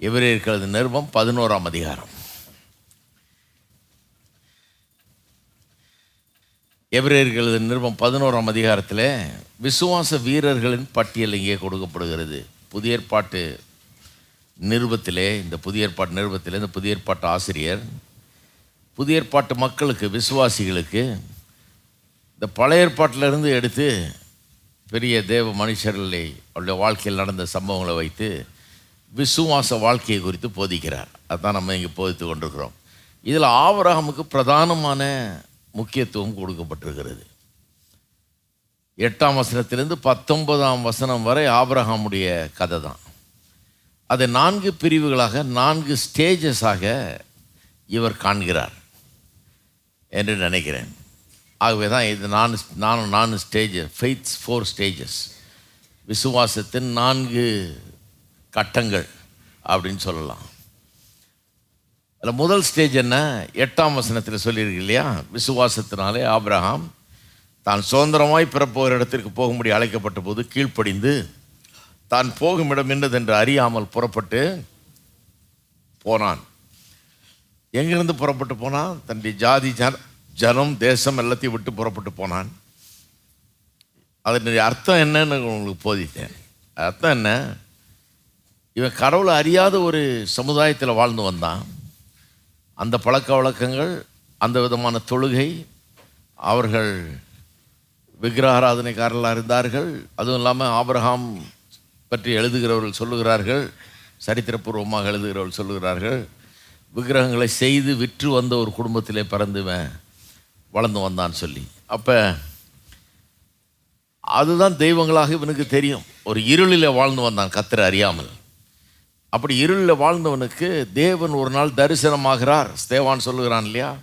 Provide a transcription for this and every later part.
எவரேற்கிறது நிருபம் பதினோராம் அதிகாரம். எவரேற்கிறது நிருபம் பதினோராம் அதிகாரத்தில் விசுவாச வீரர்களின் பட்டியல் இங்கே கொடுக்கப்படுகிறது. புதிய ஏற்பாட்டு நிருபத்திலே இந்த புதிய ஏற்பாட்டு நிருபத்திலே இந்த புதிய ஏற்பாட்டு ஆசிரியர் புதிய ஏற்பாட்டு மக்களுக்கு விசுவாசிகளுக்கு இந்த பழைய ஏற்பாட்டிலிருந்து எடுத்து பெரிய தேவ மனுஷர்களை அவருடைய வாழ்க்கையில் நடந்த சம்பவங்களை வைத்து விசுவாச வாழ்க்கையை குறித்து போதிக்கிறார். அதுதான் நம்ம இங்கே போதித்து கொண்டிருக்கிறோம். இதில் ஆவரகமுக்கு பிரதானமான முக்கியத்துவம் கொடுக்கப்பட்டிருக்கிறது. எட்டாம் வசனத்திலிருந்து பத்தொன்பதாம் வசனம் வரை ஆபிரகாமுடைய கதை தான். அதை நான்கு பிரிவுகளாக நான்கு ஸ்டேஜஸாக இவர் காண்கிறார் என்று நினைக்கிறேன். ஆகவே தான் இது நான் நானும் நான்கு ஸ்டேஜஸ் ஃபெய்த்ஸ் ஃபோர் ஸ்டேஜஸ். விசுவாசத்தின் நான்கு கட்டங்கள் அப்படின்னு சொல்லலாம். அதில் முதல் ஸ்டேஜ் என்ன? எட்டாம் வசனத்தில் சொல்லியிருக்கு இல்லையா? விசுவாசத்தினாலே ஆப்ரஹாம் தான் சுதந்திரமாய் பிறப்போகிற இடத்திற்கு போகும்படி அழைக்கப்பட்ட போது கீழ்ப்படிந்து தான் போகும் இடம் என்னதென்று அறியாமல் புறப்பட்டு போனான். எங்கிருந்து புறப்பட்டு போனான்? தன்னுடைய ஜாதி ஜன ஜனம் தேசம் எல்லாத்தையும் விட்டு புறப்பட்டு போனான். அதனுடைய அர்த்தம் என்னன்னு உங்களுக்கு போதித்தேன். அர்த்தம் என்ன? இவன் கடவுளை அறியாத ஒரு சமுதாயத்தில் வாழ்ந்து வந்தான். அந்த பழக்க வழக்கங்கள் அந்த விதமான தொழுகை அவர்கள் விக்கிரகாராதனைக்காரர்களாக இருந்தார்கள். அதுவும் இல்லாமல் ஆபிரகாம் பற்றி எழுதுகிறவர்கள் சொல்லுகிறார்கள் சரித்திரபூர்வமாக எழுதுகிறவர்கள் சொல்லுகிறார்கள் விக்கிரகங்களை செய்து விற்று வந்த ஒரு குடும்பத்திலே பிறந்துவன் வளர்ந்து வந்தான்னு சொல்லி. அப்போ அதுதான் தெய்வங்களாக இவனுக்கு தெரியும். ஒரு இருளில் வாழ்ந்து வந்தான் கத்திர அறியாமல். அப்படி இருளில் வாழ்ந்தவனுக்கு தேவன் ஒரு நாள் தரிசனமாகிறார். ஸ்தேவான் சொல்லுகிறான் இல்லையா?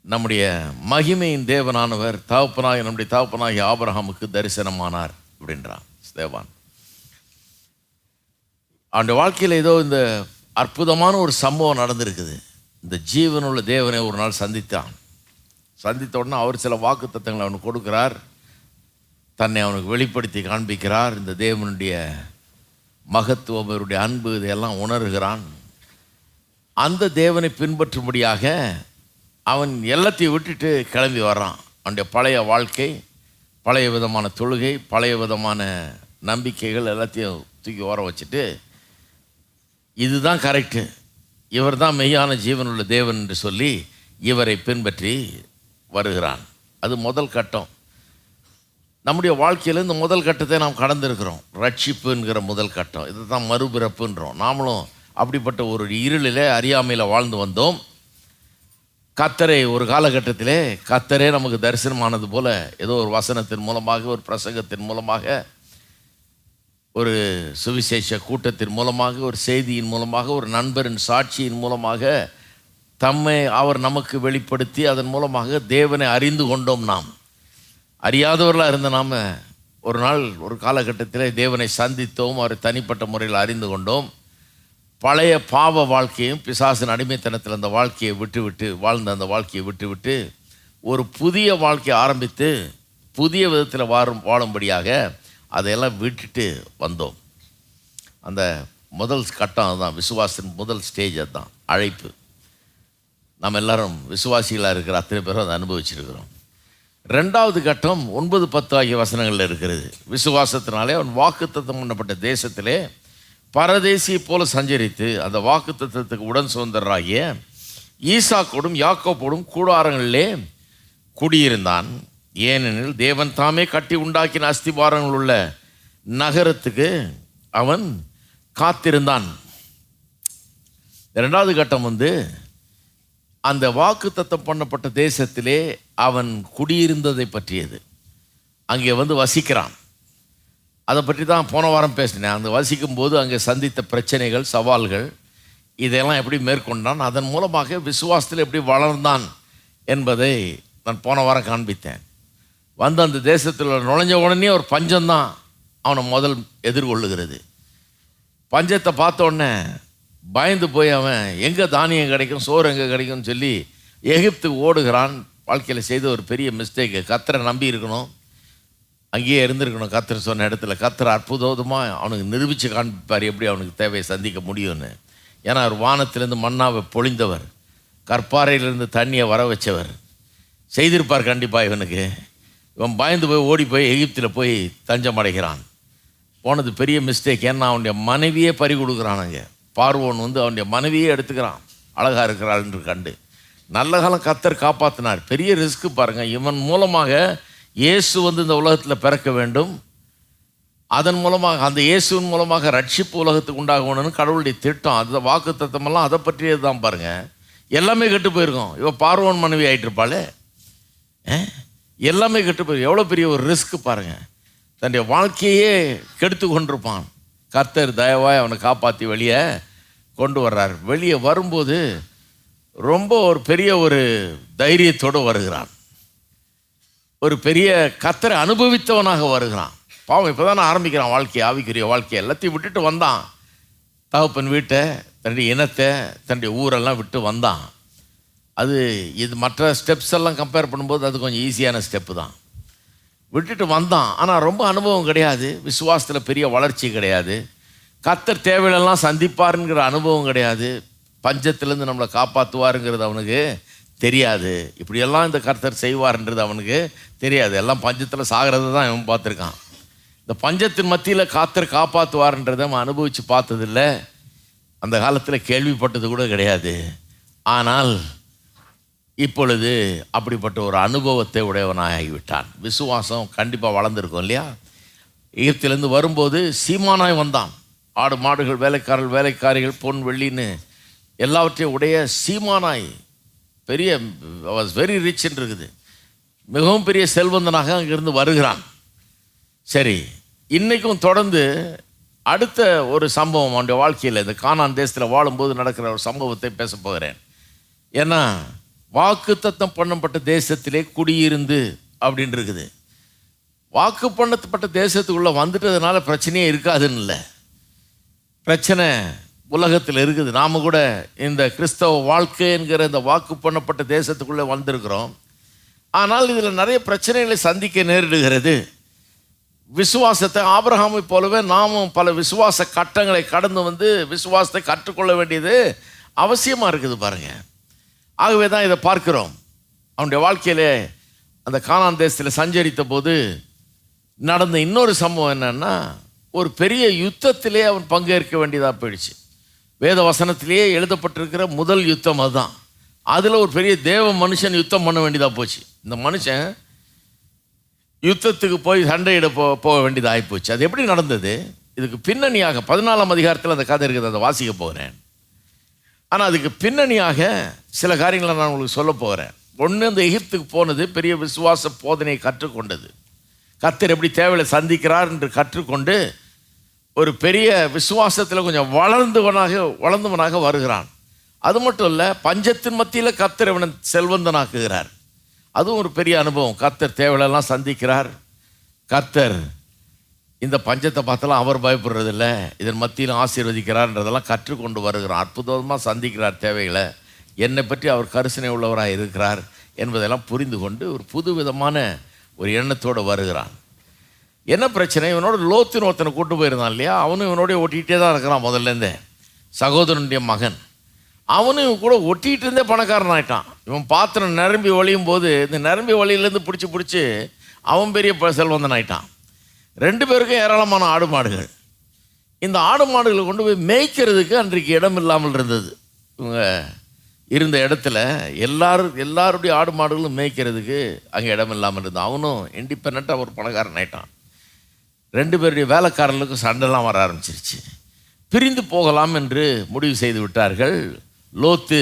நம்முடைய மகிமையின் தேவனானவர் தகப்பனாய் நம்முடைய தகப்பனாகி ஆபரகாமுக்கு தரிசனமானார் அப்படின்றான் ஸ்தேவான். அவனுடைய வாழ்க்கையில் ஏதோ இந்த அற்புதமான ஒரு சம்பவம் நடந்திருக்குது. இந்த ஜீவனுள்ள தேவனை ஒரு நாள் சந்தித்தான். சந்தித்த உடனே அவர் சில வாக்கு தத்தங்களை அவனுக்கு கொடுக்கிறார். தன்னை அவனுக்கு வெளிப்படுத்தி காண்பிக்கிறார். இந்த தேவனுடைய மகத்துவம் அவருடைய அன்பு இதையெல்லாம் உணர்கிறான். அந்த தேவனை பின்பற்றும்படியாக அவன் எல்லாத்தையும் விட்டுட்டு கிளம்பி வர்றான். அவனுடைய பழைய வாழ்க்கை பழைய விதமான தொழுகை பழைய விதமான நம்பிக்கைகள் எல்லாத்தையும் தூக்கி ஓர வச்சுட்டு இதுதான் கரெக்டு இவர் தான் மெய்யான ஜீவனுள்ள தேவன் என்று சொல்லி இவரை பின்பற்றி வருகிறான். அது முதல் கட்டம். நம்முடைய வாழ்க்கையில் இந்த முதல் கட்டத்தை நாம் கடந்திருக்கிறோம். ரட்சிப்புங்கிற முதல் கட்டம். இதுதான் மறுபிறப்புன்றோம். நாமளும் அப்படிப்பட்ட ஒரு இருளில் அறியாமையில் வாழ்ந்து வந்தோம். கத்தரை ஒரு காலகட்டத்திலே கத்தரே நமக்கு தரிசனமானது போல் ஏதோ ஒரு வசனத்தின் மூலமாக ஒரு பிரசங்கத்தின் மூலமாக ஒரு சுவிசேஷ கூட்டத்தின் மூலமாக ஒரு செய்தியின் மூலமாக ஒரு நண்பரின் சாட்சியின் மூலமாக தம்மை அவர் நமக்கு வெளிப்படுத்தி அதன் மூலமாக தேவனை அறிந்து கொண்டோம் நாம். அறியாதவர்களாக இருந்த நாம் ஒரு நாள் ஒரு காலகட்டத்தில் தேவனை சந்தித்தோம் அவரை தனிப்பட்ட முறையில் அறிந்து கொண்டோம். பழைய பாவ வாழ்க்கையும் பிசாசின் அடிமைத்தனத்தில் அந்த வாழ்க்கையை விட்டுவிட்டு வாழ்ந்த அந்த வாழ்க்கையை விட்டுவிட்டு ஒரு புதிய வாழ்க்கையை ஆரம்பித்து புதிய விதத்தில் வாழும் வாழும்படியாக அதையெல்லாம் விட்டுட்டு வந்தோம். அந்த முதல் கட்டம் அதுதான் விசுவாசின் முதல் ஸ்டேஜ் அதுதான் அழைப்பு. நம்ம எல்லாரும் விசுவாசிகளாக இருக்கிற அத்தனை பேரும் அதை அனுபவிச்சிருக்கிறோம். ரெண்டாவது கட்டம் ஒன்பது பத்து ஆகிய வசனங்களில் இருக்கிறது. விசுவாசத்தினாலே அவன் வாக்குத்தத்தம் பண்ணப்பட்ட தேசத்திலே பரதேசியை போல சஞ்சரித்து அந்த வாக்குத்தத்தத்துக்கு உடன் சுதந்திரராகிய ஈசாக்கோடும் யாக்கோப்போடும் கூடாரங்களிலே குடியிருந்தான். ஏனெனில் தேவன் தாமே கட்டி உண்டாக்கின அஸ்திபாரங்கள் உள்ள நகரத்துக்கு அவன் காத்திருந்தான். இரண்டாவது கட்டம் வந்து அந்த வாக்கு தத்தம் பண்ணப்பட்ட தேசத்திலே அவன் குடியிருந்ததை பற்றியது. அங்கே வந்து வசிக்கிறான். அதை பற்றி தான் போன வாரம் பேசினேன். அந்த வசிக்கும் போது அங்கே சந்தித்த பிரச்சனைகள் சவால்கள் இதெல்லாம் எப்படி மேற்கொண்டான் அதன் மூலமாக விசுவாசத்தில் எப்படி வளர்ந்தான் என்பதை நான் போன வாரம் காண்பித்தேன். வந்து அந்த தேசத்தில் நுழைஞ்ச உடனே ஒரு பஞ்சம்தான் அவனை முதல் எதிர்கொள்ளுகிறது. பஞ்சத்தை பார்த்த உடனே பயந்து போய் அவன் எங்கே தானியம் கிடைக்கும்? சோறு எங்கே கிடைக்கும்னு சொல்லி எகிப்துக்கு ஓடுகிறான். வாழ்க்கையில் செய்த ஒரு பெரிய மிஸ்டேக்கு கத்தரை நம்பி இருக்கணும். அங்கேயே இருந்திருக்கணும். கத்தர் சொன்ன இடத்துல கத்தரை அற்புதமாக அவனுக்கு நிரூபித்து காண்பிப்பார். எப்படி அவனுக்கு தேவையை சந்திக்க முடியும்னு? ஏன்னா அவர் வானத்திலேருந்து மண்ணாவை பொழிந்தவர். கற்பாறையிலிருந்து தண்ணியை வர வச்சவர். செய்திருப்பார் கண்டிப்பாக இவனுக்கு. இவன் பயந்து போய் ஓடி போய் எகிப்தில் போய் தஞ்சம் அடைகிறான் போனது பெரிய மிஸ்டேக் ஏன்னா அவனுடைய மனைவியே பறி கொடுக்குறானுங்க பார்வோன் வந்து அவனுடைய மனைவியே எடுத்துக்கிறான். அழகாக இருக்கிறாள் என்று கண்டு. நல்ல காலம் கத்தர் காப்பாற்றினார் பெரிய ரிஸ்க் பாருங்கள் இவன் மூலமாக இயேசு வந்து இந்த உலகத்தில் பிறக்க வேண்டும். அதன் மூலமாக அந்த இயேசுவின் மூலமாக ரட்சிப்பு உலகத்துக்கு உண்டாகணும்னு கடவுளுடைய திட்டம் அந்த வாக்கு தத்தமெல்லாம் அதை பற்றியது தான் பாருங்கள் எல்லாமே கெட்டு போயிருக்கோம். இவன் பார்வோன் மனைவி ஆகிட்டுருப்பாளே எல்லாமே கெட்டு போயிருக்கும். எவ்வளோ பெரிய ஒரு ரிஸ்க் பாருங்கள் தன்னுடைய வாழ்க்கையே கெடுத்து கொண்டிருப்பான். கர்த்தர் தயவாய் அவனை காப்பாற்றி வெளியே கொண்டு வர்றார். வெளியே வரும்போது ரொம்ப ஒரு பெரிய ஒரு தைரியத்தோடு வருகிறான். ஒரு பெரிய கத்தரை அனுபவித்தவனாக வருகிறான். பாவம் இப்போ தான் ஆரம்பிக்கிறான் வாழ்க்கையை ஆவிக்குரிய வாழ்க்கையை. எல்லாத்தையும் விட்டுட்டு வந்தான். தகப்பன் வீட்டை தன்னுடைய இனத்தை தன்னுடைய ஊரெல்லாம் விட்டு வந்தான். அது இது மற்ற ஸ்டெப்ஸ் எல்லாம் கம்பேர் பண்ணும்போது அது கொஞ்சம் ஈஸியான ஸ்டெப்பு தான். விட்டுட்டு வந்தான். ஆனால் ரொம்ப அனுபவம் கிடையாது. விசுவாசத்தில் பெரிய வளர்ச்சி கிடையாது. கத்தர் தேவையிலெல்லாம் சந்திப்பாருங்கிற அனுபவம் கிடையாது. பஞ்சத்திலேருந்து நம்மளை காப்பாற்றுவாருங்கிறது அவனுக்கு தெரியாது. இப்படியெல்லாம் இந்த கர்த்தர் செய்வார்ன்றது அவனுக்கு தெரியாது. எல்லாம் பஞ்சத்தில் சாகிறத தான் இவன் பார்த்துருக்கான். இந்த பஞ்சத்தின் மத்தியில் காத்தர் காப்பாற்றுவார்ன்றதை அவன் அனுபவித்து பார்த்ததில்ல. அந்த காலத்தில் கேள்விப்பட்டது கூட கிடையாது. ஆனால் இப்பொழுது அப்படிப்பட்ட ஒரு அனுபவத்தை உடையவனாகிவிட்டான். விசுவாசம் கண்டிப்பாக வளர்ந்துருக்கும் இல்லையா? எகிப்திலேருந்து வரும்போது சீமானாய் வந்தான். ஆடு மாடுகள் வேலைக்காரர்கள் வேலைக்காரிகள் பொன் வெள்ளின்னு எல்லாவற்றையும் உடைய சீமானாய். பெரிய வாஸ் வெரி ரிச் இருக்குது மிகவும் பெரிய செல்வந்தனாக அங்கிருந்து வருகிறான். சரி இன்றைக்கும் தொடர்ந்து அடுத்த ஒரு சம்பவம் அவனுடைய வாழ்க்கையில் இந்த கானான் தேசத்தில் வாழும்போது நடக்கிற ஒரு சம்பவத்தை பேச போகிறேன். ஏன்னா வாக்குத்தத்தம் பண்ணப்பட்ட தேசத்திலே குடியிருந்து அப்படின்னு இருக்குது வாக்கு பண்ணப்பட்ட தேசத்துக்குள்ளே வந்துட்டதுனால பிரச்சனையே இருக்காதுன்னு இல்லை. பிரச்சனை உலகத்தில் இருக்குது. நாம் கூட இந்த கிறிஸ்தவ வாழ்க்கை என்கிற இந்த வாக்கு பண்ணப்பட்ட தேசத்துக்குள்ளே வந்திருக்கிறோம். ஆனால் இதில் நிறைய பிரச்சனைகளை சந்திக்க நேரிடுகிறது. விசுவாசத்தை ஆபிரஹாமை போலவே நாமும் பல விசுவாச கட்டங்களை கடந்து வந்து விசுவாசத்தை கற்றுக்கொள்ள வேண்டியது அவசியமாக இருக்குது பாருங்கள் ஆகவே தான் இதை பார்க்கிறோம். அவனுடைய வாழ்க்கையிலே அந்த காணான் தேசத்தில் சஞ்சரித்த போது நடந்த இன்னொரு சம்பவம் என்னன்னா ஒரு பெரிய யுத்தத்திலே அவன் பங்கேற்க வேண்டியதாக போயிடுச்சு. வேத வசனத்திலேயே எழுதப்பட்டிருக்கிற முதல் யுத்தம் அதுதான். அதில் ஒரு பெரிய தேவ மனுஷன் யுத்தம் பண்ண வேண்டியதாக போச்சு. இந்த மனுஷன் யுத்தத்துக்கு போய் சண்டையிட போ போக வேண்டியதாக ஆகிப்போச்சு அது எப்படி நடந்தது? இதுக்கு பின்னணியாக பதினாலாம் அதிகாரத்தில் அந்த கதை இருக்குது அதை வாசிக்க போகிறேன் ஆனால் அதுக்கு பின்னணியாக சில காரியங்களை நான் உங்களுக்கு சொல்ல போகிறேன் ஒன்று இந்த எகிப்துக்கு போனது பெரிய விசுவாச போதனையை கற்றுக்கொண்டது. கத்தர் எப்படி தேவையை சந்திக்கிறார் என்று கற்றுக்கொண்டு ஒரு பெரிய விசுவாசத்தில் கொஞ்சம் வளர்ந்தவனாக வளர்ந்தவனாக வருகிறான். அது மட்டும் இல்லை பஞ்சத்தின் மத்தியில் கத்தர் இவனை செல்வந்தனாக்குகிறார். அதுவும் ஒரு பெரிய அனுபவம். கத்தர் தேவையெல்லாம் சந்திக்கிறார். கத்தர் இந்த பஞ்சத்தை பார்த்தாலும் அவர் பயப்படுறதில்ல. இதன் மத்தியில் ஆசீர்வதிக்கிறார்ன்றதெல்லாம் கற்றுக்கொண்டு வருகிறார். அற்புதமாக சந்திக்கிறார் தேவைகளை. என்னை பற்றி அவர் கரிசனை உள்ளவராக இருக்கிறார் என்பதெல்லாம் புரிந்து கொண்டு ஒரு புது விதமான ஒரு எண்ணத்தோடு வருகிறான். என்ன பிரச்சனை? இவனோட லோத்துன்னு ஒருத்தனை கூட்டு போயிருந்தான் இல்லையா? அவனும் இவனோடய ஒட்டிகிட்டே தான் இருக்கிறான் முதல்லேருந்தே சகோதரனுடைய மகன். அவனும் இவன் கூட ஒட்டிகிட்டு இருந்தே பணக்காரன் ஆகிட்டான் இவன் பாத்திரம் நிரம்பி ஒழியும் போது இந்த நிரம்பி ஒளியிலேருந்து பிடிச்சி பிடிச்சி அவன் பெரிய செல்வந்தன் ஆகிட்டான் ரெண்டு பேருக்கும் ஏராளமான ஆடு மாடுகள். இந்த ஆடு மாடுகளை கொண்டு போய் மேய்க்கிறதுக்கு அன்றைக்கு இடம் இல்லாமல் இருந்தது. இவங்க இருந்த இடத்துல எல்லாரும் எல்லாருடைய ஆடு மாடுகளும் மேய்க்கிறதுக்கு அங்கே இடம் இல்லாமல் இருந்தது. அவனும் இண்டிபெண்ட்டாக ஒரு பணக்காரன் ஆயிட்டான். ரெண்டு பேருடைய வேலைக்காரர்களுக்கும் சண்டைலாம் வர ஆரம்பிச்சிருச்சு. பிரிந்து போகலாம் என்று முடிவு செய்து விட்டார்கள். லோத்து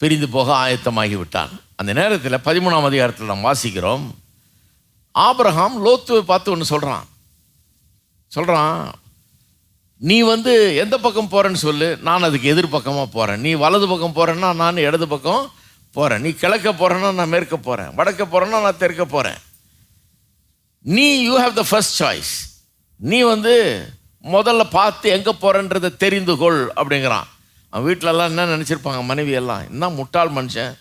பிரிந்து போக ஆயத்தமாகி விட்டான். அந்த நேரத்தில் பதிமூணாம் அதிகாரத்தில் நாம் வாசிக்கிறோம். ஆபிரகாம் லோத்துவை பார்த்து ஒன்று சொல்கிறான் சொல்கிறான் நீ வந்து எந்த பக்கம் போகிறேன்னு சொல்லு நான் அதுக்கு எதிர்பக்கமாக போகிறேன் நீ வலது பக்கம் போகிறேன்னா நான் இடது பக்கம் போகிறேன் நீ கிழக்க போகிறேன்னா நான் மேற்க போகிறேன் வடக்க போகிறேன்னா நான் தெற்க போகிறேன் நீ you have the first choice நீ வந்து முதல்ல பார்த்து எங்கே போகிறன்றதை தெரிந்து கொள் அப்படிங்கிறான். அவன் வீட்டிலலாம் என்ன நினச்சிருப்பாங்க மனைவி எல்லாம் என்ன முட்டாள் மனுஷன்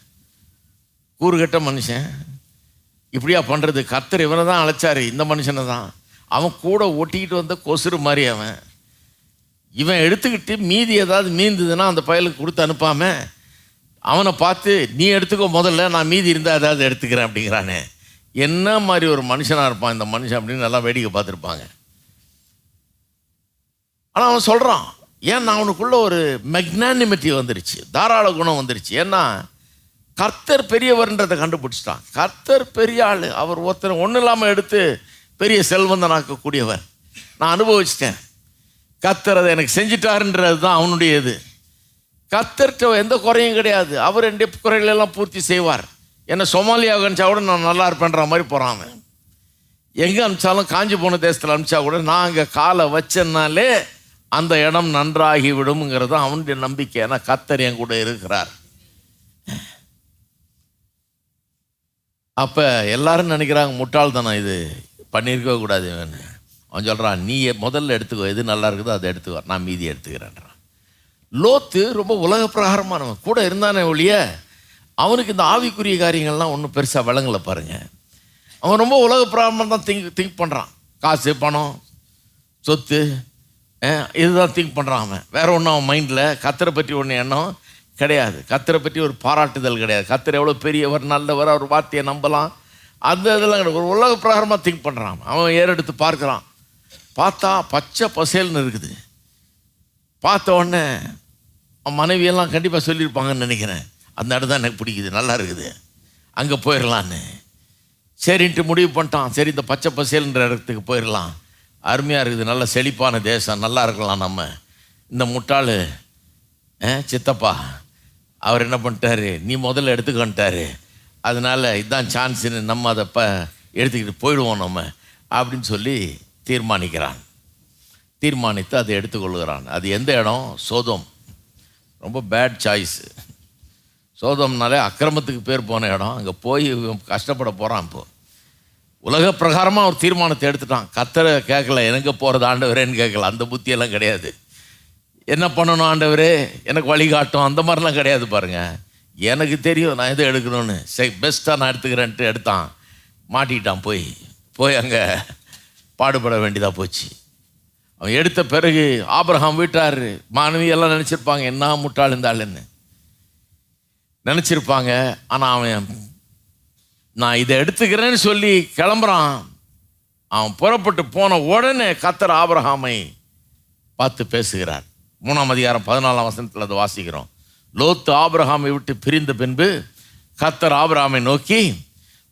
கூறுகட்ட மனுஷன் இப்படியா பண்ணுறது கத்தர் இவனை தான் அழைச்சாரு. இந்த மனுஷனை தான். அவன் கூட ஒட்டிக்கிட்டு வந்த கொசுறு மாதிரி அவன். இவன் எடுத்துக்கிட்டு மீதி ஏதாவது மீந்ததுன்னா அந்த பயலுக்கு கொடுத்து அனுப்பாம அவனை பார்த்து நீ எடுத்துக்கோ முதல்ல நான் மீதி இருந்தால் ஏதாவது எடுத்துக்கிறேன் அப்படிங்கிறானே. என்ன மாதிரி ஒரு மனுஷனாக இருப்பான் இந்த மனுஷன் அப்படின்னு நல்லா வேடிக்கை பார்த்துருப்பாங்க. ஆனால் அவன் சொல்கிறான் ஏன்னா அவனுக்குள்ள ஒரு மெக்னானிமிட்டி வந்துருச்சு. தாராள குணம் வந்துருச்சு. ஏன்னா கர்த்தர் பெரியவர்ன்றதை கண்டுபிடிச்சிட்டான். கர்த்தர் பெரிய ஆள். அவர் ஒருத்தர் ஒன்றும் இல்லாமல் எடுத்து பெரிய செல்வந்தனாக்கக்கூடியவர். நான் அனுபவிச்சிட்டேன். கர்த்தர் அதை எனக்கு செஞ்சிட்டாருன்றது தான் அவனுடைய இது கர்த்தர்கிட்ட எந்த குறையும் கிடையாது. அவர் என்னுடைய குறைகளெல்லாம் பூர்த்தி செய்வார். என்னை சோமாலியா அனுப்பிச்சா கூட நான் நல்லா இருப்பேன்ற மாதிரி போகிறான் எங்கே அனுப்பிச்சாலும் காஞ்சி போன தேசத்தில் அனுப்பிச்சா கூட நான் அங்கே காலை வச்சேன்னாலே அந்த இடம் நன்றாகி விடும்ங்கிறது அவனுடைய நம்பிக்கை. ஏன்னா கத்தர் என் கூட இருக்கிறார். அப்போ எல்லாரும் நினைக்கிறாங்க முட்டாள்தானே இது. பண்ணியிருக்கவே கூடாது இவன். அவன் சொல்கிறான் நீ முதல்ல எடுத்துக்கோ. எது நல்லா இருக்குதோ அதை எடுத்துக்கோ. நான் மீதி எடுத்துக்கிறேன்றான். லோத்து ரொம்ப உலக பிரகாரமானவன். கூட இருந்தானே ஒழிய அவனுக்கு இந்த ஆவிக்குரிய காரியங்கள்லாம் ஒன்றும் பெருசாக விளங்கலை பாருங்கள் அவன் ரொம்ப உலக பிரகாரமாக தான் திங்க் திங்க் பண்ணுறான் காசு பணம் சொத்து இதுதான் திங்க் பண்ணுறான் அவன். வேற ஒன்றும் அவன் மைண்டில். கத்தரை பற்றி ஒன்று எண்ணம். கிடையாது. கத்தரை பற்றி ஒரு பாராட்டுதல் கிடையாது. கத்தர் எவ்வளோ பெரியவர் நல்லவர் அவர் வார்த்தையை நம்பலாம். அந்த இதெல்லாம் கிடையாது. ஒரு உலக பிரகாரமாக திங்க் பண்ணுறான் அவன் ஏறெடுத்து பார்க்குறான். பார்த்தா பச்சை பசேல்னு இருக்குது. பார்த்த உடனே அவன் மனைவியெல்லாம் கண்டிப்பாக சொல்லியிருப்பாங்கன்னு நினைக்கிறேன். அந்த இடம் தான் எனக்கு பிடிக்குது. நல்லா இருக்குது. அங்கே போயிடலான்னு சரின்ட்டு முடிவு பண்ணிட்டான். சரி இந்த பச்சை பசேல்ன்ற இடத்துக்கு போயிடலாம் அருமையாக இருக்குது. நல்ல செழிப்பான தேசம். நல்லா இருக்கலாம் நம்ம. இந்த முட்டாள் ஆ, சித்தப்பா அவர் என்ன பண்ணிட்டாரு? நீ முதல்ல எடுத்துக்கொண்டாரு அதனால இதுதான் சான்ஸ்னு நம்ம அதை ப எடுத்துக்கிட்டு போயிடுவோம் நம்ம. அப்படின்னு சொல்லி தீர்மானிக்கிறான். தீர்மானித்து அதை எடுத்துக்கொள்கிறான். அது எந்த இடம்? சோதம். ரொம்ப பேட் சாய்ஸு சோதம்னாலே அக்கிரமத்துக்கு பேர் போன இடம். அங்கே போய் கஷ்டப்பட போகிறான் இப்போது உலக பிரகாரமாக ஒரு தீர்மானத்தை எடுத்துட்டான். கத்தரை கேட்கல எங்கே போகிறது ஆண்டவரேன்னு கேட்கல. அந்த புத்தியெல்லாம் கிடையாது. என்ன பண்ணணும் ஆண்டவரே? எனக்கு வழிகாட்டும். அந்த மாதிரிலாம் கிடையாது பாருங்க. எனக்கு தெரியும் நான் எதை எடுக்கணும்னு. சரி பெஸ்ட்டாக நான் எடுத்துக்கிறேன்ட்டு எடுத்தான். மாட்டிக்கிட்டான் போய். போய் அங்கே பாடுபட வேண்டியதாக போச்சு. அவன் எடுத்த பிறகு ஆபிரகாம் வீட்டார் மாணவி எல்லாம் நினச்சிருப்பாங்க என்ன முட்டாள் இருந்தாளுன்னு நினச்சிருப்பாங்க. ஆனால் அவன் நான் இதை எடுத்துக்கிறேன்னு சொல்லி கிளம்புறான். அவன் புறப்பட்டு போன உடனே கத்தர் ஆபரகாமை பார்த்து பேசுகிறார். மூணாம் அதிகாரம் பதினாலாம் வசனத்தில் அதை வாசிக்கிறோம். லோத்து ஆபிரஹாமை விட்டு பிரிந்த பின்பு கத்தர் ஆபிரஹாமை நோக்கி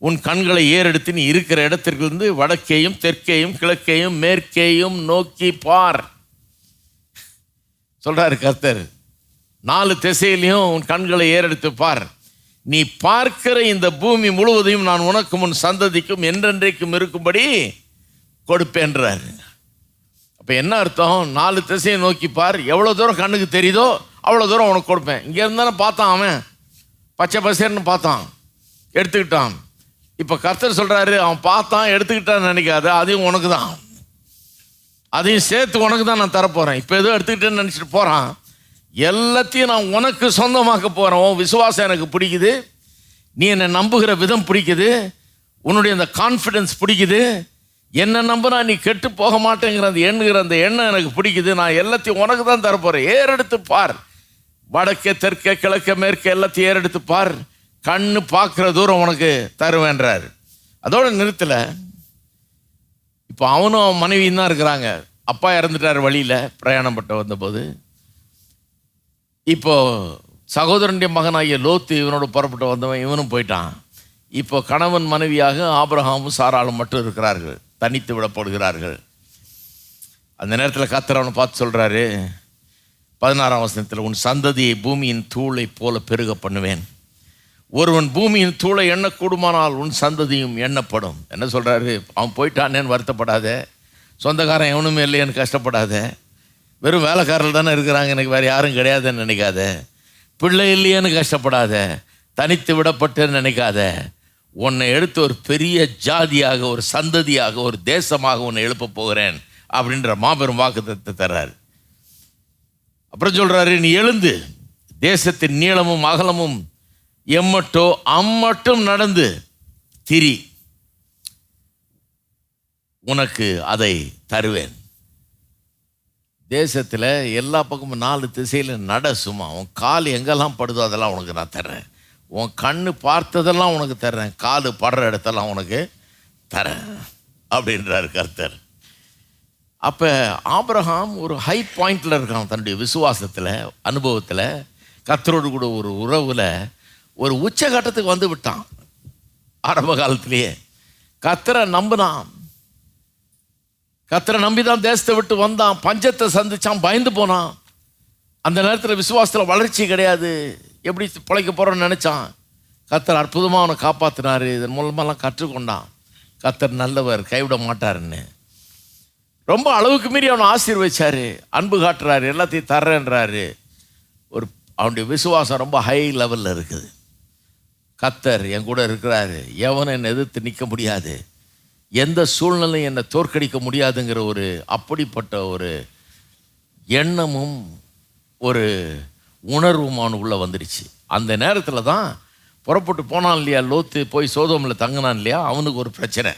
உன் கண்களை ஏறெடுத்து நீ இருக்கிற இடத்திற்கிருந்து வடக்கேயும் தெற்கேயும் கிழக்கேயும் மேற்கேயும் நோக்கி பார். சொல்கிறார் கர்த்தர் நாலு திசையிலையும் உன் கண்களை ஏறெடுத்து பார். நீ பார்க்கிற இந்த பூமி முழுவதையும் நான் உனக்கும் உன் சந்ததிக்கும் என்றென்றைக்கும் இருக்கும்படி கொடுப்பேன்றாரு அப்போ என்ன அர்த்தம்? நாலு திசையை நோக்கி பார். எவ்வளோ தூரம் கண்ணுக்கு தெரியுதோ அவ்வளோ தூரம் உனக்கு கொடுப்பேன். இங்கே இருந்தானே பார்த்தான் அவன். பச்சை பசேர்னு பார்த்தான். எடுத்துக்கிட்டான். இப்போ கர்த்தர் சொல்கிறாரு அவன் பார்த்தான் எடுத்துக்கிட்டான்னு நினைக்காத. அதையும் உனக்கு தான் அதையும் சேர்த்து உனக்கு தான் நான் தரப்போகிறேன் இப்போ எதுவும் எடுத்துக்கிட்டேன்னு நினச்சிட்டு போகிறான் எல்லாத்தையும் நான் உனக்கு சொந்தமாக்க போகிறேன் உன் விசுவாசம் எனக்கு பிடிக்குது. நீ என்னை நம்புகிற விதம் பிடிக்குது. உன்னுடைய அந்த கான்ஃபிடென்ஸ் பிடிக்குது. என்ன நம்பினா நீ கெட்டு போக மாட்டேங்கிற அந்த எண்ணுகிற அந்த எண்ணம் எனக்கு பிடிக்குது. நான் எல்லாத்தையும் உனக்கு தான் தரப்போகிறேன் ஏறெடுத்து பார். வடக்கே தெற்கே கிழக்கே மேற்கே எல்லாத்தையும் ஏறெடுத்து பார். கண்ணு பார்க்குற தூரம் உனக்கு தருவேன்றார். அதோட நிறுத்தலை. இப்போ அவனும் அவன் மனைவியும் தான் இருக்கிறாங்க. அப்பா இறந்துட்டார் வழியில் பிரயாணம் பட்டு வந்தபோது. இப்போ சகோதரனுடைய மகனாகிய லோத்து இவனோட புறப்பட்டு வந்தவன் இவனும் போயிட்டான். இப்போ கணவன் மனைவியாக ஆபிரஹாமும் சாராளும் மட்டும் இருக்கிறார்கள். தனித்து விடப்படுகிறார்கள். அந்த நேரத்தில் கத்தர் அவனை பார்த்து சொல்கிறாரு பதினாறாம் வசனத்தில் உன் சந்ததியை பூமியின் தூளை போல பெருக பண்ணுவேன். ஒருவன் பூமியின் தூளை எண்ணக்கூடுமானால் உன் சந்ததியும் எண்ணப்படும். என்ன சொல்கிறாரு அவன் போயிட்டானேன்னு வருத்தப்படாத. சொந்தக்காரன் எவனுமே இல்லையேன்னு கஷ்டப்படாத. வெறும் வேலைக்காரர்கள் தானே இருக்கிறாங்க. எனக்கு வேறு யாரும் கிடையாதுன்னு நினைக்காத. பிள்ளை இல்லையேன்னு கஷ்டப்படாத. தனித்து விடப்பட்டுன்னு நினைக்காத. உன்னை எடுத்து ஒரு பெரிய ஜாதியாக ஒரு சந்ததியாக ஒரு தேசமாக உன்னை எழுப்ப போகிறேன் அப்படின்ற மாபெரும் வாக்குத்தத்தை தர்றாரு. அப்புறம் சொல்கிறாரு நீ எழுந்து தேசத்தின் நீளமும் அகலமும் எம்மட்டோ அம்மட்டும் நடந்து திரி. உனக்கு அதை தருவேன். தேசத்தில் எல்லா பக்கமும் நாலு திசையில் நட சும்மா உன் கால் எங்கெல்லாம் படுதோ அதெல்லாம் உனக்கு நான் தர்றேன். உன் கண்ணு பார்த்ததெல்லாம் உனக்கு தர்றேன் காது படுற இடத்தெல்லாம் உனக்கு தரேன் அப்படின்றார் கர்த்தர். அப்போ ஆப்ரஹாம் ஒரு ஹை பாயிண்டில் இருக்கான் தன்னுடைய விசுவாசத்தில் அனுபவத்தில். கத்தரோடு கூட ஒரு உறவில் ஒரு உச்சகட்டத்துக்கு வந்து விட்டான். ஆரம்ப காலத்திலேயே. கத்தரை நம்பினான். கத்தரை நம்பி தான் தேசத்தை விட்டு வந்தான். பஞ்சத்தை சந்தித்தான் பயந்து போனான். அந்த நேரத்தில் விசுவாசத்தில் வளர்ச்சி கிடையாது. எப்படி பிழைக்க போகிறோன்னு நினச்சான்? கத்தர் அற்புதமாக அவனை காப்பாற்றினார் இதன் மூலமாலாம் கற்றுக்கொண்டான். கத்தர் நல்லவர் கைவிட மாட்டாருன்னு. ரொம்ப அளவுக்கு மீறி அவனை ஆசீர்வச்சார். அன்பு காட்டுறாரு. எல்லாத்தையும் தர்றேன்றாரு. ஒரு அவனுடைய விசுவாசம் ரொம்ப ஹை லெவலில் இருக்குது. கத்தர் என் கூட இருக்கிறாரு. எவனை என்னை எதிர்த்து நிற்க முடியாது. எந்த சூழ்நிலையும் என்னை தோற்கடிக்க முடியாதுங்கிற ஒரு அப்படிப்பட்ட ஒரு எண்ணமும் ஒரு உணர்வும் உள்ளே வந்துடுச்சு. அந்த நேரத்தில் தான் புறப்பட்டு போனான் இல்லையா லோத்து போய் சோதோமில் தங்கினான் இல்லையா அவனுக்கு ஒரு பிரச்சனை.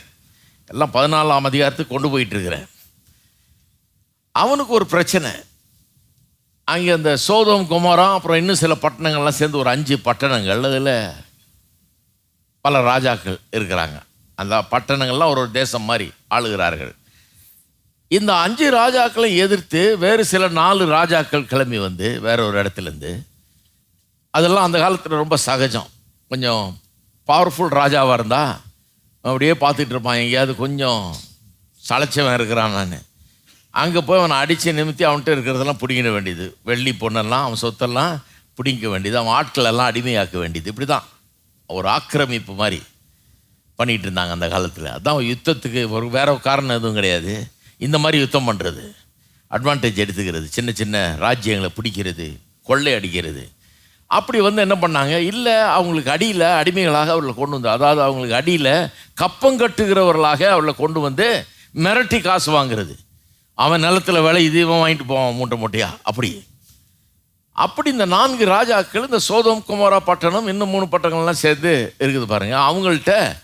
எல்லாம் பதினாலாம் அதிகாரத்துக்கு கொண்டு போயிட்டுருக்கிறேன் அவனுக்கு ஒரு பிரச்சனை. அங்கே அந்த சோதம் குமாரம் அப்புறம் இன்னும் சில பட்டணங்கள்லாம் சேர்ந்து ஒரு அஞ்சு பட்டணங்கள். அதில் பல ராஜாக்கள் இருக்கிறாங்க. அந்த பட்டணங்கள்லாம் ஒரு ஒரு தேசம் மாதிரி ஆளுகிறார்கள். இந்த அஞ்சு ராஜாக்களை எதிர்த்து வேறு சில நாலு ராஜாக்கள் கிளம்பி வந்து வேற ஒரு இடத்துலேருந்து அதெல்லாம் அந்த காலத்தில் ரொம்ப சகஜம். கொஞ்சம் பவர்ஃபுல் ராஜாவாக இருந்தால் அப்படியே பார்த்துட்டு இருப்பான். எங்கேயாவது கொஞ்சம் சளைச்சவன் இருக்கிறான் நான். அங்கே போய் அவனை அடித்து நிமித்தி அவன்கிட்ட இருக்கிறதெல்லாம் பிடிங்கிட வேண்டியது. வெள்ளி பொண்ணெல்லாம் அவன் சொத்தெல்லாம் பிடிங்க வேண்டியது. அவன் ஆட்கள் எல்லாம் அடிமையாக்க வேண்டியது. இப்படி தான் ஒரு ஆக்கிரமிப்பு மாதிரி பண்ணிகிட்டு இருந்தாங்க அந்த காலத்தில். அதான் யுத்தத்துக்கு ஒரு வேற காரணம் எதுவும் கிடையாது. இந்த மாதிரி யுத்தம் பண்ணுறது அட்வான்டேஜ் எடுத்துக்கிறது. சின்ன சின்ன ராஜ்யங்களை பிடிக்கிறது கொள்ளை அடிக்கிறது. அப்படி வந்து என்ன பண்ணாங்க? இல்லை அவங்களுக்கு அடியில் அடிமைகளாக அவர்களை கொண்டு வந்து அதாவது அவங்களுக்கு அடியில் கப்பம் கட்டுகிறவர்களாக அவர்களை கொண்டு வந்து மிரட்டி காசு வாங்குறது. அவன் நிலத்தில் விலை இது இவன் வாங்கிட்டு போவான் மூட்டை மூட்டையா? அப்படி. அப்படி இந்த நான்கு ராஜாக்கள் இந்த சோதம் குமாரா பட்டணம் இன்னும் மூணு பட்டணங்கள்லாம் சேர்ந்து இருக்குது பாருங்கள் அவங்கள்ட்ட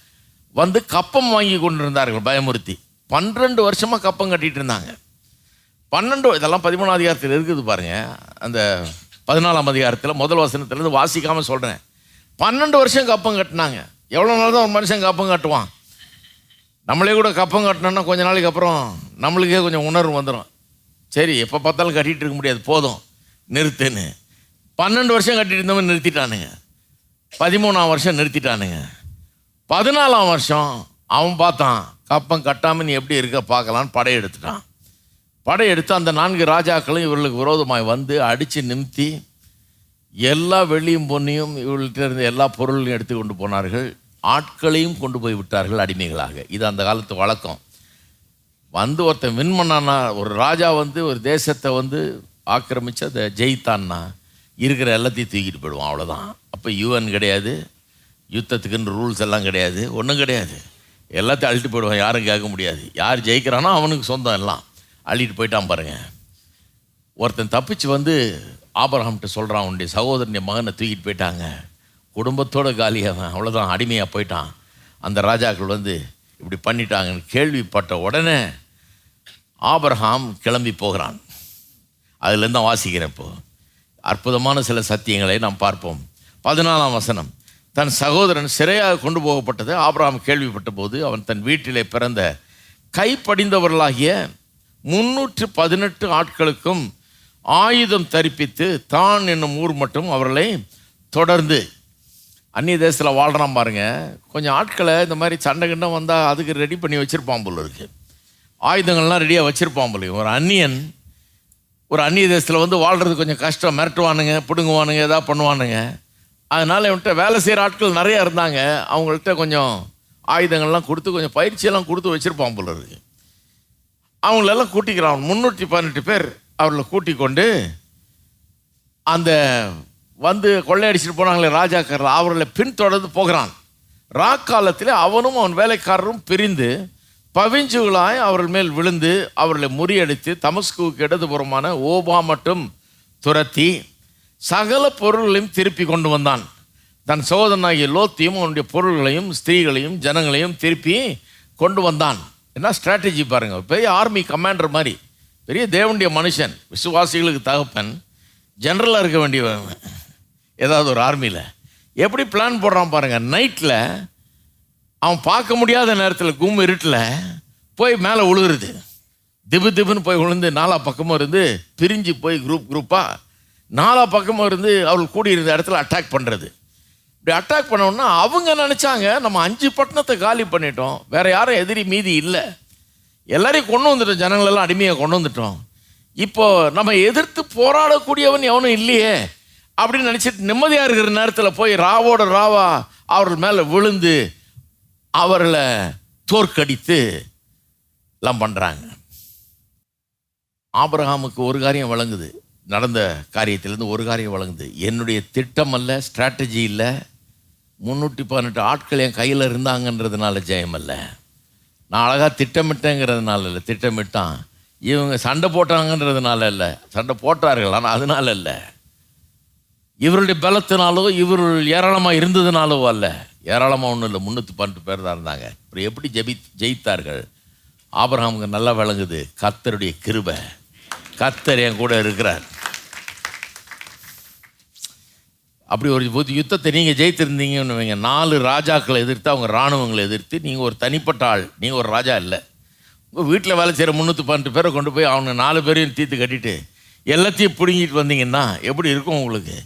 வந்து கப்பம் வாங்கி கொண்டு இருந்தார்கள் பயமுறுத்தி. பன்னெண்டு வருஷமாக கப்பம் கட்டிகிட்டு இருந்தாங்க. பன்னெண்டு இதெல்லாம் பதிமூணாம் அதிகாரத்தில் இருக்குது பாருங்க. அந்த பதினாலாம் அதிகாரத்தில் முதல் வசனத்துலேருந்து வாசிக்காமல் சொல்கிறேன் பன்னெண்டு வருஷம் கப்பம் கட்டினாங்க. எவ்வளோ நாள் தான் ஒரு மனுஷன் கப்பம் கட்டுவான்? நம்மளே கூட கப்பம் கட்டினோன்னா கொஞ்ச நாளைக்கு அப்புறம் நம்மளுக்கே கொஞ்சம் உணர்வு வந்துடும் சரி எப்போ பார்த்தாலும் கட்டிகிட்டு இருக்க முடியாது. போதும். நிறுத்துன்னு. பன்னெண்டு வருஷம் கட்டிட்டு இருந்தவன் நிறுத்திட்டானுங்க. பதிமூணாம் வருஷம் நிறுத்திட்டானுங்க. பதினாலாம் வருஷம் அவன் பார்த்தான். கப்பம் கட்டாமல் நீ எப்படி இருக்க பார்க்கலான்னு படையெடுத்துட்டான். படையெடுத்து அந்த நான்கு ராஜாக்களும் இவர்களுக்கு விரோதமாய் வந்து அடித்து நிமித்தி எல்லா வெள்ளியும் பொன்னியும் இவர்கள்ட்ட இருந்த எல்லா பொருளையும் எடுத்து கொண்டு போனார்கள். ஆட்களையும் கொண்டு போய் விட்டார்கள் அடிமைகளாக. இது அந்த காலத்து வழக்கம். வந்து ஒருத்தன் வின் ஒரு ராஜா வந்து ஒரு தேசத்தை வந்து ஆக்கிரமித்து அதை ஜெயித்தான்னா இருக்கிற எல்லாத்தையும் தூக்கிட்டு போயிடுவான் அவ்வளோதான் அப்போ யூஎன் கிடையாது. யுத்தத்துக்குன்னு ரூல்ஸ் எல்லாம் கிடையாது. ஒன்றும் கிடையாது. எல்லாத்தையும் அழிட்டு போயிடுவான் யாரும் கேட்க முடியாது. யார் ஜெயிக்கிறானோ அவனுக்கு சொந்தம் எல்லாம். அள்ளிட்டு போயிட்டான் பாருங்க. ஒருத்தன் தப்பிச்சு வந்து ஆபரகாம்கிட்ட சொல்கிறான் உன்னுடைய சகோதரனுடைய மகனை தூக்கிட்டு போயிட்டாங்க. குடும்பத்தோட காலியாவன் அவ்வளோதான் அடிமையாக போயிட்டான். அந்த ராஜாக்கள் வந்து இப்படி பண்ணிட்டாங்கன்னு கேள்விப்பட்ட உடனே ஆபரகாம் கிளம்பி போகிறான். அதுலேருந்து தான் வாசிக்கிறேன் இப்போ. அற்புதமான சில சத்தியங்களை நாம் பார்ப்போம். பதினாலாம் வசனம். தன் சகோதரன் சிறையாக கொண்டு போகப்பட்டது. ஆபிரகாம் கேள்விப்பட்ட போது அவன் தன் வீட்டிலே பிறந்த கைப்படிந்தவர்களாகிய முன்னூற்று பதினெட்டு ஆட்களுக்கும் ஆயுதம் தரிப்பித்து தான் என்னும் ஊர் மட்டும் அவர்களை தொடர்ந்து அந்நிய தேசத்தில் வாழ்கிறான் பாருங்கள் கொஞ்சம் ஆட்களை இந்த மாதிரி சண்டை கிண்டம் வந்தால் அதுக்கு ரெடி பண்ணி வச்சுருப்பான் போல இருக்கு. ஆயுதங்கள்லாம் ரெடியாக வச்சுருப்பான் போல ஒரு அந்நியன் ஒரு அந்நிய தேசத்தில் வந்து வாழ்கிறது கொஞ்சம் கஷ்டம். மிரட்டுவானுங்க பிடுங்குவானுங்க எதாவது பண்ணுவானுங்க. அதனால் இவன்கிட்ட வேலை செய்கிற ஆட்கள் நிறையா இருந்தாங்க. அவங்கள்ட்ட கொஞ்சம் ஆயுதங்கள்லாம் கொடுத்து கொஞ்சம் பயிற்சியெல்லாம் கொடுத்து வச்சுருப்பான் போல இருக்கு. அவங்களெல்லாம் கூட்டிக்கிறான் முந்நூற்றி பதினெட்டு பேர் அவர்களை கூட்டிக் கொண்டு அந்த வந்து கொள்ளையடிச்சிட்டு போனாங்களே ராஜாக்காரர் அவர்களை பின்தொடர்ந்து போகிறான். ராக்காலத்தில் அவனும் அவன் வேலைக்காரரும் பிரிந்து பவிஞ்சுகளாய் அவர்கள் மேல் விழுந்து அவர்களை முறியடித்து தமஸ்குவுக்கு இடதுபுறமான ஓபா மட்டும் துரத்தி சகல பொருள்களையும் திருப்பி கொண்டு வந்தான். தன் சோதனாகிய லோத்தையும் அவனுடைய பொருள்களையும் ஸ்திரீகளையும் ஜனங்களையும் திருப்பி கொண்டு வந்தான். என்ன ஸ்ட்ராட்டஜி பாருங்க. பெரிய ஆர்மி கமாண்டர் மாதிரி. பெரிய தேவனுடைய மனுஷன் விசுவாசிகளுக்கு தகப்பன் ஜென்ரலாக இருக்க வேண்டியவன். ஏதாவது ஒரு ஆர்மியில் எப்படி பிளான் போடுறான் பாருங்க. நைட்டில் அவன் பார்க்க முடியாத நேரத்தில் கும் இருட்டில் போய் மேலே விழுகுறது திபு திபுன்னு போய் விழுந்து நாலா பக்கமும் இருந்து பிரிஞ்சு போய் குரூப் குரூப்பாக நாலா பக்கமும் இருந்து அவள் கூடியிருந்த இடத்துல அட்டாக் பண்ணுறது இப்படி அட்டாக் பண்ணோன்னா அவங்க நினச்சாங்க? நம்ம அஞ்சு பட்டணத்தை காலி பண்ணிட்டோம். வேற யாரும் எதிரி மீதி இல்லை. எல்லாரையும் கொண்டு வந்துட்டோம். ஜனங்களெல்லாம் அடிமையாக கொண்டு வந்துட்டோம். இப்போ நம்ம எதிர்த்து போராடக்கூடியவன் எவனும் இல்லையே அப்படின்னு நினச்சிட்டு நிம்மதியாக இருக்கிற நேரத்தில் போய் ராவோட ராவா அவர்கள் மேலே விழுந்து அவர்களை தோற்கடித்து எல்லாம் பண்ணுறாங்க ஆபிரஹாமுக்கு ஒரு காரியம் வழங்குது நடந்த காரியத்திலேருந்து ஒரு காரியம் வழங்குது. என்னுடைய திட்டம் அல்ல ஸ்ட்ராட்டஜி இல்லை. முந்நூற்றி பதினெட்டு ஆட்கள் என் கையில் இருந்தாங்கன்றதுனால ஜெயம் அல்ல நான் அழகாக திட்டமிட்டேங்கிறதுனால இல்லை திட்டமிட்டான். இவங்க சண்டை போட்டாங்கன்றதுனால இல்லை சண்டை போட்டார்கள் ஆனால் அதனால இல்லை. இவருடைய பலத்தினாலோ இவர் ஏராளமாக இருந்ததுனாலோ அல்ல. ஏராளமாக ஒன்றும் இல்லை முந்நூற்றி பன்னெண்டு பேர் தான் இருந்தாங்க. அப்புறம் எப்படி ஜெபி ஜெயித்தார்கள்? ஆபரகாமுக்கு நல்லா விளங்குது கத்தருடைய கிருபை. கர்த்தர் என் கூட இருக்கிறார். அப்படி ஒரு புது யுத்தத்தை நீங்கள் ஜெயித்திருந்தீங்கன்னு வைங்க. நாலு ராஜாக்களை எதிர்த்து அவங்க இராணுவங்களை எதிர்த்து நீங்கள் ஒரு தனிப்பட்ட ஆள். நீங்கள் ஒரு ராஜா இல்லை. உங்கள் வீட்டில் வேலை செய்கிற முந்நூற்றி பன்னெண்டு பேரை கொண்டு போய் அவங்க நாலு பேரையும் தீர்த்து கட்டிட்டு எல்லாத்தையும் பிடுங்கிட்டு வந்தீங்கன்னா எப்படி இருக்கும் உங்களுக்கு?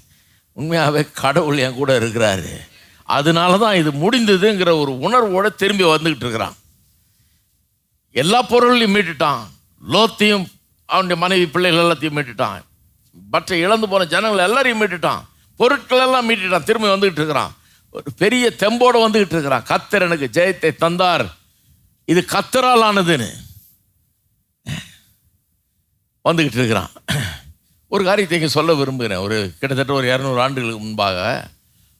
உண்மையாகவே கடவுள் என் கூட இருக்கிறாரு. அதனால தான் இது முடிந்ததுங்கிற ஒரு உணர்வோடு திரும்பி வந்துக்கிட்டு இருக்கிறான். எல்லா பொருளையும் மீட்டுட்டான். லோத்தையும் அவனுடைய மனைவி பிள்ளைகள் எல்லாத்தையும் மீட்டுட்டான். பற்றை இழந்து போன ஜனங்கள் எல்லாரையும் மீட்டுட்டான். பொருட்கள் எல்லாம் மீட்டுட்டான். திரும்பி வந்துகிட்டு இருக்கிறான். ஒரு பெரிய தெம்போடு வந்துகிட்டு இருக்கிறான். கத்தர் எனக்கு ஜெயத்தை தந்தார். இது கத்தரால் ஆனதுன்னு. வந்துகிட்டு இருக்கிறான். ஒரு காரியத்தை இங்கே சொல்ல விரும்புகிறேன். ஒரு கிட்டத்தட்ட ஒரு இரநூறு ஆண்டுகளுக்கு முன்பாக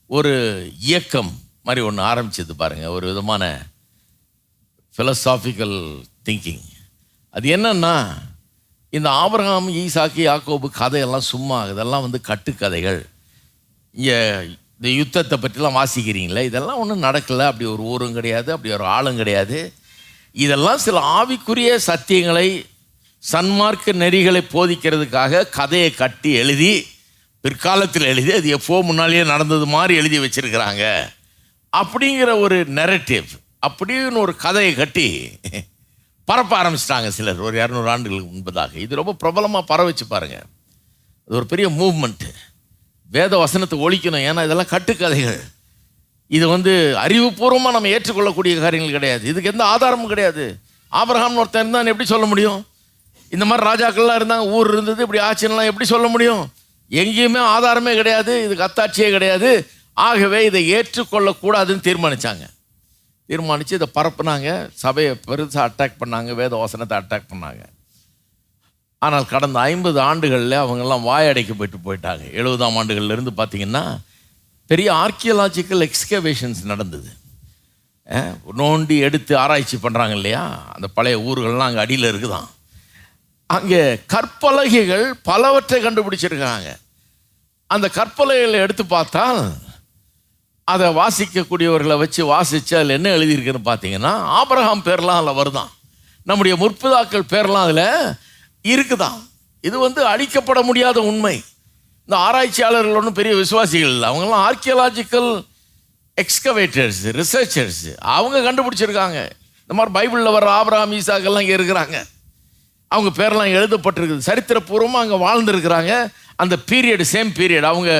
ஒரு இயக்கம் மாதிரி ஒன்று ஆரம்பிச்சது பாருங்கள் ஒரு விதமான ஃபிலசாஃபிக்கல் திங்கிங் அது என்னன்னா இந்த ஆபரகாம் ஈசாக்கு யாக்கோபு கதையெல்லாம் சும்மா இதெல்லாம் வந்து கட்டுக்கதைகள். இந்த யுத்தத்தை பற்றிலாம் வாசிக்கிறீங்களே? இதெல்லாம் ஒன்றும் நடக்கலை. அப்படி ஒரு ஊரும் கிடையாது அப்படி ஒரு ஆளும் கிடையாது. இதெல்லாம் சில ஆவிக்குரிய சத்தியங்களை சன்மார்க்க நெறிகளை போதிக்கிறதுக்காக கதையை கட்டி எழுதி பிற்காலத்தில் எழுதி அது எப்போ முன்னாலேயே நடந்தது மாதிரி எழுதி வச்சிருக்கிறாங்க. அப்படிங்கிற ஒரு நெரட்டிவ் அப்படின்னு ஒரு கதையை கட்டி பரப்ப ஆரம்பிச்சிட்டாங்க சிலர். ஒரு இரநூறு ஆண்டுகளுக்கு முன்பதாக. இது ரொம்ப பிரபலமாக பரவச்சு பாருங்கள் அது ஒரு பெரிய மூவ்மெண்ட்டு வேத வசனத்தை ஒழிக்கணும். ஏன்னா இதெல்லாம் கட்டுக்கதைகள். இது வந்து அறிவுபூர்வமாக நம்ம ஏற்றுக்கொள்ளக்கூடிய காரியங்கள் கிடையாது. இதுக்கு எந்த ஆதாரமும் கிடையாது. ஆபரகாம்னு ஒருத்தன் இருந்தான் எப்படி சொல்ல முடியும்? இந்த மாதிரி ராஜாக்கள்லாம் இருந்தாங்க. ஊர் இருந்தது இப்படி ஆட்சியெல்லாம் எப்படி சொல்ல முடியும்? எங்கேயுமே ஆதாரமே கிடையாது. இதுக்கு அத்தாட்சியே கிடையாது. ஆகவே இதை ஏற்றுக்கொள்ளக்கூடாதுன்னு தீர்மானிச்சாங்க. தீர்மானித்து இதை பரப்புனாங்க. சபையை பெருசாக அட்டாக் பண்ணாங்க. வேத வசனத்தை அட்டாக் பண்ணாங்க. ஆனால் கடந்த ஐம்பது ஆண்டுகளில் அவங்கெல்லாம் வாயடைக்க போயிட்டு போயிட்டாங்க. எழுபதாம் ஆண்டுகள்லேருந்து பார்த்தீங்கன்னா பெரிய ஆர்கியலாஜிக்கல் எக்ஸ்கவேஷன்ஸ் நடந்தது. நோண்டி எடுத்து ஆராய்ச்சி பண்ணுறாங்க இல்லையா? அந்த பழைய ஊர்கள்லாம் அங்கே அடியில் இருக்குதான். அங்கே கற்பலகைகள் பலவற்றை கண்டுபிடிச்சிருக்காங்க. அந்த கற்பலகைகளை எடுத்து பார்த்தால் அதை வாசிக்கக்கூடியவர்களை வச்சு வாசித்து அதில் என்ன எழுதியிருக்குன்னு பார்த்தீங்கன்னா ஆபரகாம் பேர்லாம் அதில் வருதான். நம்முடைய முற்பிதாக்கள் பேர்லாம் அதில் இருக்குதான். இது வந்து அழிக்கப்பட முடியாத உண்மை. இந்த ஆராய்ச்சியாளர்கள் ஒன்றும் பெரிய விசுவாசிகள் இல்லை. அவங்கெல்லாம் ஆர்கியலாஜிக்கல் எக்ஸ்கவேட்டர்ஸ் ரிசர்ச்சர்ஸ் அவங்க கண்டுபிடிச்சிருக்காங்க. இந்த மாதிரி பைபிளில் வர ஆபிரகாம் ஈசாக்கெல்லாம் இங்கே இருக்கிறாங்க. அவங்க பேரெல்லாம் எழுதப்பட்டிருக்குது. சரித்திரபூர்வமாக அங்கே வாழ்ந்துருக்கிறாங்க. அந்த பீரியட் சேம் பீரியட் அவங்க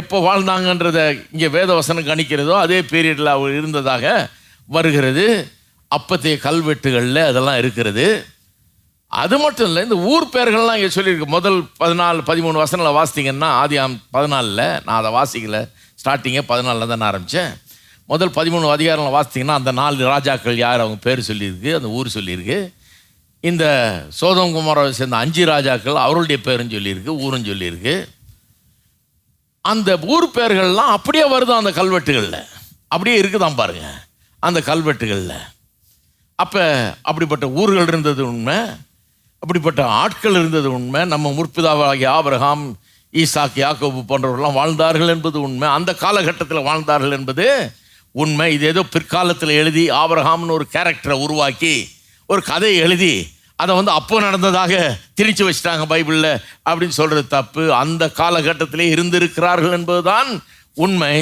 எப்போ வாழ்ந்தாங்கன்றத இங்கே வேதவசனம் கணிக்கிறதோ அதே பீரியடில் அவர் இருந்ததாக வருகிறது. அப்பத்தைய கல்வெட்டுகளில் அதெல்லாம் இருக்கிறது. அது மட்டும் இல்லை இந்த ஊர் பெயர்கள்லாம் இங்கே சொல்லியிருக்கு. முதல் பதினாலு பதிமூணு வசனங்களை வாசித்தீங்கன்னா ஆதியாம் பதினாலில் நான் அதை வாசிக்கல. ஸ்டார்டிங்கே பதினாலில் தான் நான் ஆரம்பித்தேன் முதல் பதிமூணு அதிகாரங்களை வாசித்தீங்கன்னா அந்த நாலு ராஜாக்கள் யார் அவங்க பேர் சொல்லியிருக்கு அந்த ஊர் சொல்லியிருக்கு. இந்த சோதம் குமாரை சேர்ந்த அஞ்சு ராஜாக்கள் அவருடைய பேரும் சொல்லியிருக்கு ஊரும் சொல்லியிருக்கு. அந்த ஊர் பேர்கள்லாம் அப்படியே வருது அந்த கல்வெட்டுகளில். அப்படியே இருக்குதான் பாருங்க அந்த கல்வெட்டுகளில். அப்போ அப்படிப்பட்ட ஊர்கள் இருந்தது உண்மை அப்படிப்பட்ட ஆட்கள் இருந்தது உண்மை நம்ம முற்பிதாவாகிய ஆபிரகாம் ஈசாக் யாக்கோபு போன்றவர்கள்லாம் வாழ்ந்தார்கள் என்பது உண்மை. அந்த காலகட்டத்தில் வாழ்ந்தார்கள் என்பது உண்மை. இது ஏதோ பிற்காலத்தில் எழுதி ஆபிரகாம்னு ஒரு கேரக்டரை உருவாக்கி ஒரு கதையை எழுதி அதை வந்து அப்போ நடந்ததாக திணிச்சு வச்சிட்டாங்க பைபிளில் அப்படின்னு சொல்கிறது தப்பு. அந்த காலகட்டத்திலே இருந்திருக்கிறார்கள் என்பதுதான் உண்மை.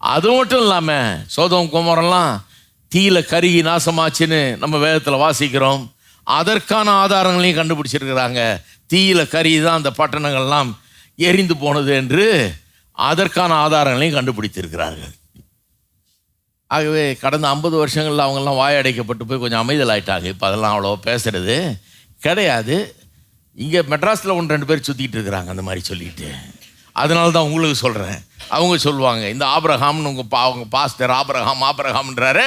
அது மட்டும் இல்லாமல் சோதம் குமரெல்லாம் தீயில கருகி நாசமாச்சுன்னு நம்ம வேதத்தில் வாசிக்கிறோம். அதற்கான ஆதாரங்களையும் கண்டுபிடிச்சிருக்கிறாங்க. தீயில கருகி தான் அந்த பட்டணங்கள்லாம் எரிந்து போனது என்று அதற்கான ஆதாரங்களையும் கண்டுபிடித்திருக்கிறார்கள். ஆகவே கடந்த ஐம்பது வருஷங்களில் அவங்கெல்லாம் வாயடைக்கப்பட்டு போய் கொஞ்சம் அமைதலாயிட்டாங்க இப்போ அதெல்லாம் அவ்வளோ பேசுகிறது கிடையாது. இங்கே மெட்ராஸில் ஒன்று ரெண்டு பேர் சுற்றிக்கிட்டு இருக்கிறாங்க அந்த மாதிரி சொல்லிட்டு. அதனால தான் உங்களுக்கு சொல்கிறேன் அவங்க சொல்லுவாங்க இந்த ஆபிரகாம்னு உங்கள் பா அவங்க பாஸ்டர் ஆப்ரஹாம் ஆப்ரஹாம்ன்றாரு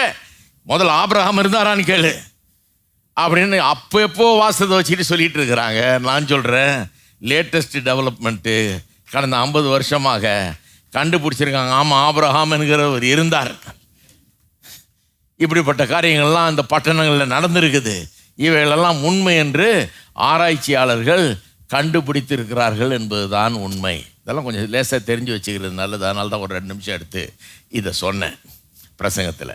முதல்ல ஆப்ரஹாம் இருந்தாரான்னு கேளு. அப்படின்னு அப்போ எப்போ வாசத்தை வச்சுட்டு சொல்லிட்டு இருக்கிறாங்க. நான் சொல்கிறேன் லேட்டஸ்ட் டெவலப்மெண்ட்டு கடந்த ஐம்பது வருஷமாக கண்டுபிடிச்சிருக்காங்க. ஆமாம் ஆப்ரஹாம் என்கிறவர் இருந்தார். இப்படிப்பட்ட காரியங்கள்லாம் அந்த பட்டணங்களில் நடந்திருக்குது. இவைகளெல்லாம் உண்மை என்று ஆராய்ச்சியாளர்கள் கண்டுபிடித்திருக்கிறார்கள் என்பதுதான் உண்மை. இதெல்லாம் கொஞ்சம் லேசாக தெரிஞ்சு வச்சுக்கிறது நல்லது. அதனால தான் ஒரு ரெண்டு நிமிஷம் எடுத்து இதை சொன்னேன் பிரசங்கத்தில்.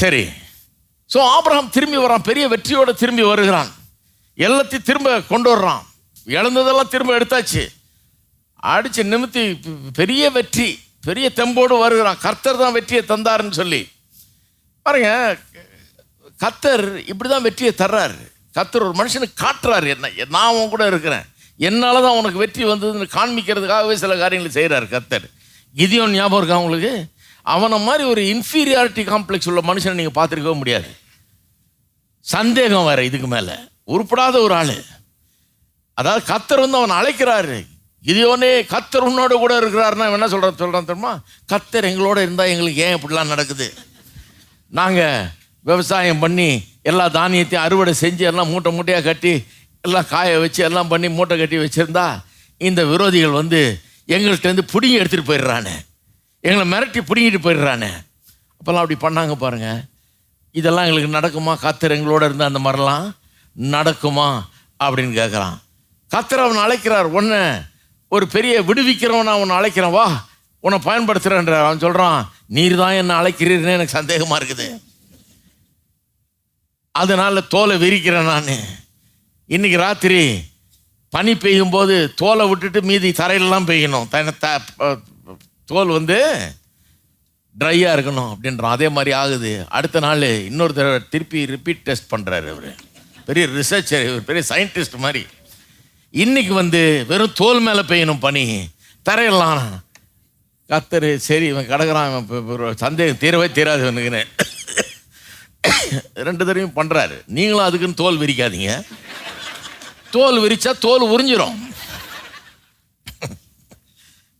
சரி. ஸோ ஆபிரகாம் திரும்பி வரான். பெரிய வெற்றியோடு திரும்பி வருகிறான். எல்லாத்தையும் திரும்ப கொண்டு வர்றான். இழந்ததெல்லாம் திரும்ப எடுத்தாச்சு. அடித்து நிமித்தி பெரிய வெற்றி. பெரிய தெம்போடு வருகிறான். கர்த்தர் தான் வெற்றியை தந்தாருன்னு சொல்லி. பாருங்க கத்தர் இப்படி தான் வெற்றியை தர்றாரு. கத்தர் ஒரு மனுஷனுக்கு காட்டுறாரு. என்ன நான் அவன் கூட இருக்கிறேன். என்னால் தான் உனக்கு வெற்றி வந்ததுன்னு காண்பிக்கிறதுக்காகவே சில காரியங்களை செய்கிறார் கத்தர் கிதியோன் ஞாபகம் இருக்கா உங்களுக்கு? அவனை மாதிரி ஒரு இன்ஃபீரியாரிட்டி காம்ப்ளெக்ஸ் உள்ள மனுஷனை நீங்கள் பார்த்துருக்கவே முடியாது. சந்தேகம் வேறு இதுக்கு மேலே. உருப்படாத ஒரு ஆள். அதாவது கத்தர் வந்து அவன் அழைக்கிறாரு. கிதியோனே கத்தர் உன்னோட கூட இருக்கிறாருன்னா என்ன சொல்கிறேன் சொல்கிறான் தெரியுமா? கத்தர் எங்களோட இருந்தால் எங்களுக்கு ஏன் இப்படிலாம் நடக்குது? நாங்கள் விவசாயம் பண்ணி எல்லா தானியத்தையும் அறுவடை செஞ்சு எல்லாம் மூட்டை மூட்டையாக கட்டி எல்லாம் காய வச்சு எல்லாம் பண்ணி மூட்டை கட்டி வச்சுருந்தா இந்த விரோதிகள் வந்து எங்கள்கிட்டருந்து பிடுங்கி எடுத்துகிட்டு போயிடுறானே. எங்களை மிரட்டி பிடுங்கிட்டு போயிடுறானே. அப்போல்லாம் அப்படி பண்ணாங்க பாருங்கள் இதெல்லாம் எங்களுக்கு நடக்குமா? கத்தர் எங்களோட இருந்து அந்த மாதிரிலாம் நடக்குமா? அப்படின்னு கேட்குறான் கத்தர் அவன் அழைக்கிறார். ஒன்று ஒரு பெரிய விடுவிக்கிறவன் அவன் அழைக்கிறான் வா உன்னை பயன்படுத்துகிறேன்ற அவன் சொல்கிறான் நீர் தான் என்னை அழைக்கிறீர்னு எனக்கு சந்தேகமாக இருக்குது. அதனால் தோலை விரிக்கிறேன் நான். இன்றைக்கி ராத்திரி பனி பெய்யும் போது தோலை விட்டுட்டு மீதி தரையிலலாம் பெய்யணும். த- த- தோல் வந்து ட்ரையாக இருக்கணும் அப்படின்றான். அதே மாதிரி ஆகுது. அடுத்த நாள் இன்னொரு தடவை திருப்பி ரிப்பீட் டெஸ்ட் பண்ணுறாரு அவர். பெரிய ரிசர்ச்சர் இவர் பெரிய சயின்டிஸ்ட் மாதிரி. இன்னைக்கு வந்து வெறும் தோல் மேலே பெய்யணும் பனி தரையெல்லாம் கத்தரு சரி இவன் கடக்கிறான் இவன் சந்தேகம் தீரவே தீராது இவனுக்குன்னு ரெண்டு தடவையும் பண்ணுறாரு நீங்களும் அதுக்குன்னு தோல் விரிக்காதீங்க. தோல் விரிச்சா தோல் உறிஞ்சிரும்.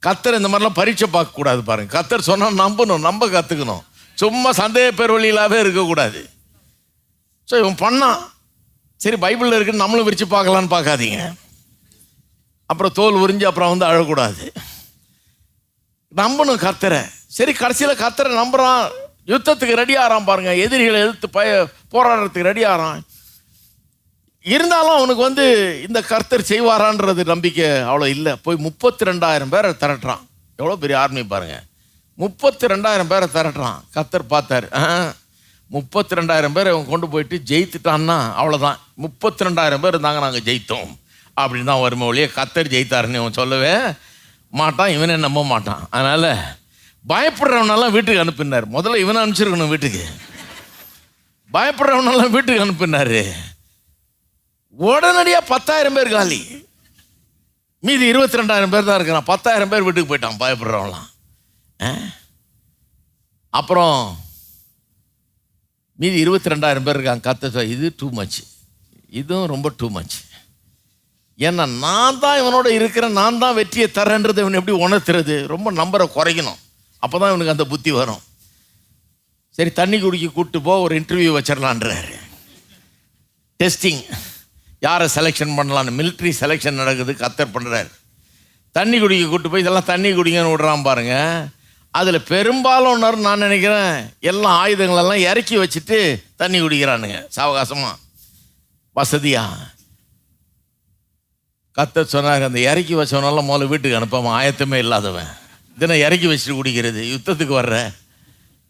கத்தர் இந்த மாதிரிலாம் பரீட்சை பார்க்கக்கூடாது பாருங்க. கத்தர் சொன்னால் நம்பணும் நம்ப கற்றுக்கணும் சும்மா சந்தேக பேர் வழியிலாகவே இருக்கக்கூடாது ஸோ இவன் பண்ணான். சரி பைபிளில் இருக்குன்னு நம்மளும் விரித்து பார்க்கலான்னு பார்க்காதீங்க. அப்புறம் தோல் உறிஞ்சு அப்புறம் வந்து அழக்கூடாது. நம்பணும் கத்தரை சரி கடைசியில் கத்தரை நம்புகிறான் யுத்தத்துக்கு ரெடி ஆகிறான் பாருங்கள் எதிரிகளை எதிர்த்து பய போராடுறதுக்கு ரெடி ஆகிறான் இருந்தாலும் அவனுக்கு வந்து இந்த கர்த்தர் செய்வாரான்றது நம்பிக்கை அவ்வளோ இல்லை. போய் முப்பத்தி ரெண்டாயிரம் பேரை திரட்டுறான். எவ்வளோ பெரிய ஆர்மி பாருங்க. முப்பத்தி ரெண்டாயிரம் பேரை திரட்டுறான். கர்த்தர் பார்த்தார். முப்பத்தி ரெண்டாயிரம் பேர் அவன் கொண்டு போயிட்டு ஜெயித்துட்டான்னா அவ்வளோதான் முப்பத்தி ரெண்டாயிரம் பேர் இருந்தாங்க நாங்கள் ஜெயித்தோம். அப்படின்னு தான் வருமே ஒழிய கத்தர் ஜெயித்தாருன்னு இவன் சொல்லவே மாட்டான் இவனே நம்ப மாட்டான். அதனால் பயப்படுறவனெல்லாம் வீட்டுக்கு அனுப்பினார். முதல்ல இவனை அனுப்பிச்சிருக்கணும் வீட்டுக்கு. பயப்படுறவனெல்லாம் வீட்டுக்கு அனுப்பினாரு. உடனடியாக பத்தாயிரம் பேர் காலி. மீதி இருபத்தி ரெண்டாயிரம் பேர் தான் இருக்கிறான். பத்தாயிரம் பேர் வீட்டுக்கு போயிட்டான் பயப்படுறவங்களாம் ஆ? அப்புறம் மீதி இருபத்தி ரெண்டாயிரம் பேர் இருக்காங்க. கத்த இது டூ மச் இதுவும் ரொம்ப டூ மச் ஏன்னா நான் தான் இவனோட இருக்கிறேன் நான் தான் வெற்றியை தரேன்றது இவன் எப்படி உணர்த்துறது? ரொம்ப நம்பரை குறைக்கணும். அப்போ தான் இவனுக்கு அந்த புத்தி வரும். சரி தண்ணி குடிக்க கூப்பிட்டு போ ஒரு இன்டர்வியூ வச்சிடலான்றாரு. டெஸ்டிங் யாரை செலெக்ஷன் பண்ணலான்னு மிலிட்ரி செலெக்ஷன் நடக்குது கத்தர் பண்ணுறாரு தண்ணி குடிக்க கூப்பிட்டு போய் இதெல்லாம் தண்ணி குடிங்கன்னு விடுறான் பாருங்க. அதில் பெரும்பாலும் நான் நினைக்கிறேன் எல்லாம் ஆயுதங்களெல்லாம் இறக்கி வச்சுட்டு தண்ணி குடிக்கிறானுங்க சாவகாசமாக வசதியாக கத்த சொன்னாங்க அந்த இறக்கி வச்சவனால முதல்ல வீட்டுக்கு அனுப்பாமல் ஆயத்தமே இல்லாதவன். தினம் இறக்கி வச்சுட்டு குடிக்கிறது யுத்தத்துக்கு வர்ற.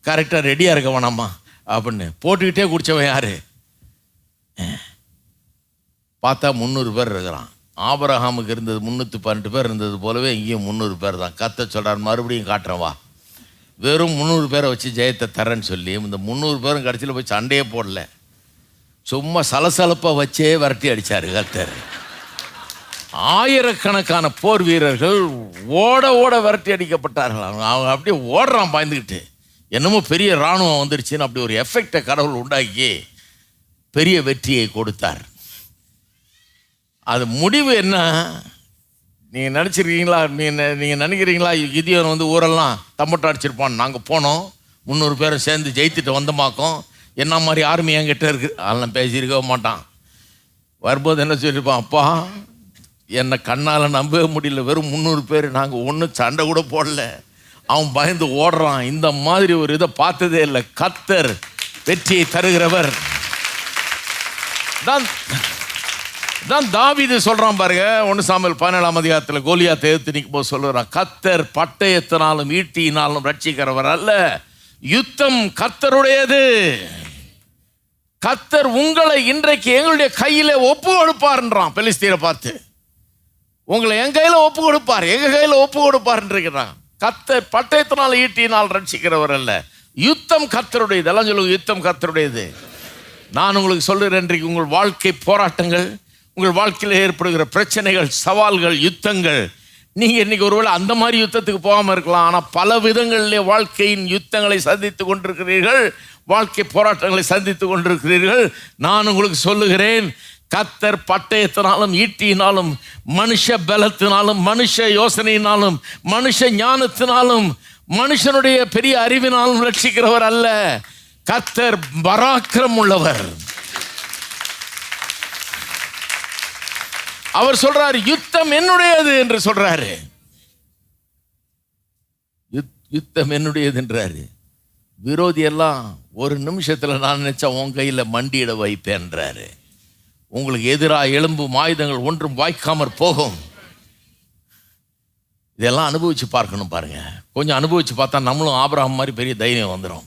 கரெக்டாக ரெடியாக இருக்க வேணாமா அப்படின்னு. போட்டுக்கிட்டே குடித்தவன் யார்? பார்த்தா முந்நூறு பேர் இருக்கிறான். ஆபரகாமுக்கு இருந்தது முந்நூற்றி பன்னெண்டு பேர் இருந்தது போலவே இங்கேயும் முந்நூறு பேர் தான். கத்த சொல்கிறார் மறுபடியும் காட்டுறவா வெறும் முந்நூறு பேரை வச்சு ஜெயத்தை தரேன்னு சொல்லி இந்த முந்நூறு பேரும் கடைசியில் போய் சண்டையே போடல. சும்மா சலசலப்பாக வச்சே விரட்டி அடித்தார் கத்தர். ஆயிரக்கணக்கான போர் வீரர்கள் ஓட ஓட விரட்டி அடிக்கப்பட்டார்கள். அவங்க அவங்க அப்படியே ஓடுறான் பாய்ந்துக்கிட்டு என்னமோ பெரிய இராணுவம் வந்துருச்சுன்னு அப்படி ஒரு எஃபெக்டை கடவுள் உண்டாக்கி பெரிய வெற்றியை கொடுத்தார். அது முடிவு என்ன? நீங்கள் நினச்சிருக்கீங்களா? நீங்கள் நீங்கள் நினைக்கிறீங்களா? கிதியோன் வந்து ஊரெல்லாம் தம்பட்டம் அடிச்சிருப்பான். நாங்கள் போனோம். முந்நூறு பேரும் சேர்ந்து ஜெயித்துட்டு வந்தமாக்கோம். என்ன மாதிரி ஆர்மி என்கிட்ட இருக்குது அதெல்லாம் பேசியிருக்கவே மாட்டான். வரும்போது என்ன சொல்லியிருப்பான்? அப்பா என்னை கண்ணால் நம்பவே முடியல. வெறும் முந்நூறு பேர். நாங்கள் ஒன்றும் சண்டை கூட போடல. அவன் பயந்து ஓடுறான். இந்த மாதிரி ஒரு இதை பார்த்ததே இல்லை. கத்தர் வெற்றியை தருகிறவர். தான் தான் தாவிது சொல்கிறான் பாருங்க. ஒன்று சாமியல் பதினேழாம் அதிகாரத்தில் கோலியா தேர்த்து நிற்கும் போது சொல்லுறான். கத்தர் பட்டயத்தினாலும் ஈட்டியினாலும் ரட்சிக்கிறவர் அல்ல. யுத்தம் கத்தருடையது. கத்தர் உங்களை இன்றைக்கு எங்களுடைய கையில் ஒப்பு கொடுப்பார்ன்றான். பெலிஸ்தீரை பார்த்து. உங்களை என் கையில் ஒப்பு கொடுப்பார். எங்க கையில் ஒப்பு கொடுப்பார்ன்றான் கத்தை பட்டயத்தினால் ஈட்டினால் ரட்சிக்கிறவர் அல்ல. யுத்தம் கத்தருடையது எல்லாம் சொல்லுங்க யுத்தம் கத்தருடையது நான் உங்களுக்கு சொல்லுறேன் இன்றைக்கு உங்கள் வாழ்க்கை போராட்டங்கள் உங்கள் வாழ்க்கையில் ஏற்படுகிற பிரச்சனைகள் சவால்கள் யுத்தங்கள் நீங்கள் இன்னைக்கு ஒருவேளை அந்த மாதிரி யுத்தத்துக்கு போகாமல் இருக்கலாம். ஆனால் பல விதங்களிலே வாழ்க்கையின் யுத்தங்களை சந்தித்து கொண்டிருக்கிறீர்கள். வாழ்க்கை போராட்டங்களை சந்தித்து கொண்டிருக்கிறீர்கள். நான் உங்களுக்கு சொல்லுகிறேன் கத்தர் பட்டயத்தினாலும் ஈட்டியினாலும் மனுஷ பலத்தினாலும் மனுஷ யோசனையினாலும் மனுஷ ஞானத்தினாலும் மனுஷனுடைய பெரிய அறிவினாலும் ரட்சிக்கிறவர் அல்ல. கத்தர் பராக்கிரம் உள்ளவர் அவர் சொல்றாரு யுத்தம் என்னுடையது என்று சொல்றாரு. யுத்- யுத்தம் என்னுடையது என்றாரு. விரோதி எல்லாம் ஒரு நிமிஷத்துல நான் நினைச்சா உன் கையில மண்டியிட வைப்பேன்றாரு உங்களுக்கு எதிராக எலும்பும் ஆயுதங்கள் ஒன்றும் வாய்க்காமற் போகும். இதெல்லாம் அனுபவித்து பார்க்கணும் பாருங்கள் கொஞ்சம் அனுபவித்து பார்த்தா நம்மளும் ஆபரகம் மாதிரி பெரிய தைரியம் வந்துடும்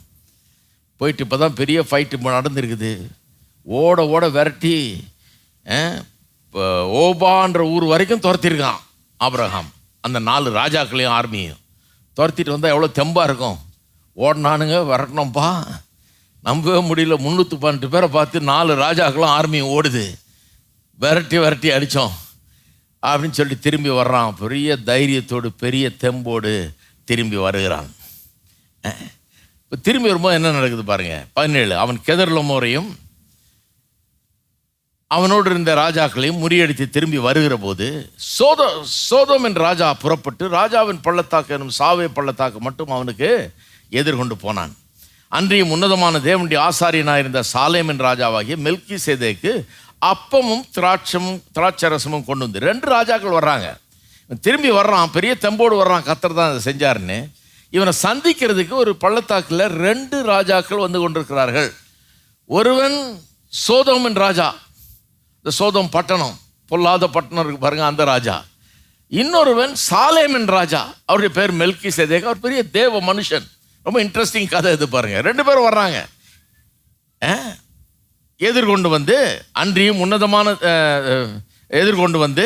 போயிட்டு இப்போ தான் பெரிய ஃபைட்டு நடந்திருக்குது. ஓட ஓட விரட்டி இப்போ ஓபான்ற ஊர் வரைக்கும் துரத்திருக்கான் ஆபிரகாம். அந்த நாலு ராஜாக்களையும் ஆர்மியும் துரத்திட்டு வந்தால் எவ்வளோ தெம்பாக இருக்கும். ஓடினானுங்க விரட்டினோம்ப்பா நம்பவே முடியல. முந்நூற்றி பன்னெண்டு பேரை பார்த்து நாலு ராஜாக்களும் ஆர்மியும் ஓடுது. விரட்டி விரட்டி அடித்தோம் அப்படின்னு சொல்லி திரும்பி வர்றான். பெரிய தைரியத்தோடு பெரிய தெம்போடு திரும்பி வருகிறான். இப்போ திரும்பி வரும்போது என்ன நடக்குது பாருங்கள் பதினேழு அவன் கெதர்லமோரையும் அவனோடு இருந்த ராஜாக்களையும் முறியடித்து திரும்பி வருகிற போது சோதோ சோதோம் என் ராஜா புறப்பட்டு ராஜாவின் பள்ளத்தாக்கு எனும் சாவே பள்ளத்தாக்கு மட்டும் அவனுக்கு எதிர்கொண்டு போனான். அன்றையும் உன்னதமான தேவனுடைய ஆசாரியனாக இருந்த சாலேம் ராஜாவாகிய மெல்கி சேதேக்கு அப்பமும் திராட்சமும் திராட்சரசமும் கொண்டு வந்து ரெண்டு ராஜாக்கள் வர்றாங்க. இவன் திரும்பி வர்றான் பெரிய தெம்போடு வர்றான் கத்தர் தான் அதை செஞ்சாருன்னு. இவனை சந்திக்கிறதுக்கு ஒரு பள்ளத்தாக்கில் ரெண்டு ராஜாக்கள் வந்து கொண்டிருக்கிறார்கள். ஒருவன் சோதோமின் ராஜா. இந்த சோதம் பட்டணம் பொல்லாத பட்டணம் இருக்கு பாருங்க அந்த ராஜா. இன்னொருவன் சாலேமின் ராஜா. அவருடைய பேர் மெல்கி சேதேக் அவர் பெரிய தேவ மனுஷன். ரொம்ப இன்ட்ரெஸ்டிங் கதை இது பாருங்க. ரெண்டு பேரும் வர்றாங்க. எதிர்கொண்டு வந்து அன்றியும் உன்னதமான எதிர்கொண்டு வந்து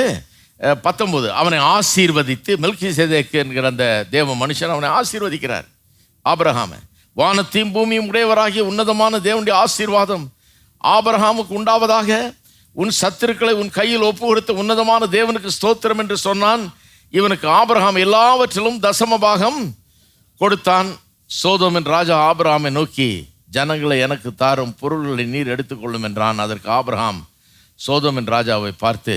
பத்தொம்போது அவனை ஆசீர்வதித்து மெல்கி சேதேக்கு என்கிற அந்த தேவ மனுஷன் அவனை ஆசீர்வதிக்கிறார். ஆபிரகாம வானத்தையும் பூமியும் உடையவராகிய உன்னதமான தேவனுடைய ஆசீர்வாதம் ஆபரகாமுக்கு உண்டாவதாக உன் சத்துருக்களை உன் கையில் ஒப்பு கொடுத்த உன்னதமான தேவனுக்கு ஸ்தோத்திரம் என்று சொன்னான். இவனுக்கு ஆபரகாம் எல்லாவற்றிலும் தசம பாகம் கொடுத்தான். சோதோமின் ராஜா ஆபிரஹாமை நோக்கி ஜனங்களை எனக்கு தாரும் பொருள்களை நீர் எடுத்துக்கொள்ளும் என்றான். அதற்கு ஆபிரஹாம் சோதோமின் ராஜாவை பார்த்து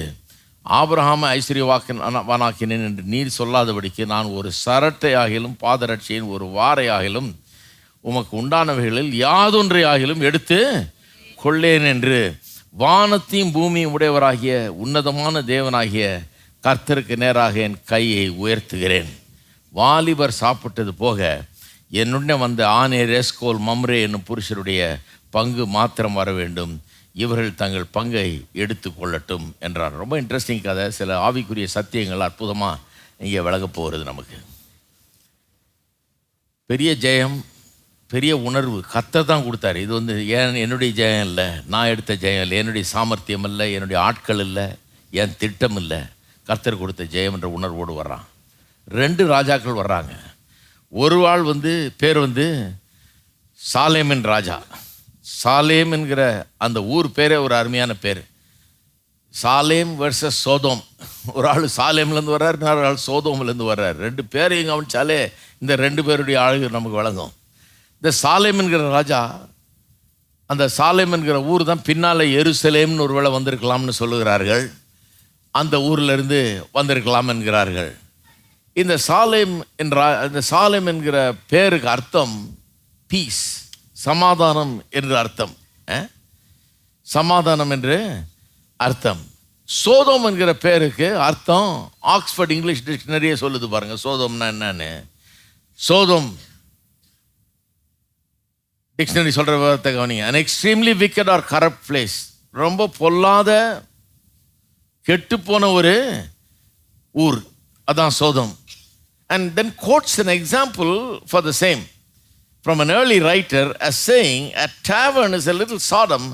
ஆபிரஹாமை ஐஸ்வர்யவாக்கினாக்கினேன் என்று நீர் சொல்லாதபடிக்கு நான் ஒரு சரட்டை ஆகிலும் பாதரட்சியின் ஒரு வாரை ஆகிலும் உமக்கு உண்டானவைகளில் யாதொன்றை ஆகிலும் எடுத்து கொள்ளேன் என்று வானத்தையும் பூமியும் உடையவராகிய உன்னதமான தேவனாகிய கர்த்தருக்கு நேராக என் கையை உயர்த்துகிறேன். வாலிபர் சாப்பிட்டது போக என்னுடனே வந்த ஆனே ரேஸ்கோல் மம்ரே என்னும் புருஷருடைய பங்கு மாத்திரம் வர வேண்டும். இவர்கள் தங்கள் பங்கை எடுத்து கொள்ளட்டும் என்றார். ரொம்ப இன்ட்ரெஸ்டிங் கதை. சில ஆவிக்குரிய சத்தியங்கள் அற்புதமாக இங்கே விலகப் போகிறது நமக்கு. பெரிய ஜெயம் பெரிய உணர்வு. கத்தை தான் கொடுத்தாரு. இது வந்து ஏன் என்னுடைய ஜெயம் இல்லை? நான் எடுத்த ஜெயம் இல்லை. என்னுடைய சாமர்த்தியம் இல்லை. என்னுடைய ஆட்கள் இல்லை. என் திட்டம் இல்லை. கர்த்தர் கொடுத்த ஜெயம் என்ற உணர்வோடு வர்றான். ரெண்டு ராஜாக்கள் வர்றாங்க. ஒரு ஆள் வந்து பேர் வந்து சாலேமின் ராஜா. சாலேம் என்கிற அந்த ஊர் பேரே ஒரு அருமையான பேர். Salem versus Sodom. ஒரு ஆள் சாலேம்லேருந்து வர்றார் இன்னொரு ஆள் சோதோம்லேருந்து வர்றார். ரெண்டு பேரையும் கவனிச்சாலே இந்த ரெண்டு பேருடைய ஆளுகள் நமக்கு வழங்கும் இந்த சாலேம் என்கிற ராஜா அந்த சாலேம் என்கிற ஊர் தான் பின்னால் எருசலேம்னு ஒரு வேளை வந்திருக்கலாம்னு சொல்லுகிறார்கள். அந்த ஊர்லேருந்து வந்திருக்கலாம் என்கிறார்கள். இந்த சாலேம் என்ற இந்த சாலேம் என்கிற பேருக்கு அர்த்தம் பீஸ் சமாதானம் என்று அர்த்தம். சமாதானம் என்று அர்த்தம். சோதம் என்கிற பேருக்கு அர்த்தம் ஆக்ஸ்ஃபர்ட் இங்கிலீஷ் டிக்ஷனரியே சொல்லுது பாருங்கள் சோதம்னா என்னன்னு. சோதம் டிக்ஷனரி சொல்கிற விவரத்தை கவனிங்க. An extremely wicked or corrupt place ரொம்ப பொல்லாத கெட்டுப்போன ஒரு ஊர். அதான் சோதம். And then quotes an example for the same from an early writer as saying a tavern is a little Sodom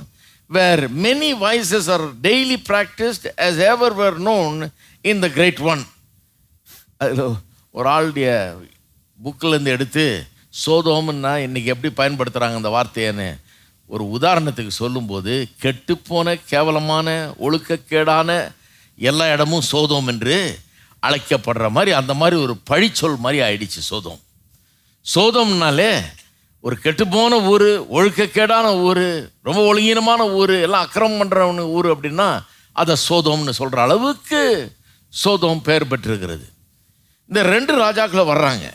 where many vices are daily practiced as ever were known in the great one அதில் ஒரு ஆளுடைய புக்கிலேருந்து எடுத்து சோதோம்னா இன்றைக்கி எப்படி பயன்படுத்துகிறாங்க அந்த வார்த்தையன்னு ஒரு உதாரணத்துக்கு சொல்லும்போது கெட்டுப்போன கேவலமான ஒழுக்கக்கேடான எல்லா இடமும் சோதோம் என்று அழைக்கப்படுற மாதிரி அந்த மாதிரி ஒரு பழிச்சொல் மாதிரி ஆயிடுச்சு சோதம். சோதம்னாலே ஒரு கெட்டுப்போன ஊர் ஒழுக்கக்கேடான ஊர் ரொம்ப ஒழுங்கீனமான ஊர் எல்லாம் அக்கிரமம் பண்ணுறவனு ஊர் அப்படின்னா அதை சோதம்னு சொல்கிற அளவுக்கு சோதம் பெயர் பெற்றிருக்கிறது. இந்த ரெண்டு ராஜாக்களை வர்றாங்க.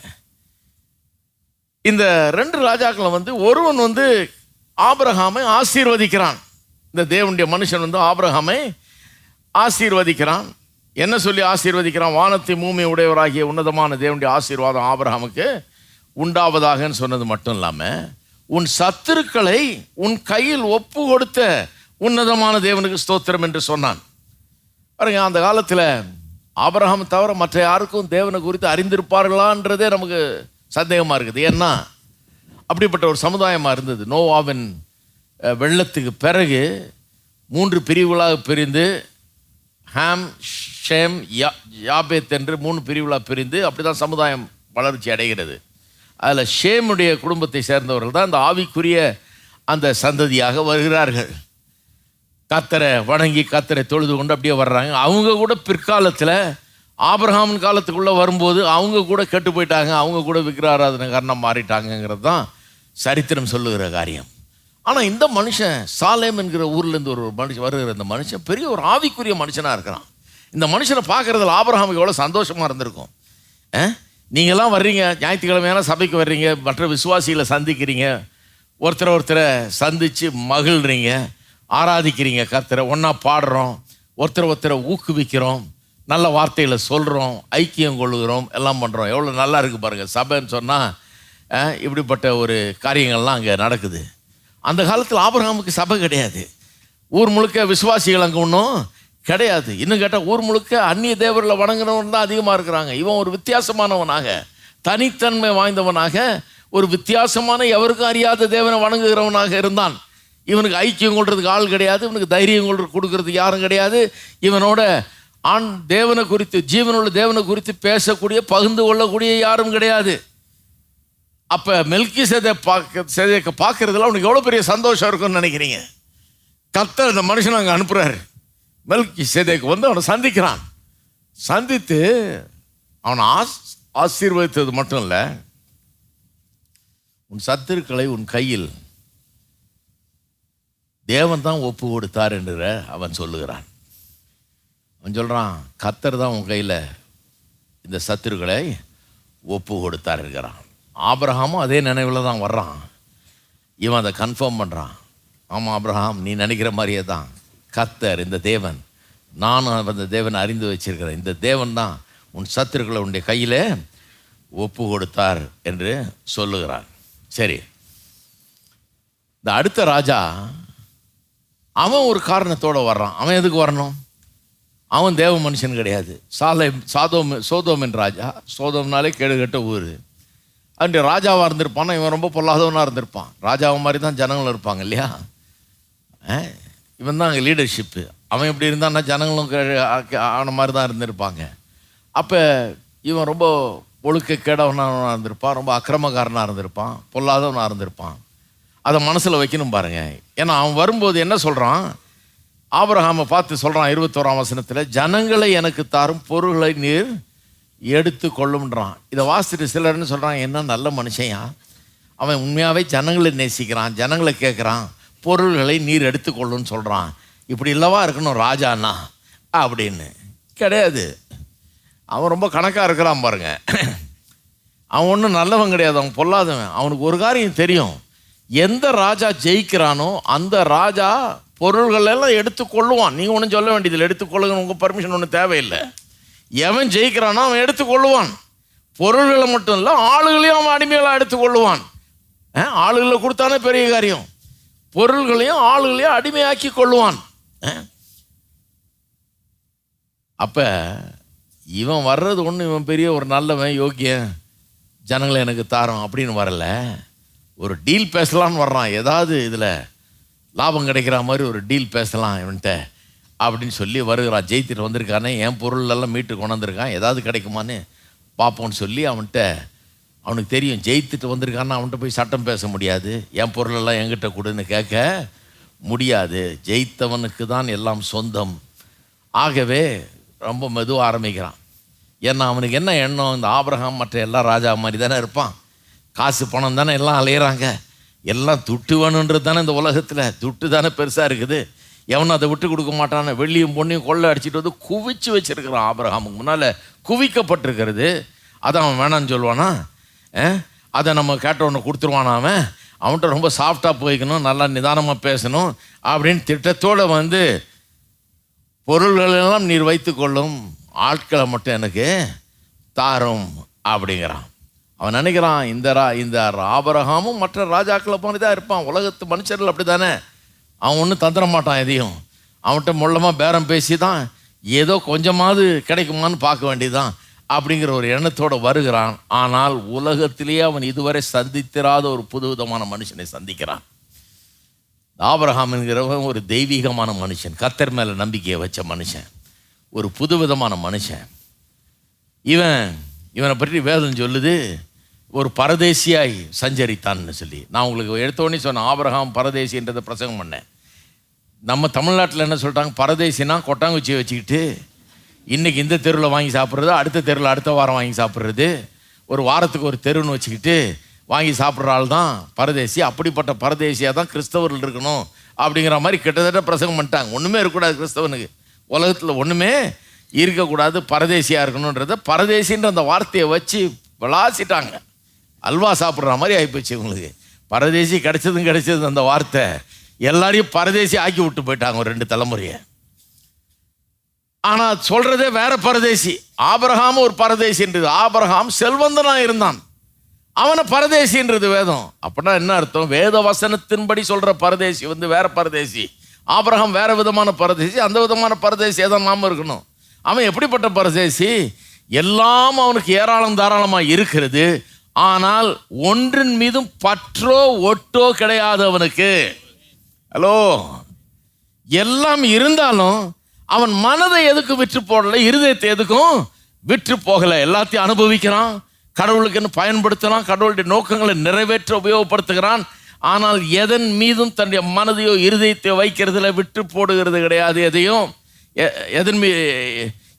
இந்த ரெண்டு ராஜாக்களை வந்து ஒருவன் வந்து ஆபரகாமை ஆசீர்வதிக்கிறான். இந்த தேவனுடைய மனுஷன் வந்து ஆபரகாமை ஆசீர்வதிக்கிறான். என்ன சொல்லி ஆசீர்வதிக்கிறான் வானத்தை மூமி உடையவராகிய உன்னதமான தேவனுடைய ஆசீர்வாதம் ஆபிரகாமுக்கு உண்டாவதாகன்னு சொன்னது மட்டும் இல்லாமல் உன் சத்துருக்களை உன் கையில் ஒப்பு கொடுத்த உன்னதமான தேவனுக்கு ஸ்தோத்திரம் என்று சொன்னான். பாருங்க அந்த காலத்தில் ஆபிரகாம் தவிர மற்ற யாருக்கும் தேவனை குறித்து அறிந்திருப்பார்களான்றதே நமக்கு சந்தேகமாக இருக்குது. ஏன்னா அப்படிப்பட்ட ஒரு சமுதாயமாக இருந்தது. நோவாவின் வெள்ளத்துக்கு பிறகு மூன்று பிரிவுகளாக பிரிந்து ஹாம் ஷேம் யா யாபேத் என்று மூணு பிரிவுகளாக பிரிந்து அப்படி தான் சமுதாயம் வளர்ச்சி அடைகிறது. அதில் ஷேமுடைய குடும்பத்தை சேர்ந்தவர்கள் தான் அந்த ஆவிக்குரிய அந்த சந்ததியாக வருகிறார்கள். கத்தரை வணங்கி கத்தரை தொழுது கொண்டு அப்படியே வர்றாங்க. அவங்க கூட பிற்காலத்தில் ஆபிரஹாமின் காலத்துக்குள்ளே வரும்போது அவங்க கூட கெட்டு போயிட்டாங்க. அவங்க கூட விக்கிராராதனை காரணம் மாறிட்டாங்கங்கிறது தான் சரித்திரம் சொல்லுகிற காரியம். ஆனால் இந்த மனுஷன் சாலேம் என்கிற ஊர்லேருந்து ஒரு மனுஷன் வருகிற இந்த மனுஷன் பெரிய ஒரு ஆவிக்குரிய மனுஷனாக இருக்கிறான். இந்த மனுஷனை பார்க்குறதுல ஆபரகாமுக்கு எவ்வளோ சந்தோஷமாக இருந்திருக்கும். நீங்கள்லாம் வர்றீங்க ஞாயிற்றுக்கிழமையான சபைக்கு வர்றீங்க மற்ற விசுவாசிகளை சந்திக்கிறீங்க ஒருத்தரை ஒருத்தரை சந்தித்து மகிழ்றீங்க ஆராதிக்கிறீங்க கத்தரை ஒன்றா பாடுறோம் ஒருத்தரை ஒருத்தரை ஊக்குவிக்கிறோம் நல்ல வார்த்தைகளை சொல்கிறோம் ஐக்கியம் கொள்கிறோம் எல்லாம் பண்ணுறோம் எவ்வளோ நல்லா இருக்குது பாருங்கள் சபைன்னு சொன்னால் இப்படிப்பட்ட ஒரு காரியங்கள்லாம் அங்கே நடக்குது. அந்த காலத்தில் ஆபரகாமுக்கு சபை கிடையாது. ஊர் முழுக்க விசுவாசிகள் அங்கே ஒன்றும் கிடையாது. இன்னும் கேட்டால் ஊர் முழுக்க அந்நிய தேவரில் வணங்கினவன் தான் அதிகமாக இருக்கிறாங்க. இவன் ஒரு வித்தியாசமானவனாக தனித்தன்மை வாய்ந்தவனாக ஒரு வித்தியாசமான எவருக்கும் அறியாத தேவனை வணங்குகிறவனாக இருந்தான். இவனுக்கு ஐக்கியம் கொள்றதுக்கு ஆள் கிடையாது இவனுக்கு தைரியம் கொள்ற கொடுக்கறதுக்கு யாரும் கிடையாது. இவனோட ஆண் தேவனை குறித்து ஜீவனுள்ள தேவனை குறித்து பேசக்கூடிய பகிர்ந்து கொள்ளக்கூடிய யாரும் கிடையாது. அப்போ மெல்கி சேதை பார்க்க சேதையை பார்க்கறதுல அவனுக்கு எவ்வளோ பெரிய சந்தோஷம் இருக்கும்னு நினைக்கிறீங்க? கத்தர் இந்த மனுஷனை அங்கே அனுப்புகிறாரு மெல்கி சேதைக்கு வந்து அவனை சந்திக்கிறான். சந்தித்து அவனை ஆஸ் ஆசீர்வதித்தது மட்டும் இல்லை உன் சத்துருக்களை உன் கையில் தேவன் தான் ஒப்பு கொடுத்தார் என்ற அவன் சொல்லுகிறான். அவன் சொல்கிறான் கத்தர் தான் உன் கையில் இந்த சத்துருக்களை ஒப்பு கொடுத்தார் இருக்கிறான் ஆப்ரஹாமும் அதே நினைவில் தான் வர்றான். இவன் அதை கன்ஃபார்ம் பண்ணுறான் ஆமாம் ஆப்ரஹாம் நீ நினைக்கிற மாதிரியே தான். கத்தர் இந்த தேவன். நானும் அந்த தேவனை அறிந்து வச்சிருக்கிறேன். இந்த தேவன் தான் உன் சத்துருக்களை உன்னுடைய கையில் ஒப்பு கொடுத்தார் என்று சொல்லுகிறார். சரி. இந்த அடுத்த ராஜா அவன் ஒரு காரணத்தோட வர்றான். அவன் எதுக்கு வரணும்? அவன் தேவ மனுஷன் கிடையாது. சாலை சாதோம் சோதோமின் ராஜா. சோதோம்னாலே கேடுகட்ட ஊர். அன்று ராஜாவாக இருந்திருப்பானா இவன் ரொம்ப பொல்லாதவனாக இருந்திருப்பான். ராஜாவை மாதிரி தான் ஜனங்களும் இருப்பாங்க இல்லையா? இவன் தான் அங்கே லீடர்ஷிப்பு அவன் எப்படி இருந்தான்னா ஜனங்களும் கீழே ஆன மாதிரி தான் இருந்திருப்பாங்க. அப்போ இவன் ரொம்ப ஒழுக்க கேடவனாக இருந்திருப்பான் ரொம்ப அக்கிரமக்காரனாக இருந்திருப்பான் பொல்லாதவனாக இருந்திருப்பான். அதை மனசில் வைக்கணும் பாருங்க. ஏன்னா அவன் வரும்போது என்ன சொல்கிறான் ஆபரகாமை பார்த்து சொல்கிறான் இருபத்தோராம் வசனத்தில் ஜனங்களை எனக்கு தாரும் பொருள்களை நீர் எடுத்து கொள்ளும்ன்றான் இதை வாசிட்டு சிலர்னு சொல்கிறான் என்ன நல்ல மனுஷையா அவன் உண்மையாகவே ஜனங்களை நேசிக்கிறான் ஜனங்களை கேட்குறான் பொருள்களை நீர் எடுத்துக்கொள்ளுன்னு சொல்கிறான் இப்படி இல்லவா இருக்கணும் ராஜாண்ணா அப்படின்னு. கிடையாது. அவன் ரொம்ப கணக்காக இருக்கிறான் பாருங்க. அவன் ஒன்றும் நல்லவன் கிடையாது அவன் பொல்லாதவன். அவனுக்கு ஒரு காரியம் தெரியும். எந்த ராஜா ஜெயிக்கிறானோ அந்த ராஜா பொருள்களெல்லாம் எடுத்துக்கொள்ளுவான். நீங்கள் ஒன்றும் சொல்ல வேண்டியதில்லை எடுத்துக்கொள்ளுங்க உங்கள் பர்மிஷன் ஒன்றும் தேவையில்லை. எவன் ஜெயிக்கிறானோ அவன் எடுத்துக்கொள்ளுவான். பொருள்களை மட்டும் இல்லை ஆளுகளையும் அவன் அடிமைகளாக எடுத்துக்கொள்ளுவான். ஆளுகளை கொடுத்தானே பெரிய காரியம். பொருள்களையும் ஆளுகளையும் அடிமையாக்கி கொள்ளுவான். அஹ். அப்ப இவன் வர்றது ஒன்று இவன் பெரிய ஒரு நல்லவன் யோக்கியன் ஜனங்களை எனக்கு தாரோம் அப்படின்னு வரல. ஒரு டீல் பேசலான்னு வர்றான். ஏதாவது இதில் லாபம் கிடைக்கிற மாதிரி ஒரு டீல் பேசலாம் இவன்கிட்ட. அப்படின்னு சொல்லி வருகிறான் ஜெயித்துட்டு வந்திருக்கானே என் பொருளெல்லாம் மீட்டு கொண்டு வந்திருக்கான் ஏதாவது கிடைக்குமான்னு பார்ப்போன்னு சொல்லி அவன்கிட்ட அவனுக்கு தெரியும் ஜெயித்துட்டு வந்திருக்கான்னு அவன்கிட்ட போய் சட்டம் பேச முடியாது. என் பொருளெல்லாம் என்கிட்ட கொடுன்னு கேட்க முடியாது. ஜெயித்தவனுக்கு தான் எல்லாம் சொந்தம். ஆகவே ரொம்ப மெதுவாக ஆரம்பிக்கிறான். ஏன்னா அவனுக்கு என்ன எண்ணம்? இந்த ஆபிரகாம் மற்ற எல்லா ராஜா மாதிரி தானே இருப்பான். காசு பணம் தானே எல்லாம் அலையிறாங்க. எல்லாம் துட்டு வேணுன்றது தானே இந்த உலகத்தில். துட்டு தானே பெருசாக இருக்குது. எவனும் அதை விட்டு கொடுக்க மாட்டான வெள்ளியும் பொண்ணையும் கொள்ளை அடிச்சிட்டு வந்து குவிச்சு வச்சிருக்கிறான் ஆபிரகாமுக்கு முன்னால். குவிக்கப்பட்டிருக்கிறது. அதை அவன் வேணான்னு சொல்லுவானா? அதை நம்ம கேட்டவனை கொடுத்துருவானா அவன்? அவன்கிட்ட ரொம்ப சாஃப்டாக போய்க்கணும் நல்லா நிதானமாக பேசணும் அப்படின்னு திட்டத்தோடு வந்து பொருள்களெல்லாம் நீர் வைத்துக்கொள்ளும் ஆட்களை மட்டும் எனக்கு தாரும் அப்படிங்கிறான். அவன் நினைக்கிறான் இந்த ரா இந்த ஆபரகமும் மற்ற ராஜாக்களை போனதாக இருப்பான். உலகத்து மனுஷர்கள் அப்படி தானே அவன் ஒன்றும் தந்துட மாட்டான் எதையும். அவன்கிட்ட மொல்லமாக பேரம் பேசி தான் ஏதோ கொஞ்சமாவது கிடைக்குமான்னு பார்க்க வேண்டியதுதான் அப்படிங்கிற ஒரு எண்ணத்தோடு வருகிறான். ஆனால் உலகத்திலேயே அவன் இதுவரை சந்தித்திராத ஒரு புதுவிதமான மனுஷனை சந்திக்கிறான். ஆபரகாம் என்கிறவன் ஒரு தெய்வீகமான மனுஷன் கத்தர் மேலே நம்பிக்கையை வச்ச மனுஷன் ஒரு புதுவிதமான மனுஷன். இவன் இவனை பற்றி வேதம் சொல்லுது ஒரு பரதேசியாய் சஞ்சரித்தான்னு சொல்லி. நான் உங்களுக்கு எடுத்தோடனே சொன்னேன் ஆபரகாம் பரதேசின்றதை பிரசங்கம் பண்ணேன். நம்ம தமிழ்நாட்டில் என்ன சொல்லிட்டாங்க பரதேசினா கொட்டாங்குச்சியை வச்சுக்கிட்டு இன்றைக்கி இந்த தெருவில் வாங்கி சாப்பிட்றது அடுத்த தெருவில் அடுத்த வாரம் வாங்கி சாப்பிட்றது. ஒரு வாரத்துக்கு ஒரு தெருன்னு வச்சுக்கிட்டு வாங்கி சாப்பிட்ற ஆள் தான் பரதேசி. அப்படிப்பட்ட பரதேசியாக தான் கிறிஸ்தவர்கள் இருக்கணும் அப்படிங்கிற மாதிரி கிட்டத்தட்ட பிரசங்கம் பண்ணிட்டாங்க. ஒன்றுமே இருக்கக்கூடாது கிறிஸ்தவனுக்கு. உலகத்தில் ஒன்றுமே இருக்கக்கூடாது பரதேசியாக இருக்கணுன்றத பரதேசின்ற அந்த வார்த்தையை வச்சு விளாசிட்டாங்க. அல்வா சாப்பிட்ற மாதிரி ஆகிப்போச்சு இவங்களுக்கு. பரதேசி கிடைச்சதும் கிடைச்சது அந்த வார்த்தை. எல்லாரையும் பரதேசி ஆக்கி விட்டு போயிட்டாங்க ஒரு ரெண்டு தலைமுறையை. ஆனால் சொல்கிறதே வேற பரதேசி. ஆபரகாம் ஒரு பரதேசின்றது. ஆபரகாம் செல்வந்தனாக இருந்தான். அவனை பரதேசின்றது வேதம். அப்படின்னா என்ன அர்த்தம்? வேத வசனத்தின்படி சொல்கிற பரதேசி வந்து வேற பரதேசி. ஆபரகம் வேற விதமான பரதேசி. அந்த விதமான பரதேசி தான் நாம இருக்கணும். அவன் எப்படிப்பட்ட பரதேசி? எல்லாம் அவனுக்கு ஏராளம் தாராளமாக இருக்கிறது. ஆனால் ஒன்றின் மீதும் பற்றோ ஒட்டோ கிடையாது அவனுக்கு ஹலோ? எல்லாம் இருந்தாலும் அவன் மனதை எதுக்கு விற்று போடல இருதயத்தை எதுக்கும் விற்று போகலை. எல்லாத்தையும் அனுபவிக்கிறான் கடவுளுக்குன்னு பயன்படுத்துகிறான் கடவுளுடைய நோக்கங்களை நிறைவேற்ற உபயோகப்படுத்துகிறான். ஆனால் எதன் மீதும் தன்னுடைய மனதையோ இருதயத்தையோ வைக்கிறதுல விற்று போடுகிறது கிடையாது. எதையும் எ- எதன் மீ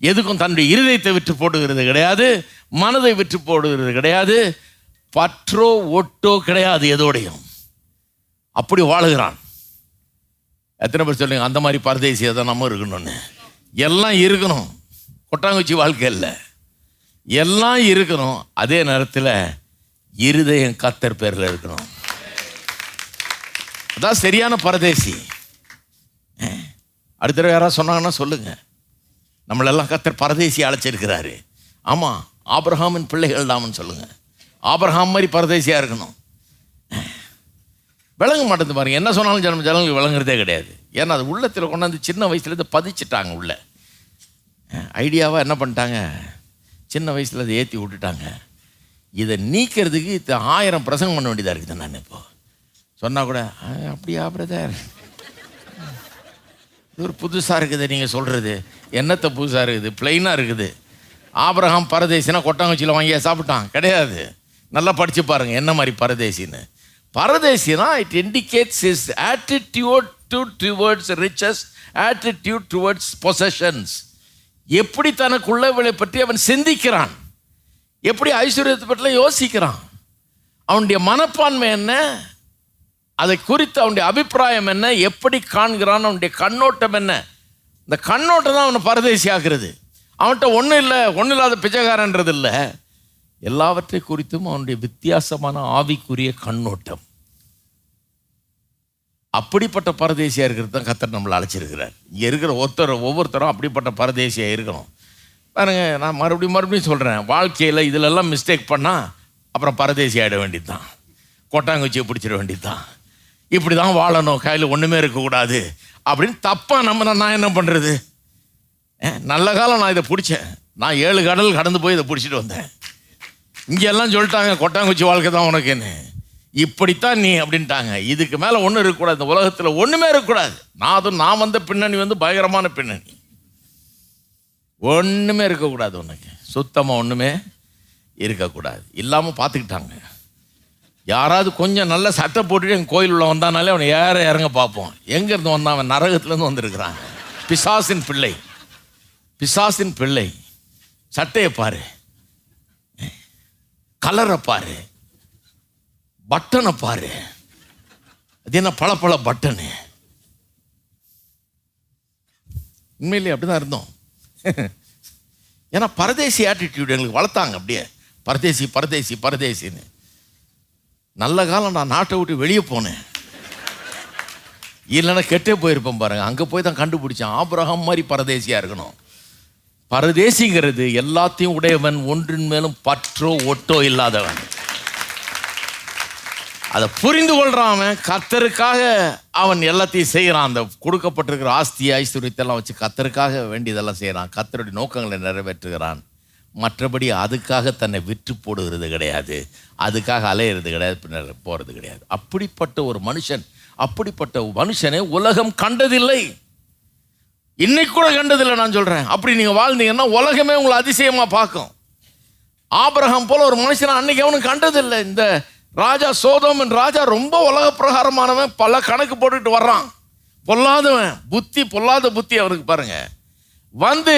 எதுக்கும் தன்னுடைய இருதயத்தை விற்று போடுகிறது கிடையாது மனதை விற்று போடுகிறது கிடையாது பற்றோ ஒட்டோ கிடையாது எதோடையும். அப்படி வாழுகிறான். எத்தனை பேர் சொல்லுங்க அந்த மாதிரி பரதேசியாக தான் நம்ம இருக்கணும்னு. எல்லாம் இருக்கணும். கொட்டாங்குச்சி வாழ்க்கை இல்லை. எல்லாம் இருக்கணும். அதே நேரத்தில் இருதயம் கத்தர் பேரில் இருக்கணும். அதான் சரியான பரதேசி. அடுத்த யாராவது சொன்னாங்கன்னா சொல்லுங்கள் நம்மளெல்லாம் கத்தர் பரதேசி அழைச்சிருக்கிறாரு. ஆமாம் ஆப்ரஹாமின் பிள்ளைகள் தாமன்னு சொல்லுங்கள் ஆப்ரஹாம் மாதிரி பரதேசியாக இருக்கணும். விளங்க மாட்டேது பாருங்க என்ன சொன்னாலும் ஜனம் ஜனங்களுக்கு விளங்குறதே கிடையாது. ஏன்னா அது உள்ளத்தில் கொண்டாந்து சின்ன வயசுலேருந்து பதிச்சிட்டாங்க உள்ள. ஐடியாவாக என்ன பண்ணிட்டாங்க? சின்ன வயசில் அதை ஏற்றி விட்டுட்டாங்க. இதை நீக்கிறதுக்கு இத்த ஆயிரம் பிரசங்கம் பண்ண வேண்டியதாக இருக்குது நான் இப்போது சொன்னால் கூட அப்படியா பிரதர் இது ஒரு புதுசாக இருக்குது நீங்கள் சொல்கிறது என்னத்தை புதுசாக இருக்குது? பிளெயினாக இருக்குது. ஆபிரகாம் பரதேசினா கொட்டாங்குச்சியில் வாங்கியா சாப்பிட்டான். கிடையாது. நல்லா படித்து பாருங்கள் என்ன மாதிரி பரதேசின்னு. பரதேசினா it indicates is attitude to towards riches attitude towards possessions எப்படி தனக்குள்ளவளை பற்றி அவன் சிந்திக்கிறான். எப்படி ஐஸ்வர்யத்தை பற்றிலாம் யோசிக்கிறான். அவனுடைய மனப்பான்மை என்ன? அதை குறித்து அவனுடைய அபிப்பிராயம் என்ன எப்படி காண்கிறான் அவனுடைய கண்ணோட்டம் என்ன? இந்த கண்ணோட்டம் தான் அவனை பரதேசி ஆக்குறது அவன்கிட்ட ஒன்றும் இல்லை ஒன்றும் இல்லாத பிச்சைக்காரன்றது இல்லை. எல்லாவற்றை குறித்தும் அவனுடைய வித்தியாசமான ஆவிக்குரிய கண்ணோட்டம். அப்படிப்பட்ட பரதேசியாக இருக்கிறது தான் கத்தர் நம்மளை அழைச்சிருக்கிறார். இங்கே இருக்கிற ஒருத்தர் ஒவ்வொருத்தரும் அப்படிப்பட்ட பரதேசியாக இருக்கணும். பாருங்க நான் மறுபடியும் மறுபடியும் சொல்கிறேன் வாழ்க்கையில் இதிலெல்லாம் மிஸ்டேக் பண்ணால் அப்புறம் பரதேசி ஆகிட வேண்டியது தான் கொட்டாங்குச்சியை பிடிச்சிட வேண்டியது தான் இப்படி தான் வாழணும். கையில் ஒன்றுமே இருக்கக்கூடாது. அப்படின்னு தப்பாக நம்ம நான் என்ன பண்ணுறது நல்ல காலம் நான் இதை பிடிச்சேன். நான் ஏழு கடல் கடந்து போய் இதை பிடிச்சிட்டு வந்தேன். இங்கே எல்லாம் சொல்லிட்டாங்க கொட்டாங்குச்சி வாழ்க்கை தான் உனக்குன்னு. இப்படித்தான் நீ அப்படின்ட்டாங்க. இதுக்கு மேலே ஒன்றும் இருக்கக்கூடாது. இந்த உலகத்தில் ஒன்றுமே இருக்கக்கூடாது. நான் அதுவும் நான் வந்த பின்னணி வந்து பயங்கரமான பின்னணி. ஒன்றுமே இருக்கக்கூடாது உனக்கு. சுத்தமாக ஒன்றுமே இருக்கக்கூடாது. இல்லாமல் பார்த்துக்கிட்டாங்க. யாராவது கொஞ்சம் நல்ல சட்டை போட்டுட்டு எங்கள் கோயில் உள்ள வந்தானாலே அவனை ஏற இறங்க பார்ப்போம். எங்கேருந்து வந்தான் அவன்? நரகத்துலேருந்து வந்திருக்கிறான். பிசாசின் பிள்ளை. பிசாசின் பிள்ளை. சட்டையை பாரு. கலரை பாரு. பட்டனை பாரு. அது என்ன பல பல பட்டனு? உண்மையிலேயே அப்படிதான் இருந்தோம். ஏன்னா பரதேசி ஆட்டிடியூட் எங்களுக்கு வளர்த்தாங்க அப்படியே. பரதேசி பரதேசி பரதேசின்னு. நல்ல காலம் நான் நாட்டை விட்டு வெளியே போனேன். இல்லைன்னா கெட்டே போயிருப்பேன் பாருங்க. அங்கே போய் தான் கண்டுபிடிச்சேன். ஆபிரகம் மாதிரி பரதேசியாக இருக்கணும். பரதேசிங்கிறது எல்லாத்தையும் உடையவன் ஒன்றின் மேலும் பற்றோ ஒட்டோ இல்லாதவன். அதை புரிந்து கொள்றான் அவன். கத்தருக்காக அவன் எல்லாத்தையும் செய்கிறான் அந்த கொடுக்கப்பட்டிருக்கிற ஆஸ்தி ஐஸ்வர்யத்தெல்லாம் வச்சு கத்தருக்காக வேண்டியதெல்லாம் செய்கிறான் கத்தருடைய நோக்கங்களை நிறைவேற்றுகிறான். மற்றபடி அதுக்காக தன்னை விற்று போடுகிறது கிடையாது. அதுக்காக அலையிறது கிடையாது பின்னர் போகிறது கிடையாது. அப்படிப்பட்ட ஒரு மனுஷன் அப்படிப்பட்ட மனுஷனை உலகம் கண்டதில்லை. இன்னைக்கு கூட கண்டதில்லை நான் சொல்கிறேன் அப்படி நீங்கள் வாழ்ந்தீங்கன்னா உலகமே உங்களை அதிசயமாக பார்க்கும். ஆபரகம் போல் ஒரு மனுஷனை அன்னைக்கு அவனும் கண்டதில்லை. இந்த ராஜா சோதோமன் ராஜா ரொம்ப உலக பிரகாரமானவன் பல கணக்கு போட்டுட்டு வர்றான். பொல்லாதவன் புத்தி பொல்லாத புத்தி அவனுக்கு பாருங்க. வந்து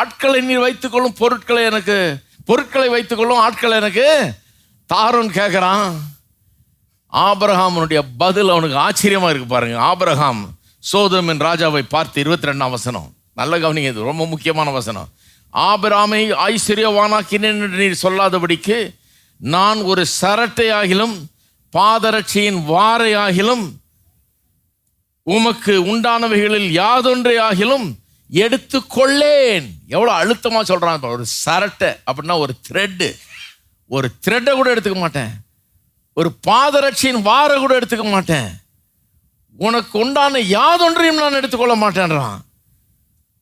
ஆட்களை நீர் வைத்துக்கொள்ளும் பொருட்களை எனக்கு பொருட்களை வைத்துக்கொள்ளும் ஆட்களை எனக்கு தாரோன் கேட்குறான் ஆபரகாமனுடைய பதில் அவனுக்கு ஆச்சரியமாக இருக்கு பாருங்க. ஆபரகாம் சோதரமின் ராஜாவை பார்த்து இருபத்தி ரெண்டாம் வசனம். நல்ல கவனிங்க இது ரொம்ப முக்கியமான வசனம். ஆபராமை ஐஸ்வர்யவானாக்கினேன் என்று நீர் சொல்லாதபடிக்கு நான் ஒரு சரட்டையாகிலும் பாதரட்சியின் வாரையாகிலும் உமக்கு உண்டானவைகளில் யாதொன்றை ஆகிலும் எடுத்துக்கொள்ளேன் எவ்வளோ அழுத்தமாக சொல்கிறான் ஒரு சரட்டை அப்படின்னா ஒரு த்ரெட்டு ஒரு த்ரெட்டை கூட எடுத்துக்க மாட்டேன். ஒரு பாதரட்சியின் வார கூட எடுத்துக்க மாட்டேன். உனக்கு உண்டான யாதொன்றையும் நான் எடுத்துக்கொள்ள மாட்டேன்றான்.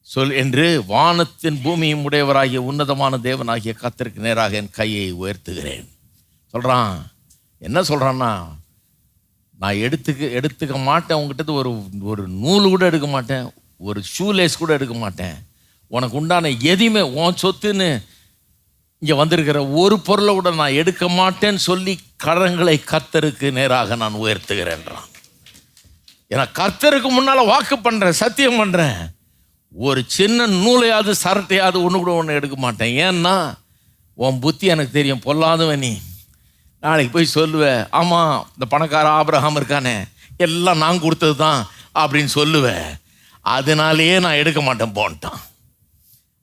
சொல் என்று வானத்தின் பூமியும் உடையவராகிய உன்னதமான தேவனாகிய கத்தருக்கு நேராக என் கையை உயர்த்துகிறேன். சொல்கிறான் என்ன சொல்கிறான்னா நான் எடுத்துக்க எடுத்துக்க மாட்டேன். உங்ககிட்ட ஒரு ஒரு நூல் கூட எடுக்க மாட்டேன். ஒரு ஷூலேஸ் கூட எடுக்க மாட்டேன். உனக்கு உண்டான எதையுமே உன் சொத்துன்னு இங்கே வந்திருக்கிற ஒரு பொருளை கூட நான் எடுக்க மாட்டேன்னு சொல்லி கடன்களை கர்த்தருக்கு நேராக நான் உயர்த்துகிறேன்றான். ஏன்னா கர்த்தருக்கு முன்னால் வாக்கு பண்ணுறேன் சத்தியம் பண்ணுறேன் ஒரு சின்ன நூலையாவது சரட்டையாவது ஒன்று கூட ஒன்று எடுக்க மாட்டேன். ஏன்னா உன் புத்தி எனக்கு தெரியும் பொல்லாதவன் நீ. நாளைக்கு போய் சொல்லுவேன் ஆமாம் இந்த பணக்கார ஆபிரகாம் இருக்கானே எல்லாம் நான் கொடுத்தது தான் அப்படின்னு சொல்லுவேன் அதனாலேயே நான் எடுக்க மாட்டேன் போன்ட்டான்.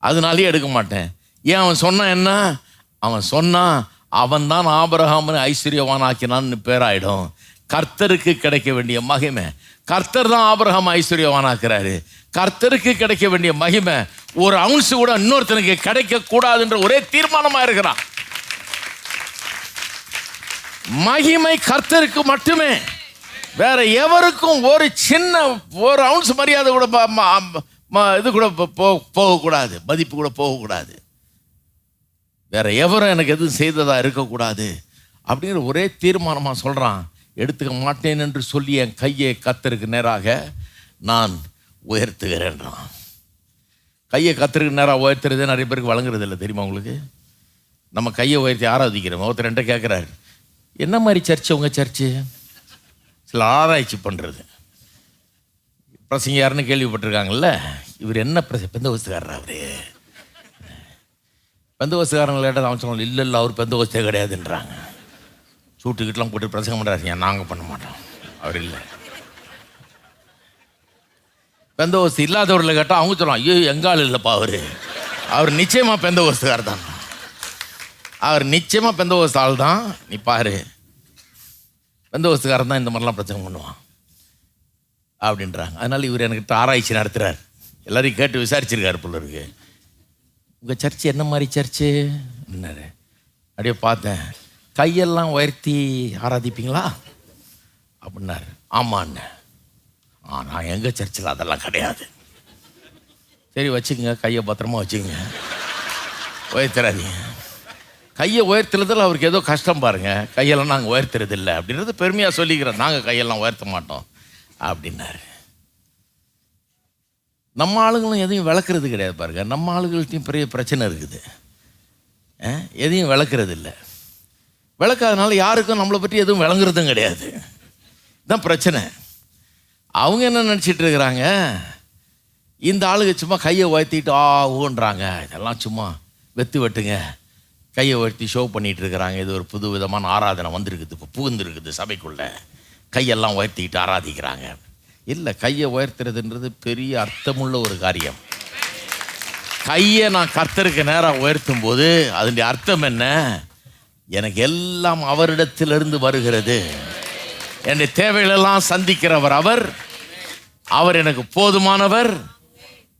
அதனாலேயே எடுக்க மாட்டேன். ஏன் அவன் சொன்னான் என்ன? அவன் சொன்னான் அவன் தான் ஆபரகாமன் ஐஸ்வர்யவானாக்கினான்னு பேராயிடும். கர்த்தருக்கு கிடைக்க வேண்டிய மகிமை. கர்த்தர் தான் ஆபரகம் ஐஸ்வர்யவான் ஆக்குறாரு கர்த்தருக்கு கிடைக்க வேண்டிய மகிமை ஒரு அவுன்ஸ் கூட இன்னொருத்தனுக்கு கிடைக்க கூடாதுன்ற ஒரே தீர்மானமா இருக்கிறான். மகிமை கர்த்தருக்கு மட்டுமே. வேற எவருக்கும் ஒரு சின்ன ஒரு அவுன்ஸ் மரியாதை கூட இது கூட போ- போ- போகக்கூடாது மதிப்பு கூட போகக்கூடாது. வேற எவரும் எனக்கு எதுவும் செய்ததாக இருக்கக்கூடாது அப்படிங்கிற ஒரே தீர்மானமாக சொல்கிறான் எடுத்துக்க மாட்டேன் என்று சொல்லி என் கையை கத்தருக்கு நேராக நான் உயர்த்துகிறேன்றான். கையை கத்தருக்கு நேராக உயர்த்துறது நிறைய பேருக்கு வழங்குறது இல்லை தெரியுமா உங்களுக்கு? நம்ம கையை உயர்த்தி ஆராதிக்கிறோம். ஒருத்தர் ரெண்ட கேட்குறாரு என்ன மாதிரி சர்ச்சு உங்கள் சர்ச்சு? சில ஆராய்ச்சி பண்ணுறது பிரசங்க யாருன்னு கேள்விப்பட்டிருக்காங்கல்ல இவர் என்ன பிரச பெந்த வசுக்காரர் அவரு? பெந்த கேட்டால் அவன் சொன்னாங்க இல்லை இல்லை அவர் பெந்த கிடையாதுன்றாங்க. சூட்டுக்கிட்டலாம் போட்டு பிரசங்கம் பண்ணுறாரு நாங்கள் பண்ண மாட்டோம். அவர் இல்லை. பெந்த இல்லாதவர்களை கேட்டால் அவங்க சொல்லலாம் ஐயோ எங்கால் இல்லைப்பா அவர். அவர் நிச்சயமாக பெந்த தான். அவர் நிச்சயமாக பெந்த ஆள் தான். நீ பாரு. பெந்த தான் இந்த மாதிரிலாம் பிரச்சனை பண்ணுவான். அப்படின்றாங்க. அதனால் இவர் என்கிட்ட ஆராய்ச்சி நடத்துகிறார் எல்லாரையும் கேட்டு விசாரிச்சிருக்காரு போல உங்கள் சர்ச்சு என்ன மாதிரி சர்ச்சு? என்னாரு அப்படியே பார்த்தேன். கையெல்லாம் உயர்த்தி ஆராதிப்பீங்களா? அப்படின்னாரு. ஆமாண்ண. ஆ நான் எங்கள் சர்ச்சில் அதெல்லாம் கிடையாது. சரி வச்சுக்கோங்க. கையை பத்திரமா வச்சுக்கோங்க. உயர்த்துறாதீங்க. கையை உயர்த்துறதில் அவருக்கு ஏதோ கஷ்டம் பாருங்கள் கையெல்லாம் நாங்கள் உயர்த்துறது இல்லை அப்படின்றது பெருமையாக சொல்லிக்கிறோம். நாங்கள் கையெல்லாம் உயர்த்த மாட்டோம். அப்படின்னாரு. நம்ம ஆளுங்களும் எதையும் விளக்குறது கிடையாது பாருங்க. நம்ம ஆளுகள்கிட்டையும் பெரிய பிரச்சனை இருக்குது. எதையும் விளக்குறது இல்லை விளக்காதனால யாருக்கும் நம்மளை பற்றி எதுவும் விளங்குறதும் கிடையாது. இதுதான் பிரச்சனை. அவங்க என்ன நினச்சிட்டு இருக்கிறாங்க? இந்த ஆளுங்க சும்மா கையை உயர்த்திட்டு ஆ ஊன்றாங்க. இதெல்லாம் சும்மா வெத்து வெட்டுங்க. கையை உயர்த்தி ஷோ பண்ணிட்டு இருக்கிறாங்க. இது ஒரு புது விதமான ஆராதனை வந்திருக்குது. இப்போ புகுந்துருக்குது சபைக்குள்ளே. கையெல்லாம் உயர்த்திக்கிட்டு ஆராதிக்கிறாங்க. இல்லை கையை உயர்த்துறதுன்றது பெரிய அர்த்தமுள்ள ஒரு காரியம். கையை நான் கர்த்தருக்கு நேராக உயர்த்தும் போது அதனுடைய அர்த்தம் என்ன? எனக்கு எல்லாம் அவரிடத்திலிருந்து வருகிறது. என்னுடைய தேவைகளெல்லாம் சந்திக்கிறவர் அவர். அவர் எனக்கு போதுமானவர்.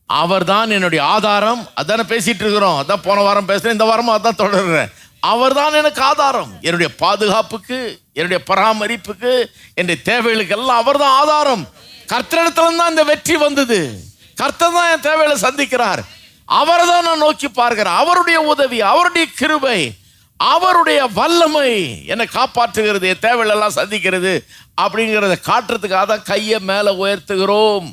அவர்தான் என்னுடைய ஆதாரம். அதானே பேசிட்டு இருக்கிறோம். அதான் போன வாரம் பேசுகிறேன் இந்த வாரமும் அதான் தொடர்றேன். அவர்தான் எனக்கு ஆதாரம். என்னுடைய பாதுகாப்புக்கு என்னுடைய பராமரிப்புக்கு என்னுடைய தேவைகளுக்கு எல்லாம் அவர்தான் ஆதாரம். கர்த்தரிடத்துல தான் இந்த வெற்றி வந்தது. கர்த்தர் தான் என் தேவைகளை சந்திக்கிறார். அவரை தான் நான் நோக்கி பார்க்கிறேன். அவருடைய உதவி அவருடைய கிருபை அவருடைய வல்லமை என்னை காப்பாற்றுகிறது என் தேவையிலெல்லாம் சந்திக்கிறது அப்படிங்கிறத காட்டுறதுக்காக தான் கையை மேலே உயர்த்துகிறோம்.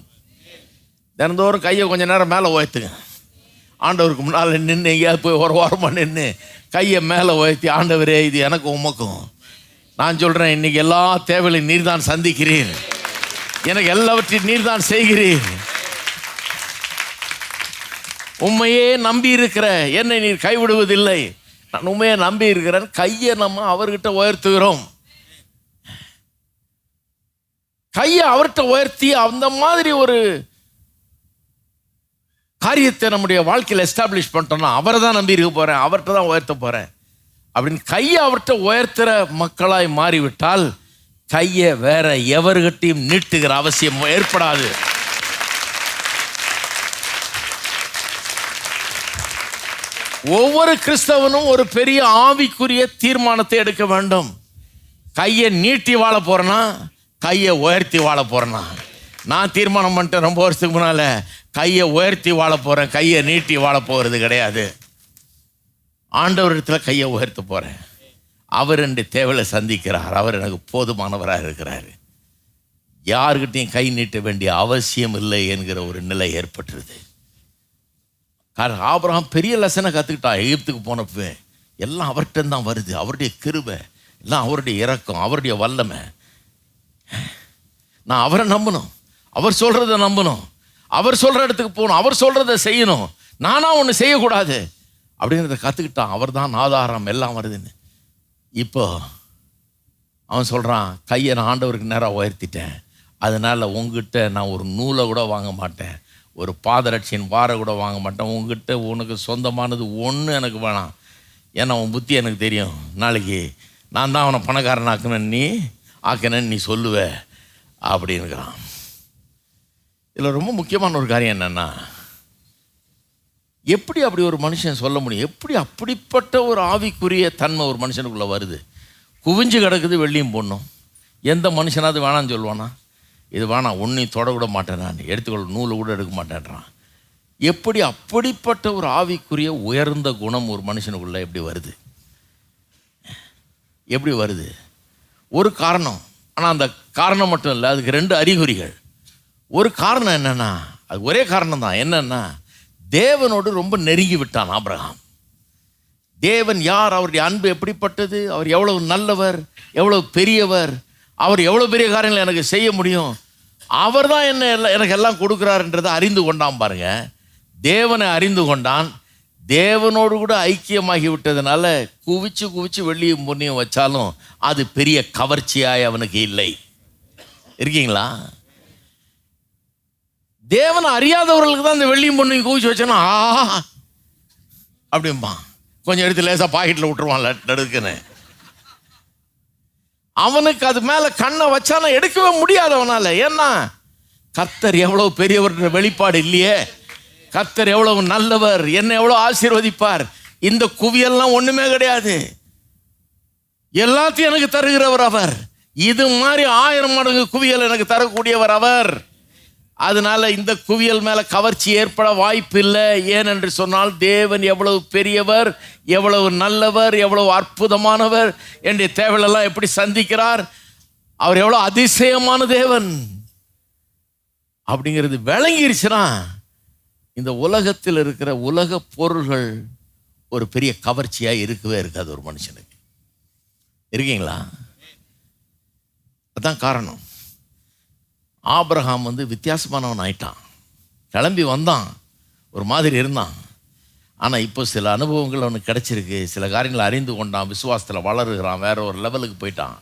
தினந்தோறும் கையை கொஞ்சம் நேரம் மேலே உயர்த்துங்க. ஆண்டவருக்கு முன்னால் நின்று எங்கேயாவது போய் ஒரு வாரமாக நின்று கையை மேலே உயர்த்தி ஆண்டவரே இது எனக்கு உமக்கும். நான் சொல்கிறேன் இன்றைக்கி எல்லா தேவைகளையும் நீர் தான் சந்திக்கிறீர். எனக்கு எல்லாவற்றையும் நீர் தான் செய்கிறீர். உண்மையே நம்பி இருக்கிற என்னை நீர் கைவிடுவதில்லை. நான் உண்மையை நம்பி இருக்கிறேன் கையை நம்ம அவர்கிட்ட உயர்த்துகிறோம். கையை அவர்கிட்ட உயர்த்தி அந்த மாதிரி ஒரு காரியத்தை நம்முடைய வாழ்க்கையில் எஸ்டாப்ளிஷ் பண்ணிட்டோம்னா அவரை தான் நம்பி இருக்க போகிறேன் அவர்கிட்ட தான் உயர்த்த போகிறேன் அப்படின்னு கையை அவர்கிட்ட உயர்த்துகிற மக்களாய் மாறிவிட்டால் கையை வேற எவர்கிட்டையும் நீட்டுகிற அவசியம் ஏற்படாது. ஒவ்வொரு கிறிஸ்தவனும் ஒரு பெரிய ஆவிக்குரிய தீர்மானத்தை எடுக்க வேண்டும். கையை நீட்டி வாழ போகிறேன்னா கையை உயர்த்தி வாழ போகிறேன்னா நான் தீர்மானம் பண்ணிட்டேன் ரொம்ப வருஷத்துக்கு முன்னால. கையை உயர்த்தி வாழ போறேன் கையை நீட்டி வாழ போகிறது கிடையாது. ஆண்டவரிடத்தில் கையை உயர்த்த போறேன். அவர் ரெண்டு தேவையை சந்திக்கிறார். அவர் எனக்கு போதுமானவராக இருக்கிறார். யாருக்கிட்டையும் கை நீட்ட வேண்டிய அவசியம் இல்லை என்கிற ஒரு நிலை ஏற்பட்டுருது. காரணம் பெரிய லெசனை கற்றுக்கிட்டான் எகிப்துக்கு போனப்பவே எல்லாம் அவர்கிட்ட தான் வருது. அவருடைய கிருபை எல்லாம் அவருடைய இறக்கம் அவருடைய வல்லமை. நான் அவரை நம்பணும். அவர் சொல்கிறத நம்பணும். அவர் சொல்கிற இடத்துக்கு போகணும். அவர் சொல்கிறத செய்யணும். நானாக ஒன்று செய்யக்கூடாது. அப்படிங்கிறத கற்றுக்கிட்டான் அவர் தான் ஆதாரம் எல்லாம் வருதுன்னு. இப்போ அவன் சொல்கிறான் கையை நான் ஆண்டவருக்கு நேராக உயர்த்திட்டேன். அதனால் உங்ககிட்ட நான் ஒரு நூலை கூட வாங்க மாட்டேன். ஒரு பாதரட்சியின் வாரை கூட வாங்க மாட்டேன். உங்ககிட்ட உனக்கு சொந்தமானது ஒன்று எனக்கு வேணாம். ஏன்னா உன் புத்தி எனக்கு தெரியும். நாளைக்கு நான் தான் அவனை பணக்காரன் ஆக்கணும் நீ ஆக்கினேன்னு நீ சொல்லுவ. அப்படின்னுக்கிறான் இதில் ரொம்ப முக்கியமான ஒரு காரியம் என்னென்னா எப்படி அப்படி ஒரு மனுஷன் சொல்ல முடியும்? எப்படி அப்படிப்பட்ட ஒரு ஆவிக்குரிய தன்மை ஒரு மனுஷனுக்குள்ளே வருது? குவிஞ்சு கிடக்குது வெள்ளியும் பொண்ணும். எந்த மனுஷனாவது வேணான்னு சொல்லுவானா? இது வேணாம் ஒன்றையும் தொடக்கூட மாட்டேன் நான். எடுத்துக்கொள்ள நூலை கூட எடுக்க மாட்டேன்றான். எப்படி அப்படிப்பட்ட ஒரு ஆவிக்குரிய உயர்ந்த குணம் ஒரு மனுஷனுக்குள்ளே எப்படி வருது? எப்படி வருது? ஒரு காரணம். ஆனால் அந்த காரணம் மட்டும் இல்லை அதுக்கு ரெண்டு அறிகுறிகள். ஒரு காரணம் என்னென்னா அது ஒரே காரணம் தான் என்னென்னா தேவனோடு ரொம்ப நெருங்கி விட்டான் ஆபிரகாம். தேவன் யார்? அவருடைய அன்பு எப்படிப்பட்டது? அவர் எவ்வளவு நல்லவர்? எவ்வளவு பெரியவர்? அவர் எவ்வளோ பெரிய காரியங்களை எனக்கு செய்ய முடியும்? அவர் தான் என்ன எல்லாம் எனக்கு எல்லாம் கொடுக்குறாருன்றதை அறிந்து கொண்டான் பாருங்க. தேவனை அறிந்து கொண்டான். தேவனோடு கூட ஐக்கியமாகி விட்டதுனால குவிச்சு குவிச்சு வெள்ளியும் பொன்னியும் வச்சாலும் அது பெரிய கவர்ச்சியாய் அவனுக்கு இல்லை. இருக்கீங்களா? தேவனை அறியாதவர்களுக்கு தான் இந்த வெள்ளியும் பொண்ணையும் குவிச்சு வச்சேன்னா ஆ அப்படிம்பான். கொஞ்சம் எடுத்து லேசாக பாக்கெட்டில் விட்டுருவான்ல நடுக்குன்னு. அவனுக்கு அது மேலே கண்ணை வச்சானா எடுக்கவே முடியாது அவனால். ஏன்னா கர்த்தர் எவ்வளவு பெரியவர்ன்ற வெளிப்பாடு இல்லையே. கர்த்தர் எவ்வளவு நல்லவர் என்ன எவ்வளோ ஆசீர்வதிப்பார். இந்த குவியெல்லாம் ஒன்றுமே கிடையாது. எல்லாத்தையும் எனக்கு தருகிறவர் அவர். இது மாதிரி ஆயிரம் மடங்கு குவியல் எனக்கு தரக்கூடியவர் அவர். அதனால் இந்த குவியல் மேலே கவர்ச்சி ஏற்பட வாய்ப்பு இல்லை ஏனென்று சொன்னால் தேவன் எவ்வளவு பெரியவர் எவ்வளவு நல்லவர் எவ்வளவு அற்புதமானவர் என்னுடைய தேவையெல்லாம் எப்படி சந்திக்கிறார்? அவர் எவ்வளோ அதிசயமான தேவன். அப்படிங்கிறது விளங்கிருச்சுன்னா இந்த உலகத்தில் இருக்கிற உலக பொருள்கள் ஒரு பெரிய கவர்ச்சியாக இருக்கவே இருக்காது ஒரு மனுஷனுக்கு. இருக்கீங்களா? அதுதான் காரணம். ஆபிரகாம் வந்து வித்தியாசமானவன் ஆயிட்டான். கிளம்பி வந்தான். ஒரு மாதிரி இருந்தான். ஆனால் இப்போ சில அனுபவங்கள் அவனுக்கு கிடச்சிருக்கு. சில காரியங்களை அறிந்து கொண்டான். விசுவாசத்தில் வளருகிறான். வேற ஒரு லெவலுக்கு போயிட்டான்.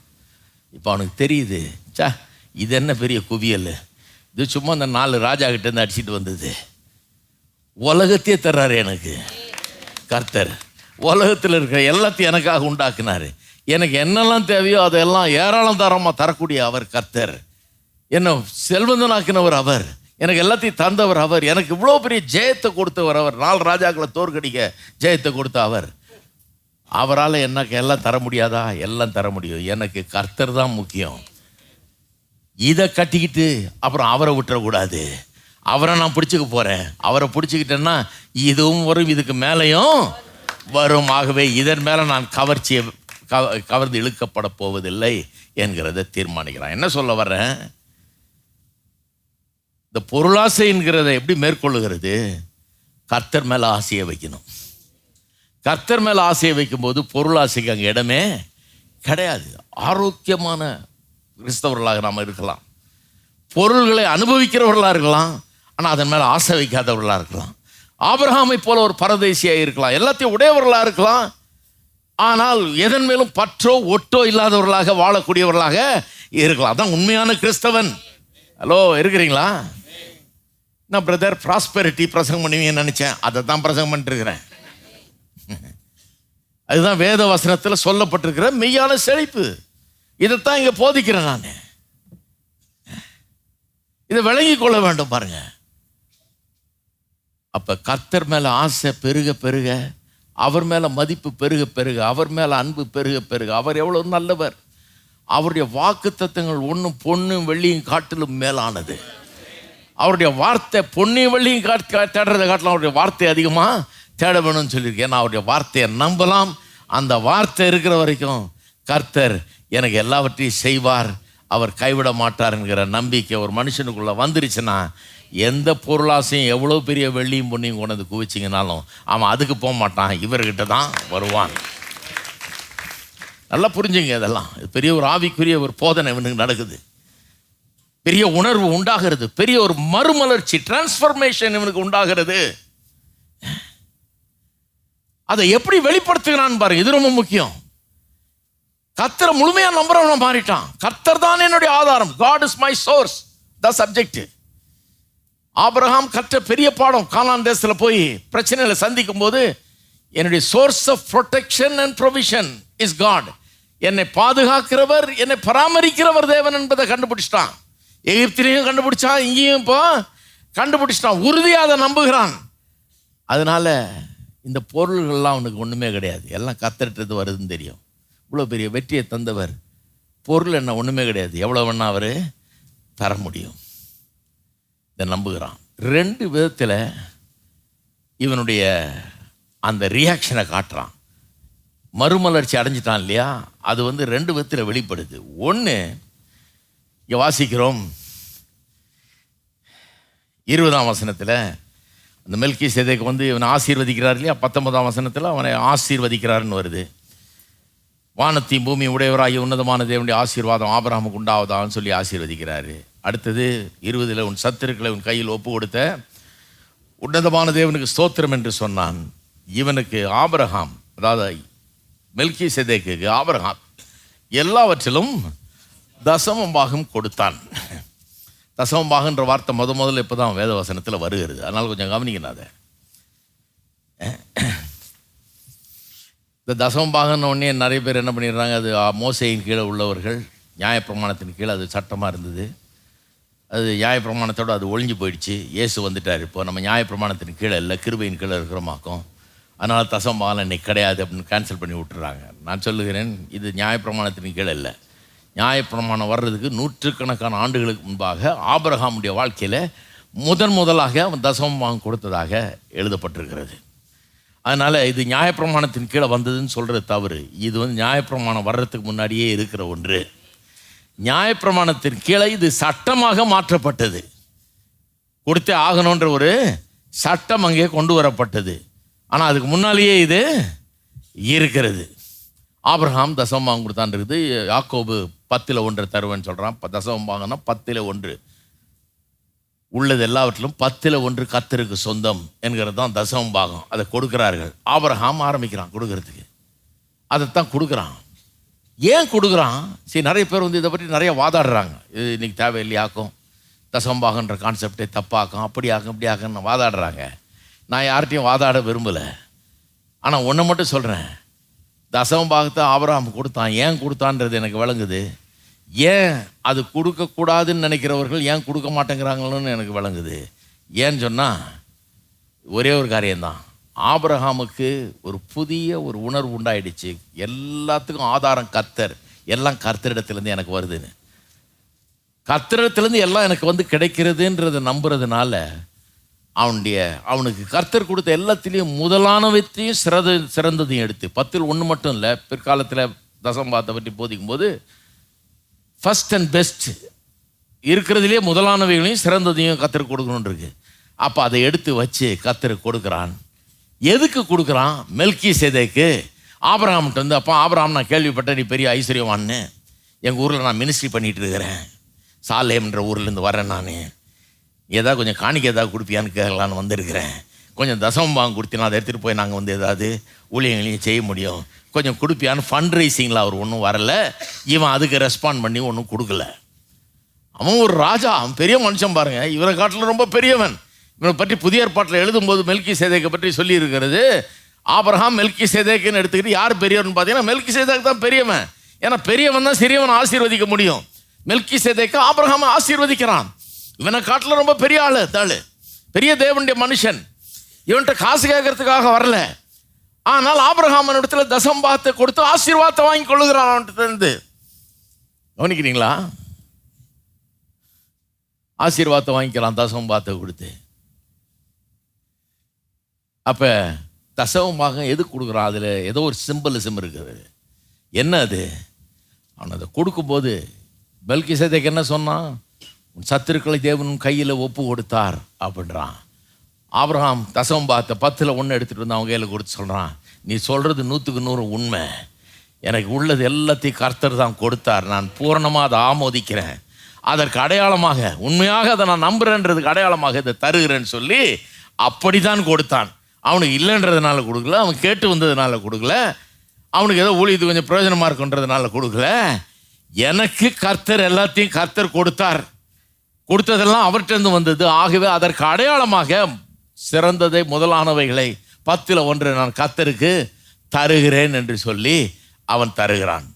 இப்போ அவனுக்கு தெரியுது. சா இது என்ன பெரிய குவியல்? இது சும்மா அந்த நாலு ராஜா கிட்டேருந்து அடிச்சுட்டு வந்தது. உலகத்தையே தர்றாரு எனக்கு. கர்த்தர். உலகத்தில் இருக்கிற எல்லாத்தையும் எனக்காக உண்டாக்குனாரு. எனக்கு என்னெல்லாம் தேவையோ அதெல்லாம் ஏராளம் தரமாக தரக்கூடிய அவர் கர்த்தர். என்னை செல்வந்தனாக்கினவர் அவர். எனக்கு எல்லாத்தையும் தந்தவர் அவர். எனக்கு இவ்வளோ பெரிய ஜெயத்தை கொடுத்தவர் அவர். நாலு ராஜாக்களை தோற்கடிக்க ஜெயத்தை கொடுத்த அவர். அவரால் எனக்கு எல்லாம் தர முடியாதா? எல்லாம் தர முடியும். எனக்கு கர்த்தர் தான் முக்கியம். இதை கட்டிக்கிட்டு அப்புறம் அவரை விட்டுறக்கூடாது. அவரை நான் பிடிச்சிக்க போகிறேன் அவரை பிடிச்சிக்கிட்டேன்னா இதுவும் வரும் இதுக்கு மேலேயும் வரும். ஆகவே இதன் மேலே நான் கவர்ச்சியை கவ கவர்ந்து இழுக்கப்பட போவதில்லை என்கிறத தீர்மானிக்கிறான். என்ன சொல்ல வர்றேன்? இந்த பொருளாசைங்கிறத எப்படி மேற்கொள்ளுகிறது? கர்த்தர் மேலே ஆசையை வைக்கணும். கர்த்தர் மேலே ஆசையை வைக்கும்போது பொருளாசைக்கு அங்கே இடமே கிடையாது. ஆரோக்கியமான கிறிஸ்தவர்களாக நாம் இருக்கலாம். பொருள்களை அனுபவிக்கிறவர்களாக இருக்கலாம். ஆனால் அதன் மேலே ஆசை வைக்காதவர்களாக இருக்கலாம். ஆபிரகாமை போல ஒரு பரதேசியாக இருக்கலாம். எல்லாத்தையும் உடையவர்களாக இருக்கலாம். ஆனால் எதன் மேலும் பற்றோ ஒட்டோ இல்லாதவர்களாக வாழக்கூடியவர்களாக இருக்கலாம். அதான் உண்மையான கிறிஸ்தவன். ஹலோ இருக்கிறீங்களா? நான் பிரதர் ப்ராஸ்பெரிட்டி பிரசங்கம் பண்ணுவீங்கன்னு நினச்சேன். அதை தான் பிரசங்கம் பண்ணிட்டுருக்கிறேன். அதுதான் வேத வசனத்தில் சொல்லப்பட்டிருக்கிற மெய்யான செழிப்பு. இதைத்தான் இங்கே போதிக்கிறேன் நான். இதை விளங்கி கொள்ள வேண்டும் பாருங்க. அப்போ கர்த்தர் மேலே ஆசை பெருக பெருக அவர் மேலே மதிப்பு பெருக பெருக அவர் மேலே அன்பு பெருக பெருக அவர் எவ்வளோ நல்லவர். அவருடைய வாக்கு தத்துவங்கள் ஒன்றும் பொண்ணும் வெள்ளியும் காட்டிலும் மேலானது. அவருடைய வார்த்தை பொன்னி வழியும் தேடுறதை காட்டிலும் அவருடைய வார்த்தை அதிகமாக தேட வேணும்னு சொல்லியிருக்கேன். ஏன்னா அவருடைய வார்த்தையை நம்பலாம். அந்த வார்த்தை இருக்கிற வரைக்கும் கர்த்தர் எனக்கு எல்லாவற்றையும் செய்வார். அவர் கைவிட மாட்டார் என்கிற நம்பிக்கை ஒரு மனுஷனுக்குள்ளே வந்துருச்சுன்னா எந்த பொருளாசையும் எவ்வளோ பெரிய வெள்ளியும் பொண்ணையும் கொண்டு வந்து குவிச்சிங்கனாலும் அவன் அதுக்கு போக மாட்டான். இவர்கிட்ட தான் வருவான். நல்லா புரிஞ்சுங்க இதெல்லாம். இது பெரிய ஒரு ஆவிக்குரிய ஒரு போதனை இவனுக்கு நடக்குது. பெரிய உணர்வு உண்டாகிறது. பெரிய ஒரு மறுமலர்ச்சி டிரான்ஸ்ஃபர்மேஷன் இவனுக்கு உண்டாகிறது. அதை எப்படி வெளிப்படுத்துகிறான் பாருங்க இது ரொம்ப முக்கியம். கர்த்தரை முழுமையா நம்புறவன மாறிட்டான். கத்தர் தான் என்னுடைய ஆதாரம். God is my source the subject Abraham கற்ற பெரிய பாடம் கானான் தேசத்தில் போய் பிரச்சனைகளை சந்திக்கும் போது என்னுடைய source of protection and provision is God என்னை பாதுகாக்கிறவர் என்னை பராமரிக்கிறவர் தேவன் என்பதை கண்டுபிடிச்சிட்டான். எகிப்திலையும் கண்டுபிடிச்சான் இங்கேயும் இப்போ கண்டுபிடிச்சிட்டான். உறுதியாக அதை நம்புகிறான். அதனால் இந்த பொருள்கள்லாம் அவனுக்கு ஒன்றுமே கிடையாது. எல்லாம் கத்தரிட்டது வருதுன்னு தெரியும். இவ்வளோ பெரிய வெற்றியை தந்தவர். பொருள் என்ன ஒன்றுமே கிடையாது. எவ்வளோ வேணா அவர் தர முடியும். இதை நம்புகிறான். ரெண்டு விதத்தில் இவனுடைய அந்த ரியாக்ஷனை காட்டுறான். மறுமலர்ச்சி அடைஞ்சிட்டான் இல்லையா? அது வந்து ரெண்டு விதத்தில் வெளிப்படுது. ஒன்று இங்கே வாசிக்கிறோம். இருபதாம் வசனத்தில் அந்த மெல்கி சேதைக்கு வந்து இவனை ஆசீர்வதிக்கிறார் இல்லையா? பத்தொன்பதாம் வசனத்தில் அவனை ஆசீர்வதிக்கிறாருன்னு வருது. வானத்தையும் பூமி உடையவராகி உன்னதமான தேவனுடைய ஆசீர்வாதம் ஆபிரகாமுக்கு உண்டாவதான்னு சொல்லி ஆசீர்வதிக்கிறாரு. அடுத்தது இருபதில் உன் சத்துருக்களை உன் கையில் ஒப்பு கொடுத்த உன்னதமான தேவனுக்கு ஸ்தோத்திரம் என்று சொன்னான். இவனுக்கு ஆபரகாம் அதாவது மெல்கி செதேக்கு ஆபரகாம் எல்லாவற்றிலும் தசமம் பாகம் கொடுத்தான். தசமம் பாகன்ற வார்த்தை முத முதல்ல இப்போ தான் வேதவசனத்தில் வருகிறது. அதனால் கொஞ்சம் கவனிக்கணும் அதை இந்த தசமம் பாகம்னு உடனே நிறைய பேர் என்ன பண்ணிடுறாங்க அது மோசையின் கீழே உள்ளவர்கள் நியாயப்பிரமாணத்தின் கீழே அது சட்டமாக இருந்தது. அது நியாயப்பிரமாணத்தோடு அது ஒழிஞ்சு போயிடுச்சு. இயேசு வந்துட்டார். இப்போ நம்ம நியாயப்பிரமாணத்தின் கீழே இல்லை கிருபையின் கீழே இருக்கிறோமாக்கும். அதனால் தசமம் பாகம் இன்னைக்கு கிடையாது அப்படின்னு கேன்சல் பண்ணி விட்டுறாங்க. நான் சொல்லுகிறேன் இது நியாயப்பிரமாணத்தின் கீழே இல்லை. நியாயப்பிரமாணம் வர்றதுக்கு நூற்றுக்கணக்கான ஆண்டுகளுக்கு முன்பாக ஆபரகாமுடைய வாழ்க்கையில் முதன் முதலாக அவன் தசமம் கொடுத்ததாக எழுதப்பட்டிருக்கிறது. அதனால் இது நியாயப்பிரமாணத்தின் கீழே வந்ததுன்னு சொல்கிறது தவறு. இது வந்து நியாயப்பிரமாணம் வர்றதுக்கு முன்னாடியே இருக்கிற ஒன்று. நியாயப்பிரமாணத்தின் கீழே இது சட்டமாக மாற்றப்பட்டது. கொடுத்தே ஆகணுன்ற ஒரு சட்டம் அங்கே கொண்டு வரப்பட்டது. ஆனால் அதுக்கு முன்னாலேயே இது இருக்கிறது. ஆபிரகாம் தசமம் கொடுத்தான்றது யாக்கோபு பத்தில் ஒன்று தருவேன்னு சொல்கிறான் தசமம் வாங்கினா பத்தில் ஒன்று. உள்ளது எல்லாவற்றிலும் பத்தில் ஒன்று கத்தருக்கு சொந்தம் என்கிறது தான் தசமம் பாகம். அதை கொடுக்குறார்கள். ஆபரகாம் ஆரம்பிக்கிறான் கொடுக்கறதுக்கு. அதைத்தான் கொடுக்குறான். ஏன் கொடுக்குறான்? சரி நிறைய பேர் வந்து இதை பற்றி நிறைய வாதாடுறாங்க. இது இன்னைக்கு தேவையில்லையாக்கும் தசவம் பாகன்ற கான்செப்டே தப்பாக்கும் அப்படி ஆக்கும் இப்படி ஆக்குன்னு வாதாடுறாங்க. நான் யார்கிட்டையும் வாதாட விரும்பலை. ஆனால் ஒன்று மட்டும் சொல்கிறேன் தசவம் பாகத்தை ஆபரகாம் கொடுத்தான். ஏன் கொடுத்தான்றது எனக்கு விளங்குது. ஏன் அது கொடுக்கக்கூடாதுன்னு நினைக்கிறவர்கள் ஏன் கொடுக்க மாட்டேங்கிறாங்களோன்னு எனக்கு விளங்குது. ஏன்னு சொன்னால் ஒரே ஒரு காரியம்தான். ஆபரகாமுக்கு ஒரு புதிய ஒரு உணர்வு உண்டாயிடுச்சு. எல்லாத்துக்கும் ஆதாரம் கர்த்தர். எல்லாம் கர்த்தரிடத்துலேருந்து எனக்கு வருதுன்னு. கர்த்தரிடத்துலேருந்து எல்லாம் எனக்கு வந்து கிடைக்கிறதுன்றத நம்புறதுனால அவனுடைய அவனுக்கு கர்த்தர் கொடுத்த எல்லாத்துலேயும் முதலானவற்றையும் சிறந்த சிறந்ததையும் எடுத்து பத்தில் ஒன்று மட்டும் இல்லை பிற்காலத்தில் தசம்பாத்தை பற்றி போதிக்கும் போது ஃபஸ்ட் அண்ட் பெஸ்ட் இருக்கிறதுலே முதலானவைகளையும் சிறந்ததையும் கத்திர கொடுக்கணும்னு இருக்கு அப்போ அதை எடுத்து வச்சு கத்திர கொடுக்குறான். எதுக்கு கொடுக்குறான்? மெல்கி சேதைக்கு ஆபராம்கிட்ட வந்து அப்போ ஆபராம் நான் கேள்விப்பட்டேன் நீ பெரிய ஐஸ்வர்யவான்னு. எங்கள் ஊரில் நான் மினிஸ்ட்ரி பண்ணிகிட்டு இருக்கிறேன். சாலேம்ன்ற ஊர்லேருந்து வரேன் நான். ஏதாவது கொஞ்சம் காணிக்க ஏதாவது கொடுப்பியான்னு கேட்கலான்னு வந்திருக்கிறேன். கொஞ்சம் தசமம் வாங்க கொடுத்தினா அதை எடுத்துகிட்டு போய் நாங்கள் வந்து ஏதாவது ஊழியங்களையும் செய்ய முடியும். கொஞ்சம் கொடுப்பியான்னு ஃபண்ட் ரைசிங்கில் அவர் ஒன்றும் வரல. இவன் அதுக்கு ரெஸ்பாண்ட் பண்ணி ஒன்றும் கொடுக்கல. அவன் ஒரு ராஜா அவன் பெரிய மனுஷன் பாருங்கள் இவரை காட்டில் ரொம்ப பெரியவன். இவனை பற்றி புதிய ஏற்பாட்டில் எழுதும்போது மெல்கி சேதைக்கை பற்றி சொல்லியிருக்கிறது. ஆபரகாம் மெல்கி சேதைக்குன்னு எடுத்துக்கிட்டு யார் பெரியவர்னு பார்த்தீங்கன்னா மெல்கி சேதைக்கு தான் பெரியவன். ஏன்னா பெரியவன் தான் சிறியவன் ஆசீர்வதிக்க முடியும். மெல்கி சேதைக்கு ஆபரகாம ஆசீர்வதிக்கிறான். இவனை காட்டில் ரொம்ப பெரிய ஆள் தாளு. பெரிய தேவனுடைய மனுஷன். இவன்கிட்ட காசு கேட்கறதுக்காக வரல. ஆனால் ஆபிரகாமன் இடத்துல தசம்பாத்தை கொடுத்து ஆசீர்வாதத்தை வாங்கி கொள்ளுகிறான் அவன்கிட்ட இருந்து. கவனிக்கிறீங்களா? ஆசீர்வாதத்தை வாங்கிக்கலாம் தசம்பாத்தை கொடுத்து. அப்ப தசவமாக எது கொடுக்குறான்? அதில் ஏதோ ஒரு சிம்பிளிசம் இருக்குது. என்ன அது? அவன் அதை கொடுக்கும்போது பெல்கி சேதைக்கு என்ன சொன்னான்? உன் சத்துருக்களை தேவன் கையில் ஒப்பு கொடுத்தார் அப்படின்றான். ஆப்ரஹாம் தசவம் பார்த்த பத்தில் ஒன்று எடுத்துகிட்டு வந்து அவங்க கையில் கொடுத்து சொல்கிறான் நீ சொல்கிறது நூற்றுக்கு நூறு உண்மை. எனக்கு உள்ளது எல்லாத்தையும் கர்த்தர் தான் கொடுத்தார். நான் பூரணமாக அதை ஆமோதிக்கிறேன். அதற்கு அடையாளமாக உண்மையாக அதை நான் நம்புகிறேன்றதுக்கு அடையாளமாக இதை தருகிறேன்னு சொல்லி அப்படிதான் கொடுத்தான். அவனுக்கு இல்லைன்றதுனால கொடுக்கல அவன் கேட்டு வந்ததுனால கொடுக்கல அவனுக்கு ஏதோ ஊழியது கொஞ்சம் பிரயோஜனமாக இருக்குன்றதுனால கொடுக்கல. எனக்கு கர்த்தர் எல்லாத்தையும் கர்த்தர் கொடுத்தார். கொடுத்ததெல்லாம் அவர்கிட்டருந்து வந்தது. ஆகவே அதற்கு அடையாளமாக சிறந்ததை முதலானவைகளை பத்தில் ஒன்று நான் கத்தருக்கு தருகிறேன் என்று சொல்லி அவன் தருகிறான்.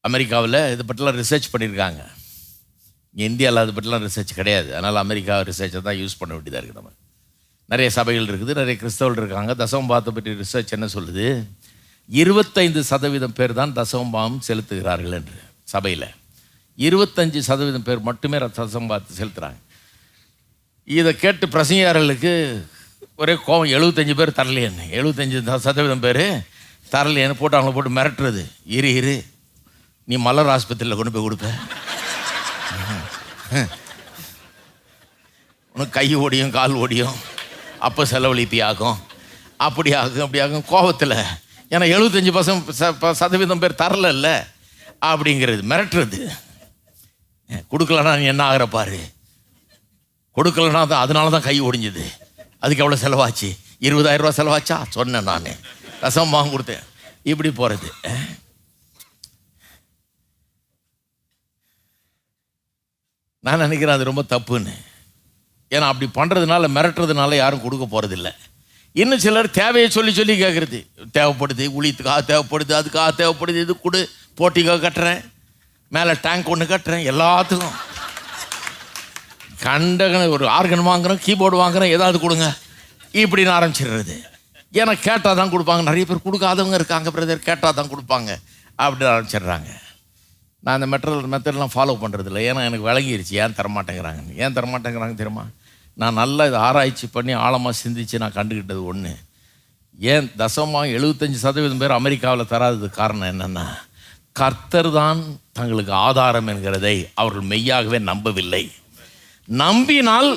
அமெரிக்காவில் இதை பற்றிலாம் ரிசர்ச் பண்ணியிருக்காங்க. இங்கே இந்தியாவில் அது பற்றிலாம் ரிசர்ச் கிடையாது. அதனால் அமெரிக்கா ரிசர்ச்சை தான் யூஸ் பண்ண வேண்டியதாக இருக்குது நம்ம. நிறைய சபைகள் இருக்குது நிறைய கிறிஸ்தவர்கள் இருக்காங்க. தசமபாத்தை பற்றி ரிசர்ச் என்ன சொல்லுது? இருபத்தைந்து சதவீதம் பேர் தான் தசமபாம் செலுத்துகிறார்கள் என்று சபையில். இருபத்தஞ்சு சதவீதம் பேர் மட்டுமே தசமபாத்தை செலுத்துகிறாங்க இதை கேட்டு பிரசங்கியாரர்களுக்கு ஒரே கோவம் எழுபத்தஞ்சு பேர் தரலையேன்னு எழுபத்தஞ்சி சதவீதம் பேர் தரலையேன்னு போட்டு அவங்கள போட்டு மிரட்டுறது. இரு இரு. நீ மலர் ஆஸ்பத்திரியில் கொண்டு போய் கொடுப்ப. உனக்கு கை ஓடியும் கால் ஓடியும். அப்போ செலவழிப்பி ஆகும். அப்படி ஆகும் அப்படி ஆகும். கோபத்தில். ஏன்னா எழுபத்தஞ்சு பர்சன்ட் சதவீதம் பேர் தரல அப்படிங்கிறது மிரட்டுறது. கொடுக்கலன்னா நீ என்ன ஆகிற பாரு? கொடுக்கலன்னா தான் அதனால தான் கை ஒடிஞ்சுது. அதுக்கு எவ்வளோ செலவாச்சு? இருபதாயிரம் ரூபா செலவாச்சா? சொன்னேன் நான். ரசம் வாங்க கொடுத்தேன். இப்படி போகிறது நான் நினைக்கிறேன் அது ரொம்ப தப்புன்னு. ஏன்னா அப்படி பண்ணுறதுனால மிரட்டுறதுனால யாரும் கொடுக்க போகிறதில்ல இன்னும் சிலர் தேவையை சொல்லி சொல்லி கேட்குறது தேவைப்படுது உளித்துக்காக தேவைப்படுது அதுக்காக தேவைப்படுது இது கொடு போட்டிக்காக கட்டுறேன். மேலே டேங்க் ஒன்று கட்டுறேன் எல்லாத்துக்கும். கண்டகன ஒரு ஆர்கன் வாங்குறோம் கீபோர்டு வாங்குறோம் ஏதாவது கொடுங்க. இப்படின்னு ஆரம்பிச்சிடுறது. ஏன்னா கேட்டால் தான் கொடுப்பாங்க. நிறைய பேர் கொடுக்காதவங்க இருக்காங்க பிரதர் கேட்டால் தான் கொடுப்பாங்க. அப்படின்னு ஆரம்பிச்சிடுறாங்க. நான் அந்த மெட்டரல் மெத்தட்லாம் ஃபாலோ பண்ணுறதில்ல ஏன்னா எனக்கு விளங்கிருச்சு. ஏன் தரமாட்டேங்கிறாங்க ஏன் தரமாட்டேங்கிறாங்க தெரியுமா? நான் நல்லா இதை ஆராய்ச்சி பண்ணி ஆழமாக சிந்திச்சு நான் கண்டுக்கிட்டது ஒன்று ஏன் தசமாக எழுபத்தஞ்சு சதவீதம் பேர் அமெரிக்காவில் தராதது காரணம் என்னென்னா கர்த்தர் தான் தங்களுக்கு ஆதாரம் என்கிறதை அவர்கள் மெய்யாகவே நம்பவில்லை. நம்பினால்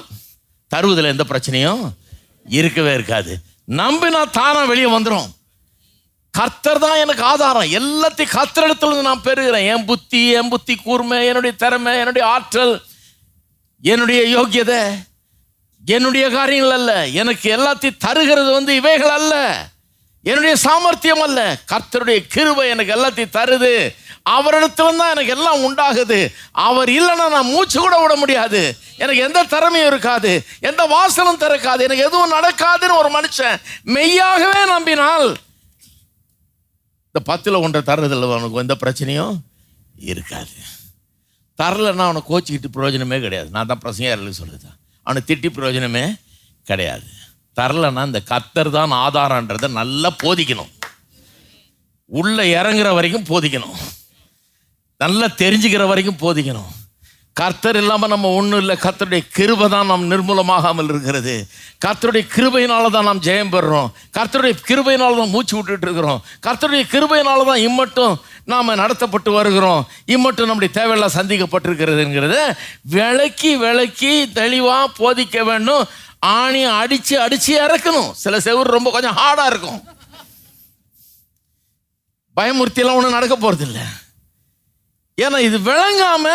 தருவதில் எந்த பிரச்சனையும் இருக்கவே இருக்காது. நம்பினா தானா வெளியே வந்துடும் கர்த்தர் தான் எனக்கு ஆதாரம். எல்லாத்தையும் கர்த்தரிடத்துல இருந்து நான் பெறுகிறேன். என் புத்தி என் புத்தி கூர்மை என்னுடைய திறமை என்னுடைய ஆற்றல் என்னுடைய யோக்கியதை என்னுடைய காரியங்கள் அல்ல. எனக்கு எல்லாத்தையும் தருகிறது வந்து இவைகள் அல்ல. என்னுடைய சாமர்த்தியம் அல்ல. கர்த்தருடைய கிருபை எனக்கு எல்லாத்தையும் தருது. அவரிடத்துல தான் எனக்கு எல்லாம் உண்டாகுது. அவர் இல்லைன்னா நான் மூச்சு கூட விட முடியாது. எனக்கு எந்த திறமையும் இருக்காது. எந்த வாசலும் திறக்காது. எனக்கு எதுவும் நடக்காதுன்னு ஒரு மனுஷன் மெய்யாகவே நம்பினால் இந்த பத்தில் ஒன்றை தர்றதில்ல அவனுக்கு. எந்த பிரச்சனையும் இருக்காது. தரலைன்னா அவனை கோச்சிக்கிட்டு பிரயோஜனமே கிடையாது. நான் தான் பிரசங்காரில் சொல்லுதான் அவனை திட்டி பிரயோஜனமே கிடையாது. தரலன்னா இந்த கத்தர் தான் ஆதாரன்றதை நல்லா போதிக்கணும். உள்ள இறங்குற வரைக்கும் போதிக்கணும். நல்லா தெரிஞ்சுக்கிற வரைக்கும் போதிக்கணும். கர்த்தர் இல்லாமல் நம்ம ஒன்றும் இல்லை. கர்த்தருடைய கிருபை தான் நாம் நிர்மூலமாகாமல் இருக்கிறது. கர்த்தருடைய கிருபையினால தான் நாம் ஜெயம் பெறுறோம் கர்த்தருடைய கிருபையினால தான் மூச்சு விட்டுட்டு இருக்கிறோம். கர்த்தருடைய கிருபையினால தான் இம்மட்டும் நாம் நடத்தப்பட்டு வருகிறோம். இம்மட்டும் நம்முடைய தேவையெல்லாம் சந்திக்கப்பட்டிருக்கிறதுங்கிறத விளக்கி விளக்கி தெளிவாக போதிக்க வேண்டும். ஆணியை அடித்து அடித்து இறக்கணும். சில செவுர் ரொம்ப கொஞ்சம் ஹார்டாக இருக்கும். பயமுறுத்தியெல்லாம் ஒன்றும் நடக்க போகிறதில்ல ஏன்னா இது விளங்காம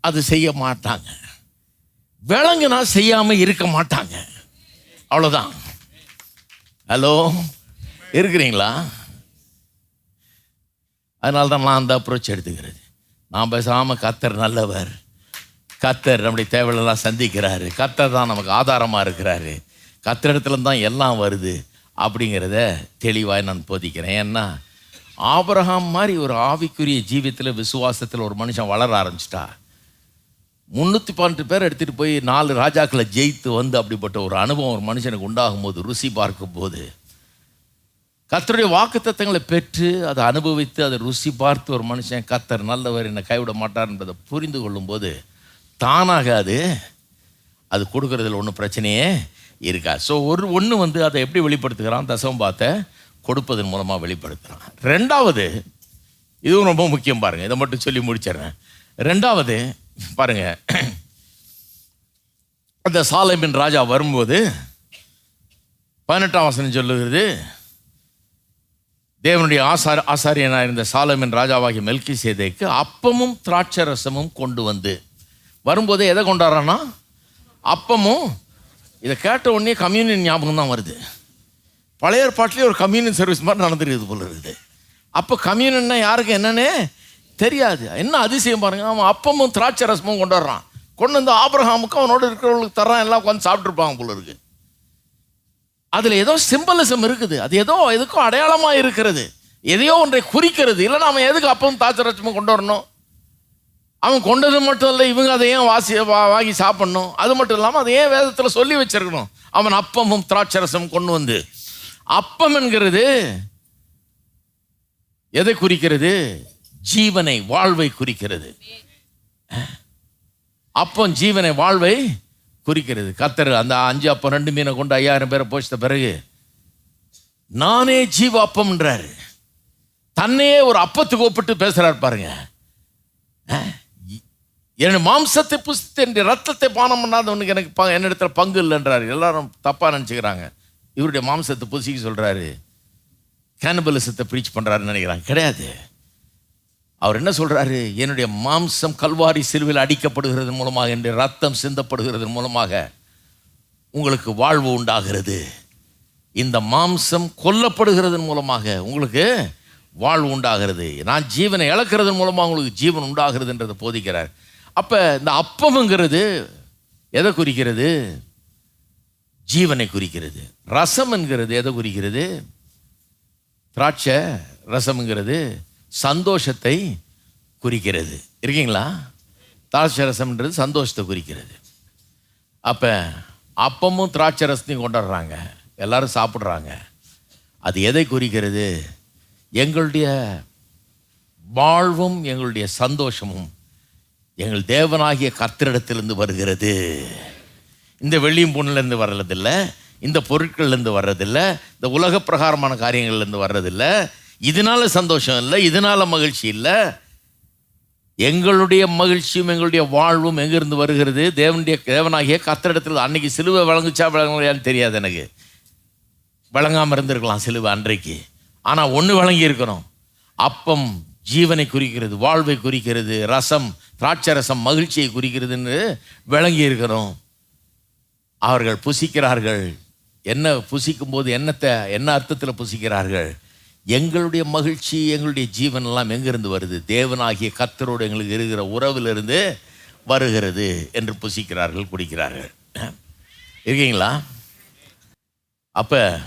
அது செய்ய மாட்டாங்க. விளங்குனா செய்யாம இருக்க மாட்டாங்க. அவ்வளோதான் ஹலோ இருக்கிறீங்களா? அதனால தான் நான் அந்த அப்ரோச் எடுத்துக்கிறது. நான் பேசாமல் கத்தர் நல்லவர். கத்தர் நம்முடைய தேவையெல்லாம் சந்திக்கிறாரு. கத்தர் தான் நமக்கு ஆதாரமாக இருக்கிறாரு. கத்தரிடத்துல தான் எல்லாம் வருது அப்படிங்கிறத தெளிவாக நான் போதிக்கிறேன். ஏன்னா ஆபரகாம் மாதிரி ஒரு ஆவிக்குரிய ஜீவியத்தில் விசுவாசத்தில் ஒரு மனுஷன் வளர ஆரம்பிச்சிட்டா. முந்நூற்றி பன்னெண்டு பேர் எடுத்துகிட்டு போய் நாலு ராஜாக்களை ஜெயித்து வந்து அப்படிப்பட்ட ஒரு அனுபவம் ஒரு மனுஷனுக்கு உண்டாகும் போது ருசி பார்க்கும் போது கத்தருடைய வாக்குத்தத்தங்களை பெற்று அதை அனுபவித்து அதை ருசி பார்த்து ஒரு மனுஷன் கத்தர் நல்லவர் என்னை கைவிட மாட்டார் என்பதை புரிந்து கொள்ளும்போது போது தானாகாது. அது கொடுக்கறதுல ஒன்றும் பிரச்சனையே இருக்கா ஸோ ஒரு ஒன்று வந்து அதை எப்படி வெளிப்படுத்துகிறான்? தசவம் பார்த்த கொடுப்பதன் மூலமாக வெளிப்படுத்துகிறான் ரெண்டாவது இதுவும் ரொம்ப முக்கியம் பாருங்கள் இதை மட்டும் சொல்லி முடிச்சிடுறேன். ரெண்டாவது பாருங்க. அந்த சாலைமின் ராஜா வரும்போது பதினெட்டாம் வசனம் சொல்லுகிறது தேவனுடைய ஆசார் ஆசாரியனாக இருந்த சாலமின் ராஜாவாகிய மெல்கி சேதைக்கு அப்பமும் திராட்சரசமும் கொண்டு வந்து வரும்போதே எதை கொண்டாடுறான்னா? அப்பமும் இதை கேட்ட உடனே கம்யூனியன் ஞாபகம் தான் வருது. பழைய ஏற்பாட்டிலே ஒரு கம்யூனியன் சர்வீஸ் மாதிரி நடந்துருக்குது போல இருக்குது. அப்போ கம்யூனியன்னா யாருக்கு என்னன்னே தெரியாது. என்ன அதிசயம் பாருங்க. அவன் அப்பமும் திராட்சை ரசமும் கொண்டாடுறான். கொண்டு வந்து ஆபிரஹாமுக்கு அவனோட இருக்கிறவங்களுக்கு தர்றான். எல்லாம் உட்காந்து சாப்பிட்ருப்பாங்க போல இருக்கு. அதில் ஏதோ சிம்பலிசம் இருக்குது. அது ஏதோ எதுக்கும் அடையாளமாக இருக்கிறது. எதையோ ஒன்றை குறிக்கிறது. இல்லை நம்ம எதுக்கு அப்பவும் திராட்சை ரசமும் கொண்டு வரணும்? அவன் கொண்டது மட்டும் இல்லை இவங்க அதை ஏன் வாசி வா- வாங்கி சாப்பிடணும்? அது மட்டும் இல்லாமல் அதை ஏன் வேதத்தில் சொல்லி வச்சிருக்கணும்? அவன் அப்பமும் திராட்சரசம் கொண்டு வந்து. அப்பம் என்கிறது எதை குறிக்கிறது? ஜீவனை வாழ்வை குறிக்கிறது. அப்பம் ஜீவனை வாழ்வை குறிக்கிறது. கத்தர் அந்த அஞ்சு அப்பம் ரெண்டு மீனை கொண்டு ஐயாயிரம் பேரை போச்சிட்ட பிறகு நானே ஜீவ அப்பம்ன்றாரு தன்னையே ஒரு அப்பத்துக்கு ஒப்பிட்டு பேசுறாரு பாருங்க. என்னுடைய மாம்சத்தை புசித்து என்னுடைய ரத்தத்தை பானம் பண்ணாதவனுக்கு எனக்கு ப- என்னிடத்துல பங்கு இல்லைன்றாரு. எல்லாரும் தப்பாக நினச்சிக்கிறாங்க. இவருடைய மாம்சத்தை புசிக்க சொல்கிறாரு கேனபலிசத்தை ப்ரீச் பண்ணுறாருன்னு நினைக்கிறாங்க. கிடையாது. அவர் என்ன சொல்கிறாரு என்னுடைய மாம்சம் கல்வாரி சிலுவில் அடிக்கப்படுகிறது மூலமாக என்னுடைய ரத்தம் சிந்தப்படுகிறது மூலமாக உங்களுக்கு வாழ்வு உண்டாகிறது. இந்த மாம்சம் கொல்லப்படுகிறதன் மூலமாக உங்களுக்கு வாழ்வு உண்டாகிறது. நான் ஜீவனை இழக்கிறது மூலமாக உங்களுக்கு ஜீவன் உண்டாகிறதுன்றதை போதிக்கிறார். அப்போ இந்த அப்பம்ங்கிறது எதை குறிக்கிறது? ஜீவனை குறிக்கிறது. ரசம் என்கிறது எதை குறிக்கிறது? திராட்சை ரசம்ங்கிறது சந்தோஷத்தை குறிக்கிறது. இருக்கீங்களா? திராட்சை ரசம்ன்றது சந்தோஷத்தை குறிக்கிறது. அப்போ அப்பமும் திராட்சை ரசத்தையும் கொண்டாடுறாங்க. எல்லாரும் சாப்பிட்றாங்க. அது எதை குறிக்கிறது? எங்களுடைய வாழ்வும் எங்களுடைய சந்தோஷமும் எங்கள் தேவனாகிய கர்த்தரிடத்திலிருந்து வருகிறது. இந்த வெள்ளியும் பொண்ணுலேருந்து வர்றதில்ல. இந்த பொருட்கள்லேருந்து வர்றதில்ல. இந்த உலக பிரகாரமான காரியங்கள்லேருந்து வர்றதில்ல. இதனால சந்தோஷம் இல்லை இதனால மகிழ்ச்சி இல்லை. எங்களுடைய மகிழ்ச்சியும் எங்களுடைய வாழ்வும் எங்கிருந்து வருகிறது? தேவனுடைய தேவனாகிய கத்திரிடத்தில் அன்னைக்கு சிலுவை வழங்குச்சா வழங்கலையான்னு தெரியாது எனக்கு. வழங்காமல் இருந்திருக்கலாம் சிலுவை அன்றைக்கு. ஆனால் ஒன்று வழங்கி இருக்கணும் அப்பம் ஜீவனை குறிக்கிறது வாழ்வை குறிக்கிறது ரசம் திராட்சை ரசம் மகிழ்ச்சியை குறிக்கிறதுன்னு விளங்கி இருக்கிறோம். அவர்கள் புசிக்கிறார்கள். என்ன புசிக்கும் போது என்னத்தை என்ன அர்த்தத்தில் புசிக்கிறார்கள்? எங்களுடைய மகிழ்ச்சி எங்களுடைய ஜீவன் எல்லாம் எங்கிருந்து வருது? தேவனாகிய கத்தரோடு எங்களுக்கு இருக்கிற உறவிலிருந்து வருகிறது என்று புசிக்கிறார்கள் குடிக்கிறார்கள். இருக்கீங்களா? அப்போ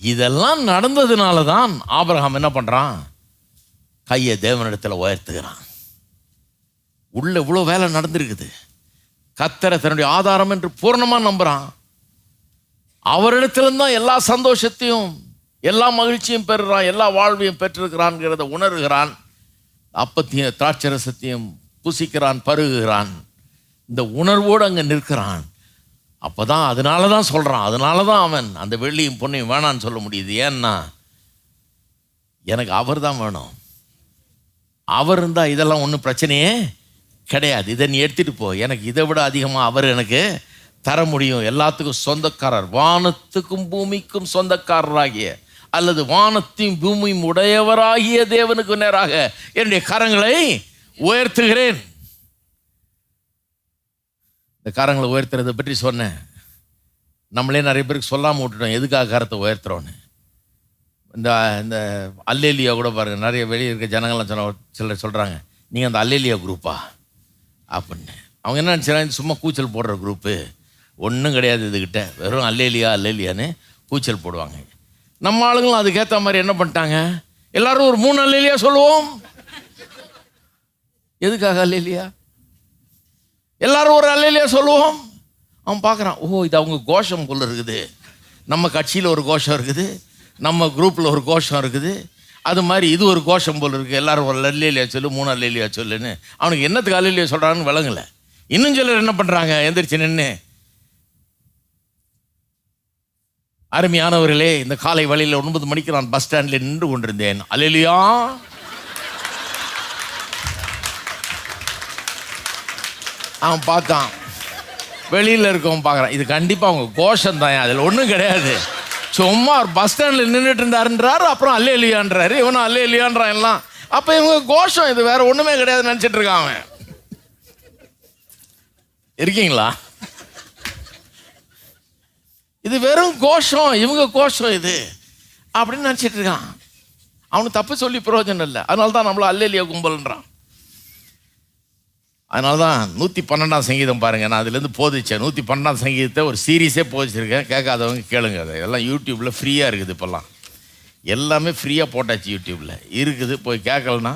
இதெல்லாம் நடந்ததுனால தான் ஆபரகம் என்ன பண்ணுறான் கையை தேவனிடத்தில் உயர்த்துகிறான். உள்ள இவ்வளோ வேலை நடந்திருக்குது. கத்தரை தன்னுடைய ஆதாரம் என்று பூர்ணமாக நம்புகிறான். அவரிடத்திலிருந்தான் எல்லா சந்தோஷத்தையும் எல்லா மகிழ்ச்சியும் பெறுறான் எல்லா வாழ்வையும் பெற்றிருக்கிறான்ங்கிறத உணர்கிறான். அப்பத்தையும் திராட்சரசத்தையும் புசிக்கிறான் பருகுகிறான். இந்த உணர்வோடு அங்கே நிற்கிறான். அப்போ தான் அதனால தான் சொல்கிறான் அதனால தான் அவன் அந்த வெள்ளியும் பொண்ணையும் வேணான்னு சொல்ல முடியுது. ஏன்னா எனக்கு அவர் தான் வேணும். அவர் இருந்தால் இதெல்லாம் ஒன்றும் பிரச்சனையே கிடையாது. இதை நீ எடுத்துகிட்டு போ. எனக்கு இதை விட அதிகமாக அவர் எனக்கு தர முடியும். எல்லாத்துக்கும் சொந்தக்காரர். வானத்துக்கும் பூமிக்கும் சொந்தக்காரராகிய அல்லது வானத்தையும் பூமியும் உடையவராகிய தேவனுக்கு நேராக என்னுடைய கரங்களை உயர்த்துகிறேன். இந்த கரங்களை உயர்த்துறதை பற்றி சொன்னேன். நம்மளே நிறைய பேருக்கு சொல்லாமல் விட்டுட்டோம். எதுக்காக கரத்தை உயர்த்துறோன்னு இந்த இந்த அல்லேலியா கூட பாருங்கள் நிறைய வெளியே இருக்க ஜனங்கள்லாம் சொன்ன சிலர் சொல்கிறாங்க நீங்கள் அந்த அல்லேலியா குரூப்பா அப்படின்னு. அவங்க என்ன நினச்சாங்க சும்மா கூச்சல் போடுற குரூப்பு ஒன்றும் கிடையாது இதுகிட்ட. வெறும் அல்லேலியா அல்லேலியான்னு கூச்சல் போடுவாங்க. நம்ம ஆளுங்களும் அதுக்கேற்ற மாதிரி என்ன பண்ணிட்டாங்க? எல்லாரும் ஒரு மூணு அல்லேலியா சொல்லுவோம். எதுக்காக அல்லேலியா? எல்லாரும் ஒரு அல்லேலியா சொல்லுவோம். அவன் பார்க்குறான் ஓ இது அவங்க கோஷம் கொள்ள இருக்குது. நம்ம கட்சியில் ஒரு கோஷம் இருக்குது. நம்ம குரூப்பில் ஒரு கோஷம் இருக்குது. அது மாதிரி இது ஒரு கோஷம் போல் இருக்குது எல்லோரும் ஒரு அல்லையிலையா சொல்லு மூணு அல்லையிலையா சொல்லுன்னு. அவனுக்கு என்னத்துக்கு அல்லையிலையா சொல்கிறான்னு விளங்கலை. இன்னும் சிலர் என்ன பண்ணுறாங்க எந்திரிச்சு நின்று அருமையானவர்களே இந்த காலை வழியில் ஒன்பது மணிக்கு நான் பஸ் ஸ்டாண்டில் நின்று கொண்டிருந்தேன். அல்லேலியா? அவன் பார்த்தான். வெளியில் இருக்கவன் பார்க்குறான். இது கண்டிப்பாக அவங்க கோஷம் தான் அதில் ஒன்றும் கிடையாது. சும்மா பஸ் ஸ்டாண்டில் நின்றுட்டு இருந்தாருன்றாரு அப்புறம் அல்லே இல்லையான்றாரு. இவனும் அல்லே இல்லையான்றான் எல்லாம். அப்போ இவங்க கோஷம் இது வேற ஒன்றுமே கிடையாது நினச்சிட்டு இருக்கான் அவன். இருக்கீங்களா? இது வெறும் கோஷம் இவங்க கோஷம் இது அப்படின்னு நினச்சிட்டு இருக்கான். அவனுக்கு தப்பு சொல்லி பிரயோஜனம் இல்லை. அதனால தான் நம்மள அல்லேலியா கும்பல்ன்றான். அதனால தான் நூற்றி பன்னெண்டாம் சங்கீதம் பாருங்கள் நான் அதுலேருந்து போதிச்சேன். நூற்றி பன்னெண்டாம் சங்கீதத்தை ஒரு சீரீஸே போதிச்சிருக்கேன். கேட்காதவங்க கேளுங்க அதை. எல்லாம் யூடியூப்பில் ஃப்ரீயாக இருக்குது இப்போல்லாம். எல்லாமே ஃப்ரீயாக போட்டாச்சு யூடியூப்பில் இருக்குது போய் கேட்கலனா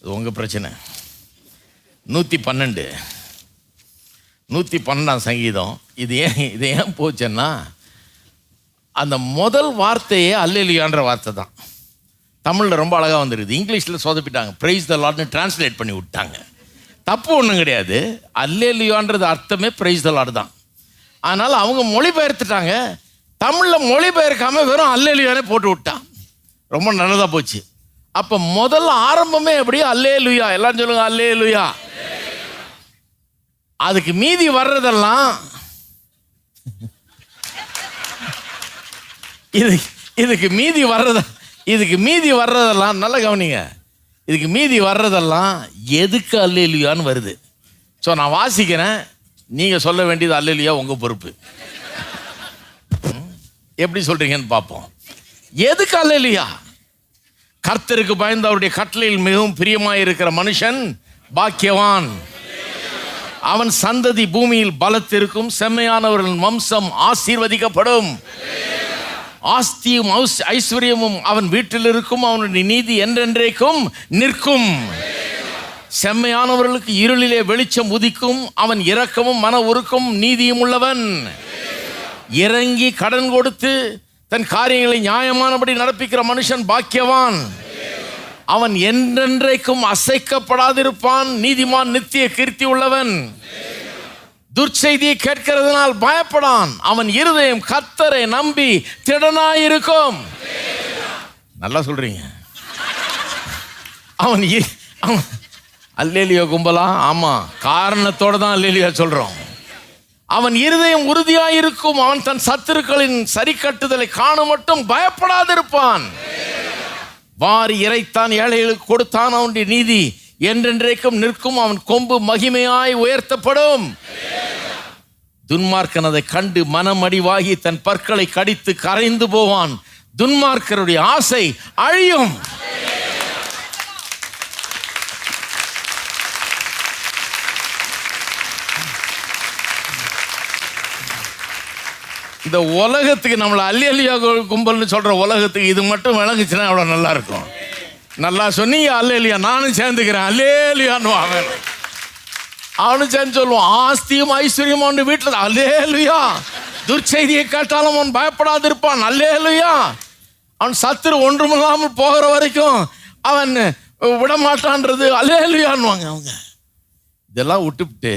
அது உங்கள் பிரச்சனை. நூற்றி பன்னெண்டு. நூற்றி பன்னெண்டாம் சங்கீதம். இது ஏன் இது ஏன் போச்சுன்னா அந்த முதல் வார்த்தையே அல்லேலியான்ற வார்த்தை தான். தமிழில் ரொம்ப அழகாக வந்துருக்குது. இங்கிலீஷில் சொதப்பிட்டாங்க. ப்ரைஸ் த லாட்னு டிரான்ஸ்லேட் பண்ணி விட்டாங்க. தப்பு ஒன்றும் கிடையாது. அல்லேலியோன்றது அர்த்தமே பிரைஸ் தலாடு தான். அதனால் அவங்க மொழிபெயர்த்துட்டாங்க. தமிழில் மொழிபெயர்க்காமல் வெறும் அல்லேலியானே போட்டு விட்டான். ரொம்ப நல்லதாக போச்சு. அப்போ முதல்ல ஆரம்பமே எப்படி? அல்லே லுயா எல்லாம் சொல்லுங்க அல்லே லுயா அதுக்கு மீதி வர்றதெல்லாம் இது இதுக்கு மீதி வர்றத இதுக்கு மீதி வர்றதெல்லாம் நல்ல கவனிங்க. இதுக்கு மீதி வர்றதெல்லாம் எதுக்கு அல்லேலியான்னு வருது. ஸோ நான் வாசிக்கிறேன். நீங்கள் சொல்ல வேண்டியது அல்லேலியா உங்கள் பொறுப்பு. எப்படி சொல்கிறீங்கன்னு பார்ப்போம். எதுக்கு அல்லேலியா? கர்த்தருக்கு பயந்து அவருடைய கட்டளையில் மிகவும் பிரியமாக இருக்கிற மனுஷன் பாக்கியவான். அவன் சந்ததி பூமியில் பலத்திருக்கும் செம்மையானவர்களின் வம்சம் ஆசீர்வதிக்கப்படும். ஆஸ்தியும் ஐஸ்வர்யமும் அவன் வீட்டில் இருக்கும் அவனுடைய நீதி என்றென்றைக்கும் நிற்கும். செம்மையானவர்களுக்கு இருளிலே வெளிச்சம் உதிக்கும் அவன் இரக்கமும் மன உருக்கும் நீதியும் உள்ளவன். இறங்கி கடன் கொடுத்து தன் காரியங்களை நியாயமானபடி நடப்பிக்கிற மனுஷன் பாக்கியவான். அவன் என்றென்றைக்கும் அசைக்கப்படாதிருப்பான் நீதிமான் நித்திய கீர்த்தி உள்ளவன். துர்ச்செய்தியை கேட்கிறதுனால் பயப்படான். அவன் இருதயம் கத்தரை நம்பி திடனாயிருக்கும். நல்லா சொல்றீங்க. அவன் இ- அவன் அல்லேலியா கும்பலா? ஆமா. காரணத்தோட தான் அல்லேலியா சொல்றோம். அவன் இருதயம் உறுதியாயிருக்கும். அவன் தன் சத்துருக்களின் சரி கட்டுதலை காண மட்டும் பயப்படாதிருப்பான். வாரி இறைத்தான் ஏழைகளுக்கு கொடுத்தான் அவனுடைய நீதி. என்றென்றைக்கும் நிற்கும் அவன் கொம்பு மகிமையாய் உயர்த்தப்படும். துன்மார்க்கன் அதை கண்டு மனமடிவாகி தன் பற்களை கடித்து கரைந்து போவான். துன்மார்க்கருடைய ஆசை அழியும். இந்த உலகத்துக்கு நம்மளை அல்லி அல்லியா கும்பல்னு சொல்ற உலகத்துக்கு இது மட்டும் விளங்குச்சுன்னா அவ்வளோ நல்லா இருக்கும். நல்லா சொன்னீங்க அல்லேலியா. நானும் சேர்ந்துக்கிறேன். அல்லேலியான்னு அவன். அவனும் சேர்ந்து சொல்லுவான் ஆஸ்தியும் ஐஸ்வர்யமும் அவன் வீட்டில். அல்லேலுயா. துர்ச்செய்தியை கேட்டாலும் அவன் பயப்படாதிருப்பான். அல்லேலுயா. அவன் சத்துரு ஒன்றுமில்லாமல் போகிற வரைக்கும் அவன் விடமாட்டான்றது. அல்லே அல்லேலுயான்னுவாங்க அவங்க. இதெல்லாம் விட்டுவிட்டு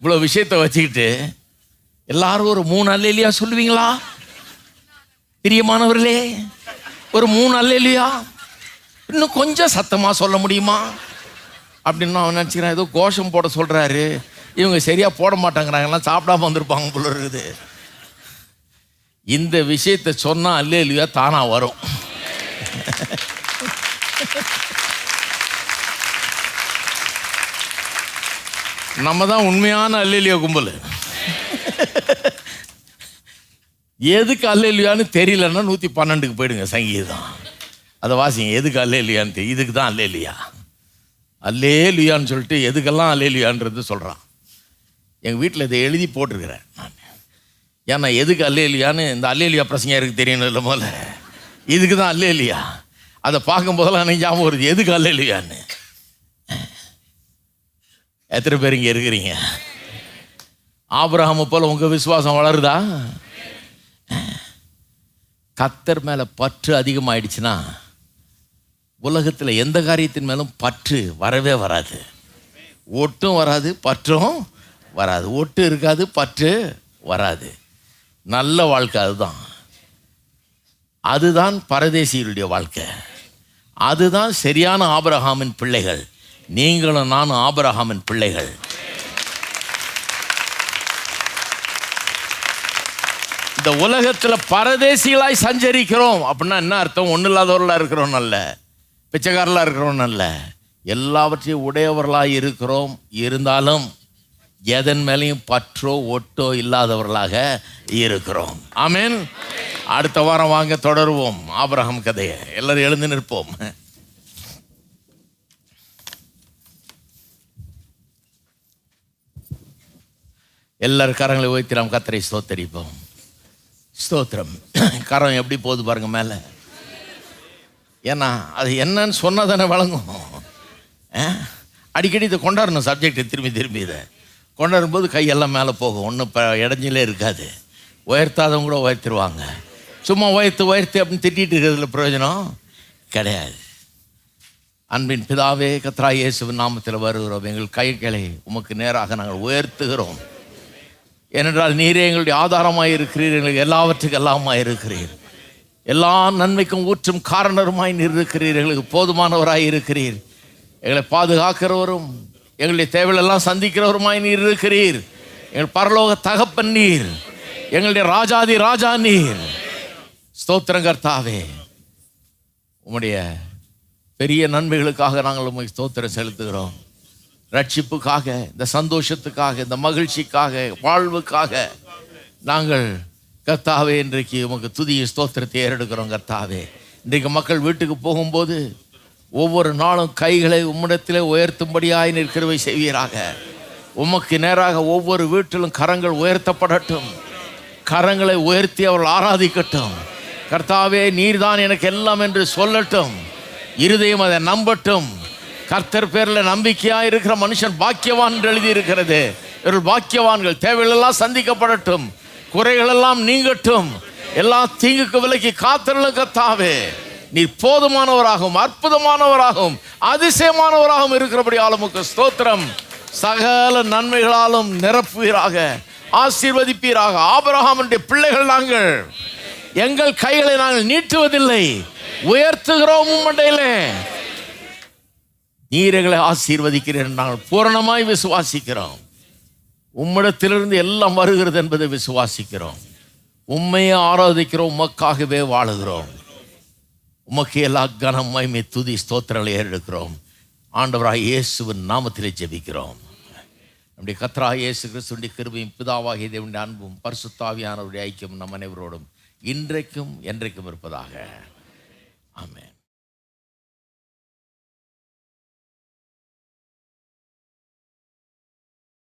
இவ்வளோ விஷயத்தை வச்சுக்கிட்டு எல்லாரும் ஒரு மூணு அல்லேலியா சொல்லுவீங்களா? பிரியமானவர்களே. ஒரு மூணு அல்லையா இன்னும் கொஞ்சம் சத்தமாக சொல்ல முடியுமா? அப்படின்னு அவன் நினச்சிக்கிறான். ஏதோ கோஷம் போட சொல்கிறாரு இவங்க சரியாக போட மாட்டாங்கிறாங்கலாம் சாப்பிடாம வந்திருப்பாங்க போல இருக்குது. இந்த விஷயத்தை சொன்னால் அல்லேலியா தானாக வரும். நம்ம தான் உண்மையான அல்லேலியா கும்பல். எதுக்கு அல்லேலியான்னு தெரியலன்னா நூற்றி பன்னெண்டுக்கு போயிடுங்க சங்கீதம். அதை வாசிங்க எதுக்கு அல்லேலியான்னு தெரி- இதுக்கு தான் அல்லேலியா அல்லேலியான்னு சொல்லிட்டு எதுக்கெல்லாம் அல்லேலியான்றது சொல்கிறான் எங்கள் வீட்டில் இதை எழுதி போட்டிருக்கிறேன் நான். ஏன்னா எதுக்கு அல்லேலியான்னு இந்த அல்லேலியா பிரசங்க இருக்கு தெரியணும் இல்லை போல. இதுக்கு தான் அல்லேலியா அதை பார்க்கும்போதெல்லாம் எனக்கு ஞாபகம் வருது எதுக்கு அல்லேலியான்னு எத்தனை பேர் இங்கே இருக்கிறீங்க? ஆபிரகாமை போல் உங்கள் விசுவாசம் வளருதா? கத்தர் மேலே பற்று அதிகமாயிடுச்சுன்னா உலகத்தில் எந்த காரியத்தின் மேலும் பற்று வரவே வராது. ஒட்டும் வராது பற்றும் வராது. ஒட்டு இருக்காது பற்று வராது. நல்ல வாழ்க்கை அதுதான். அதுதான் பரதேசிகளுடைய வாழ்க்கை. அதுதான் சரியான ஆபரகாமின் பிள்ளைகள். நீங்களும் நானும் ஆபரகாமின் பிள்ளைகள். இந்த உலகத்தில் பரதேசிகளாய் சஞ்சரிக்கிறோம். அப்படின்னா என்ன அர்த்தம்? ஒன்றும் இல்லாதவர்களாக இருக்கிறோம் நல்ல. பிச்சைக்காரலாக இருக்கிறோம் நல்ல. எல்லாவற்றையும் உடையவர்களாக இருக்கிறோம். இருந்தாலும் எதன் மேலேயும் பற்றோ ஒட்டோ இல்லாதவர்களாக இருக்கிறோம். ஆமீன். அடுத்த வாரம் வாங்க தொடருவோம். ஆபரகம் கதையை. எல்லோரும் எழுந்து நிற்போம். எல்லார் கரங்களை உயர்த்தி நாம் கத்தரை ஸ்தோத்தரிப்போம். ஸ்தோத்திரம். கரம் எப்படி போகுது பாருங்க மேலே. ஏன்னா அது என்னன்னு சொன்னா தானே வழங்கும். ஆ? அடிக்கடி இதை கொண்டாடணும் சப்ஜெக்டை திரும்பி திரும்பி இதை. கொண்டாடும் போது கையெல்லாம் மேலே போகும். ஒன்றும் இப்போ இடைஞ்சலே இருக்காது. உயர்த்தாதவங்க கூட உயர்த்திடுவாங்க சும்மா உயர்த்து உயர்த்து அப்படின்னு திட்டிட்டு இருக்கிறதுல பிரயோஜனம் கிடையாது. அன்பின் பிதாவே கத்ரா இயேசுவின் நாமத்தில் வருகிறோம். எங்கள் கைகளை உமக்கு நேராக நாங்கள் உயர்த்துகிறோம். ஏனென்றால் நீரே எங்களுடைய ஆதாரமாக இருக்கிறீர் எங்களுக்கு எல்லாவற்றுக்கும் எல்லாமாக இருக்கிறீர் எல்லா நன்மைக்கும் ஊற்றும் காரணருமாய் நீர் இருக்கிறீர் எங்களுக்கு போதுமானவராய் இருக்கிறீர் எங்களை பாதுகாக்கிறவரும் எங்களுடைய தேவையெல்லாம் சந்திக்கிறவருமாய் நீர் இருக்கிறீர் எங்கள் பரலோக தகப்பன் நீர் எங்களுடைய ராஜாதி ராஜா நீர். ஸ்தோத்திரங்கர்த்தாவே உம்முடைய பெரிய நன்மைகளுக்காக நாங்கள் உண்மை ஸ்தோத்திரம் செலுத்துகிறோம். ரட்சிப்புக்காக இந்த சந்தோஷத்துக்காக இந்த மகிழ்ச்சிக்காக வாழ்வுக்காக நாங்கள் கர்த்தாவே இன்றைக்கு உமக்கு துதிய ஸ்தோத்திரத்தை ஏறெடுக்கிறோம் கர்த்தாவே. இன்றைக்கு மக்கள் வீட்டுக்கு போகும்போது ஒவ்வொரு நாளும் கைகளை உம்மிடத்திலே உயர்த்தும்படியாய் நிற்கிறவை செய்வீராக. உமக்கு நேராக ஒவ்வொரு வீட்டிலும் கரங்கள் உயர்த்தப்படட்டும். கரங்களை உயர்த்தி அவர்கள் ஆராதிக்கட்டும். கர்த்தாவே நீர்தான் எனக்கு எல்லாம் என்று சொல்லட்டும். இருதயம் அதை நம்பட்டும். கர்த்தர் பேரில் நம்பிக்கையாக இருக்கிற மனுஷன் பாக்கியவான் என்று எழுதியிருக்கிறது. இவர்கள் பாக்கியவான்கள். தேவைகளெல்லாம் சந்திக்கப்படட்டும். குறைகளெல்லாம் நீங்கட்டும். எல்லா தீங்குக்கு விலக்கி காத்திரலும் கத்தாவே நீ போதுமானவராகவும் அற்புதமானவராகவும் அதிசயமானவராகவும் இருக்கிறபடி ஆளுமுக்கு ஸ்தோத்திரம். சகல நன்மைகளாலும் நிரப்புவீராக ஆசீர்வதிப்பீராக. ஆபரகாமனுடைய பிள்ளைகள் நாங்கள். எங்கள் கைகளை நாங்கள் நீட்டுவதில்லை. உயர்த்துகிறோம் மண்டையிலே நீர் எங்களை ஆசீர்வதிக்கிறேன் நாங்கள் பூரணமாய் விசுவாசிக்கிறோம். உம்மிடத்திலிருந்து எல்லாம் வருகிறது என்பதை விசுவாசிக்கிறோம். உண்மையை ஆராதிக்கிறோம் உமக்காகவே வாழுகிறோம். உமக்கு எல்லா கனம் மகிமை துதி ஸ்தோத்திரங்களை ஏறெடுக்கிறோம். ஆண்டவராக இயேசுவின் நாமத்திலே ஜெபிக்கிறோம். நம்முடைய கத்ரா இயேசு கிறிஸ்துடைய கிருபையும் பிதாவாகிய தேவனுடைய அன்பும் பரிசுத்தாவியானவருடைய ஐக்கியம் நம் அனைவரோடும் இன்றைக்கும் என்றைக்கும் இருப்பதாக. ஆமே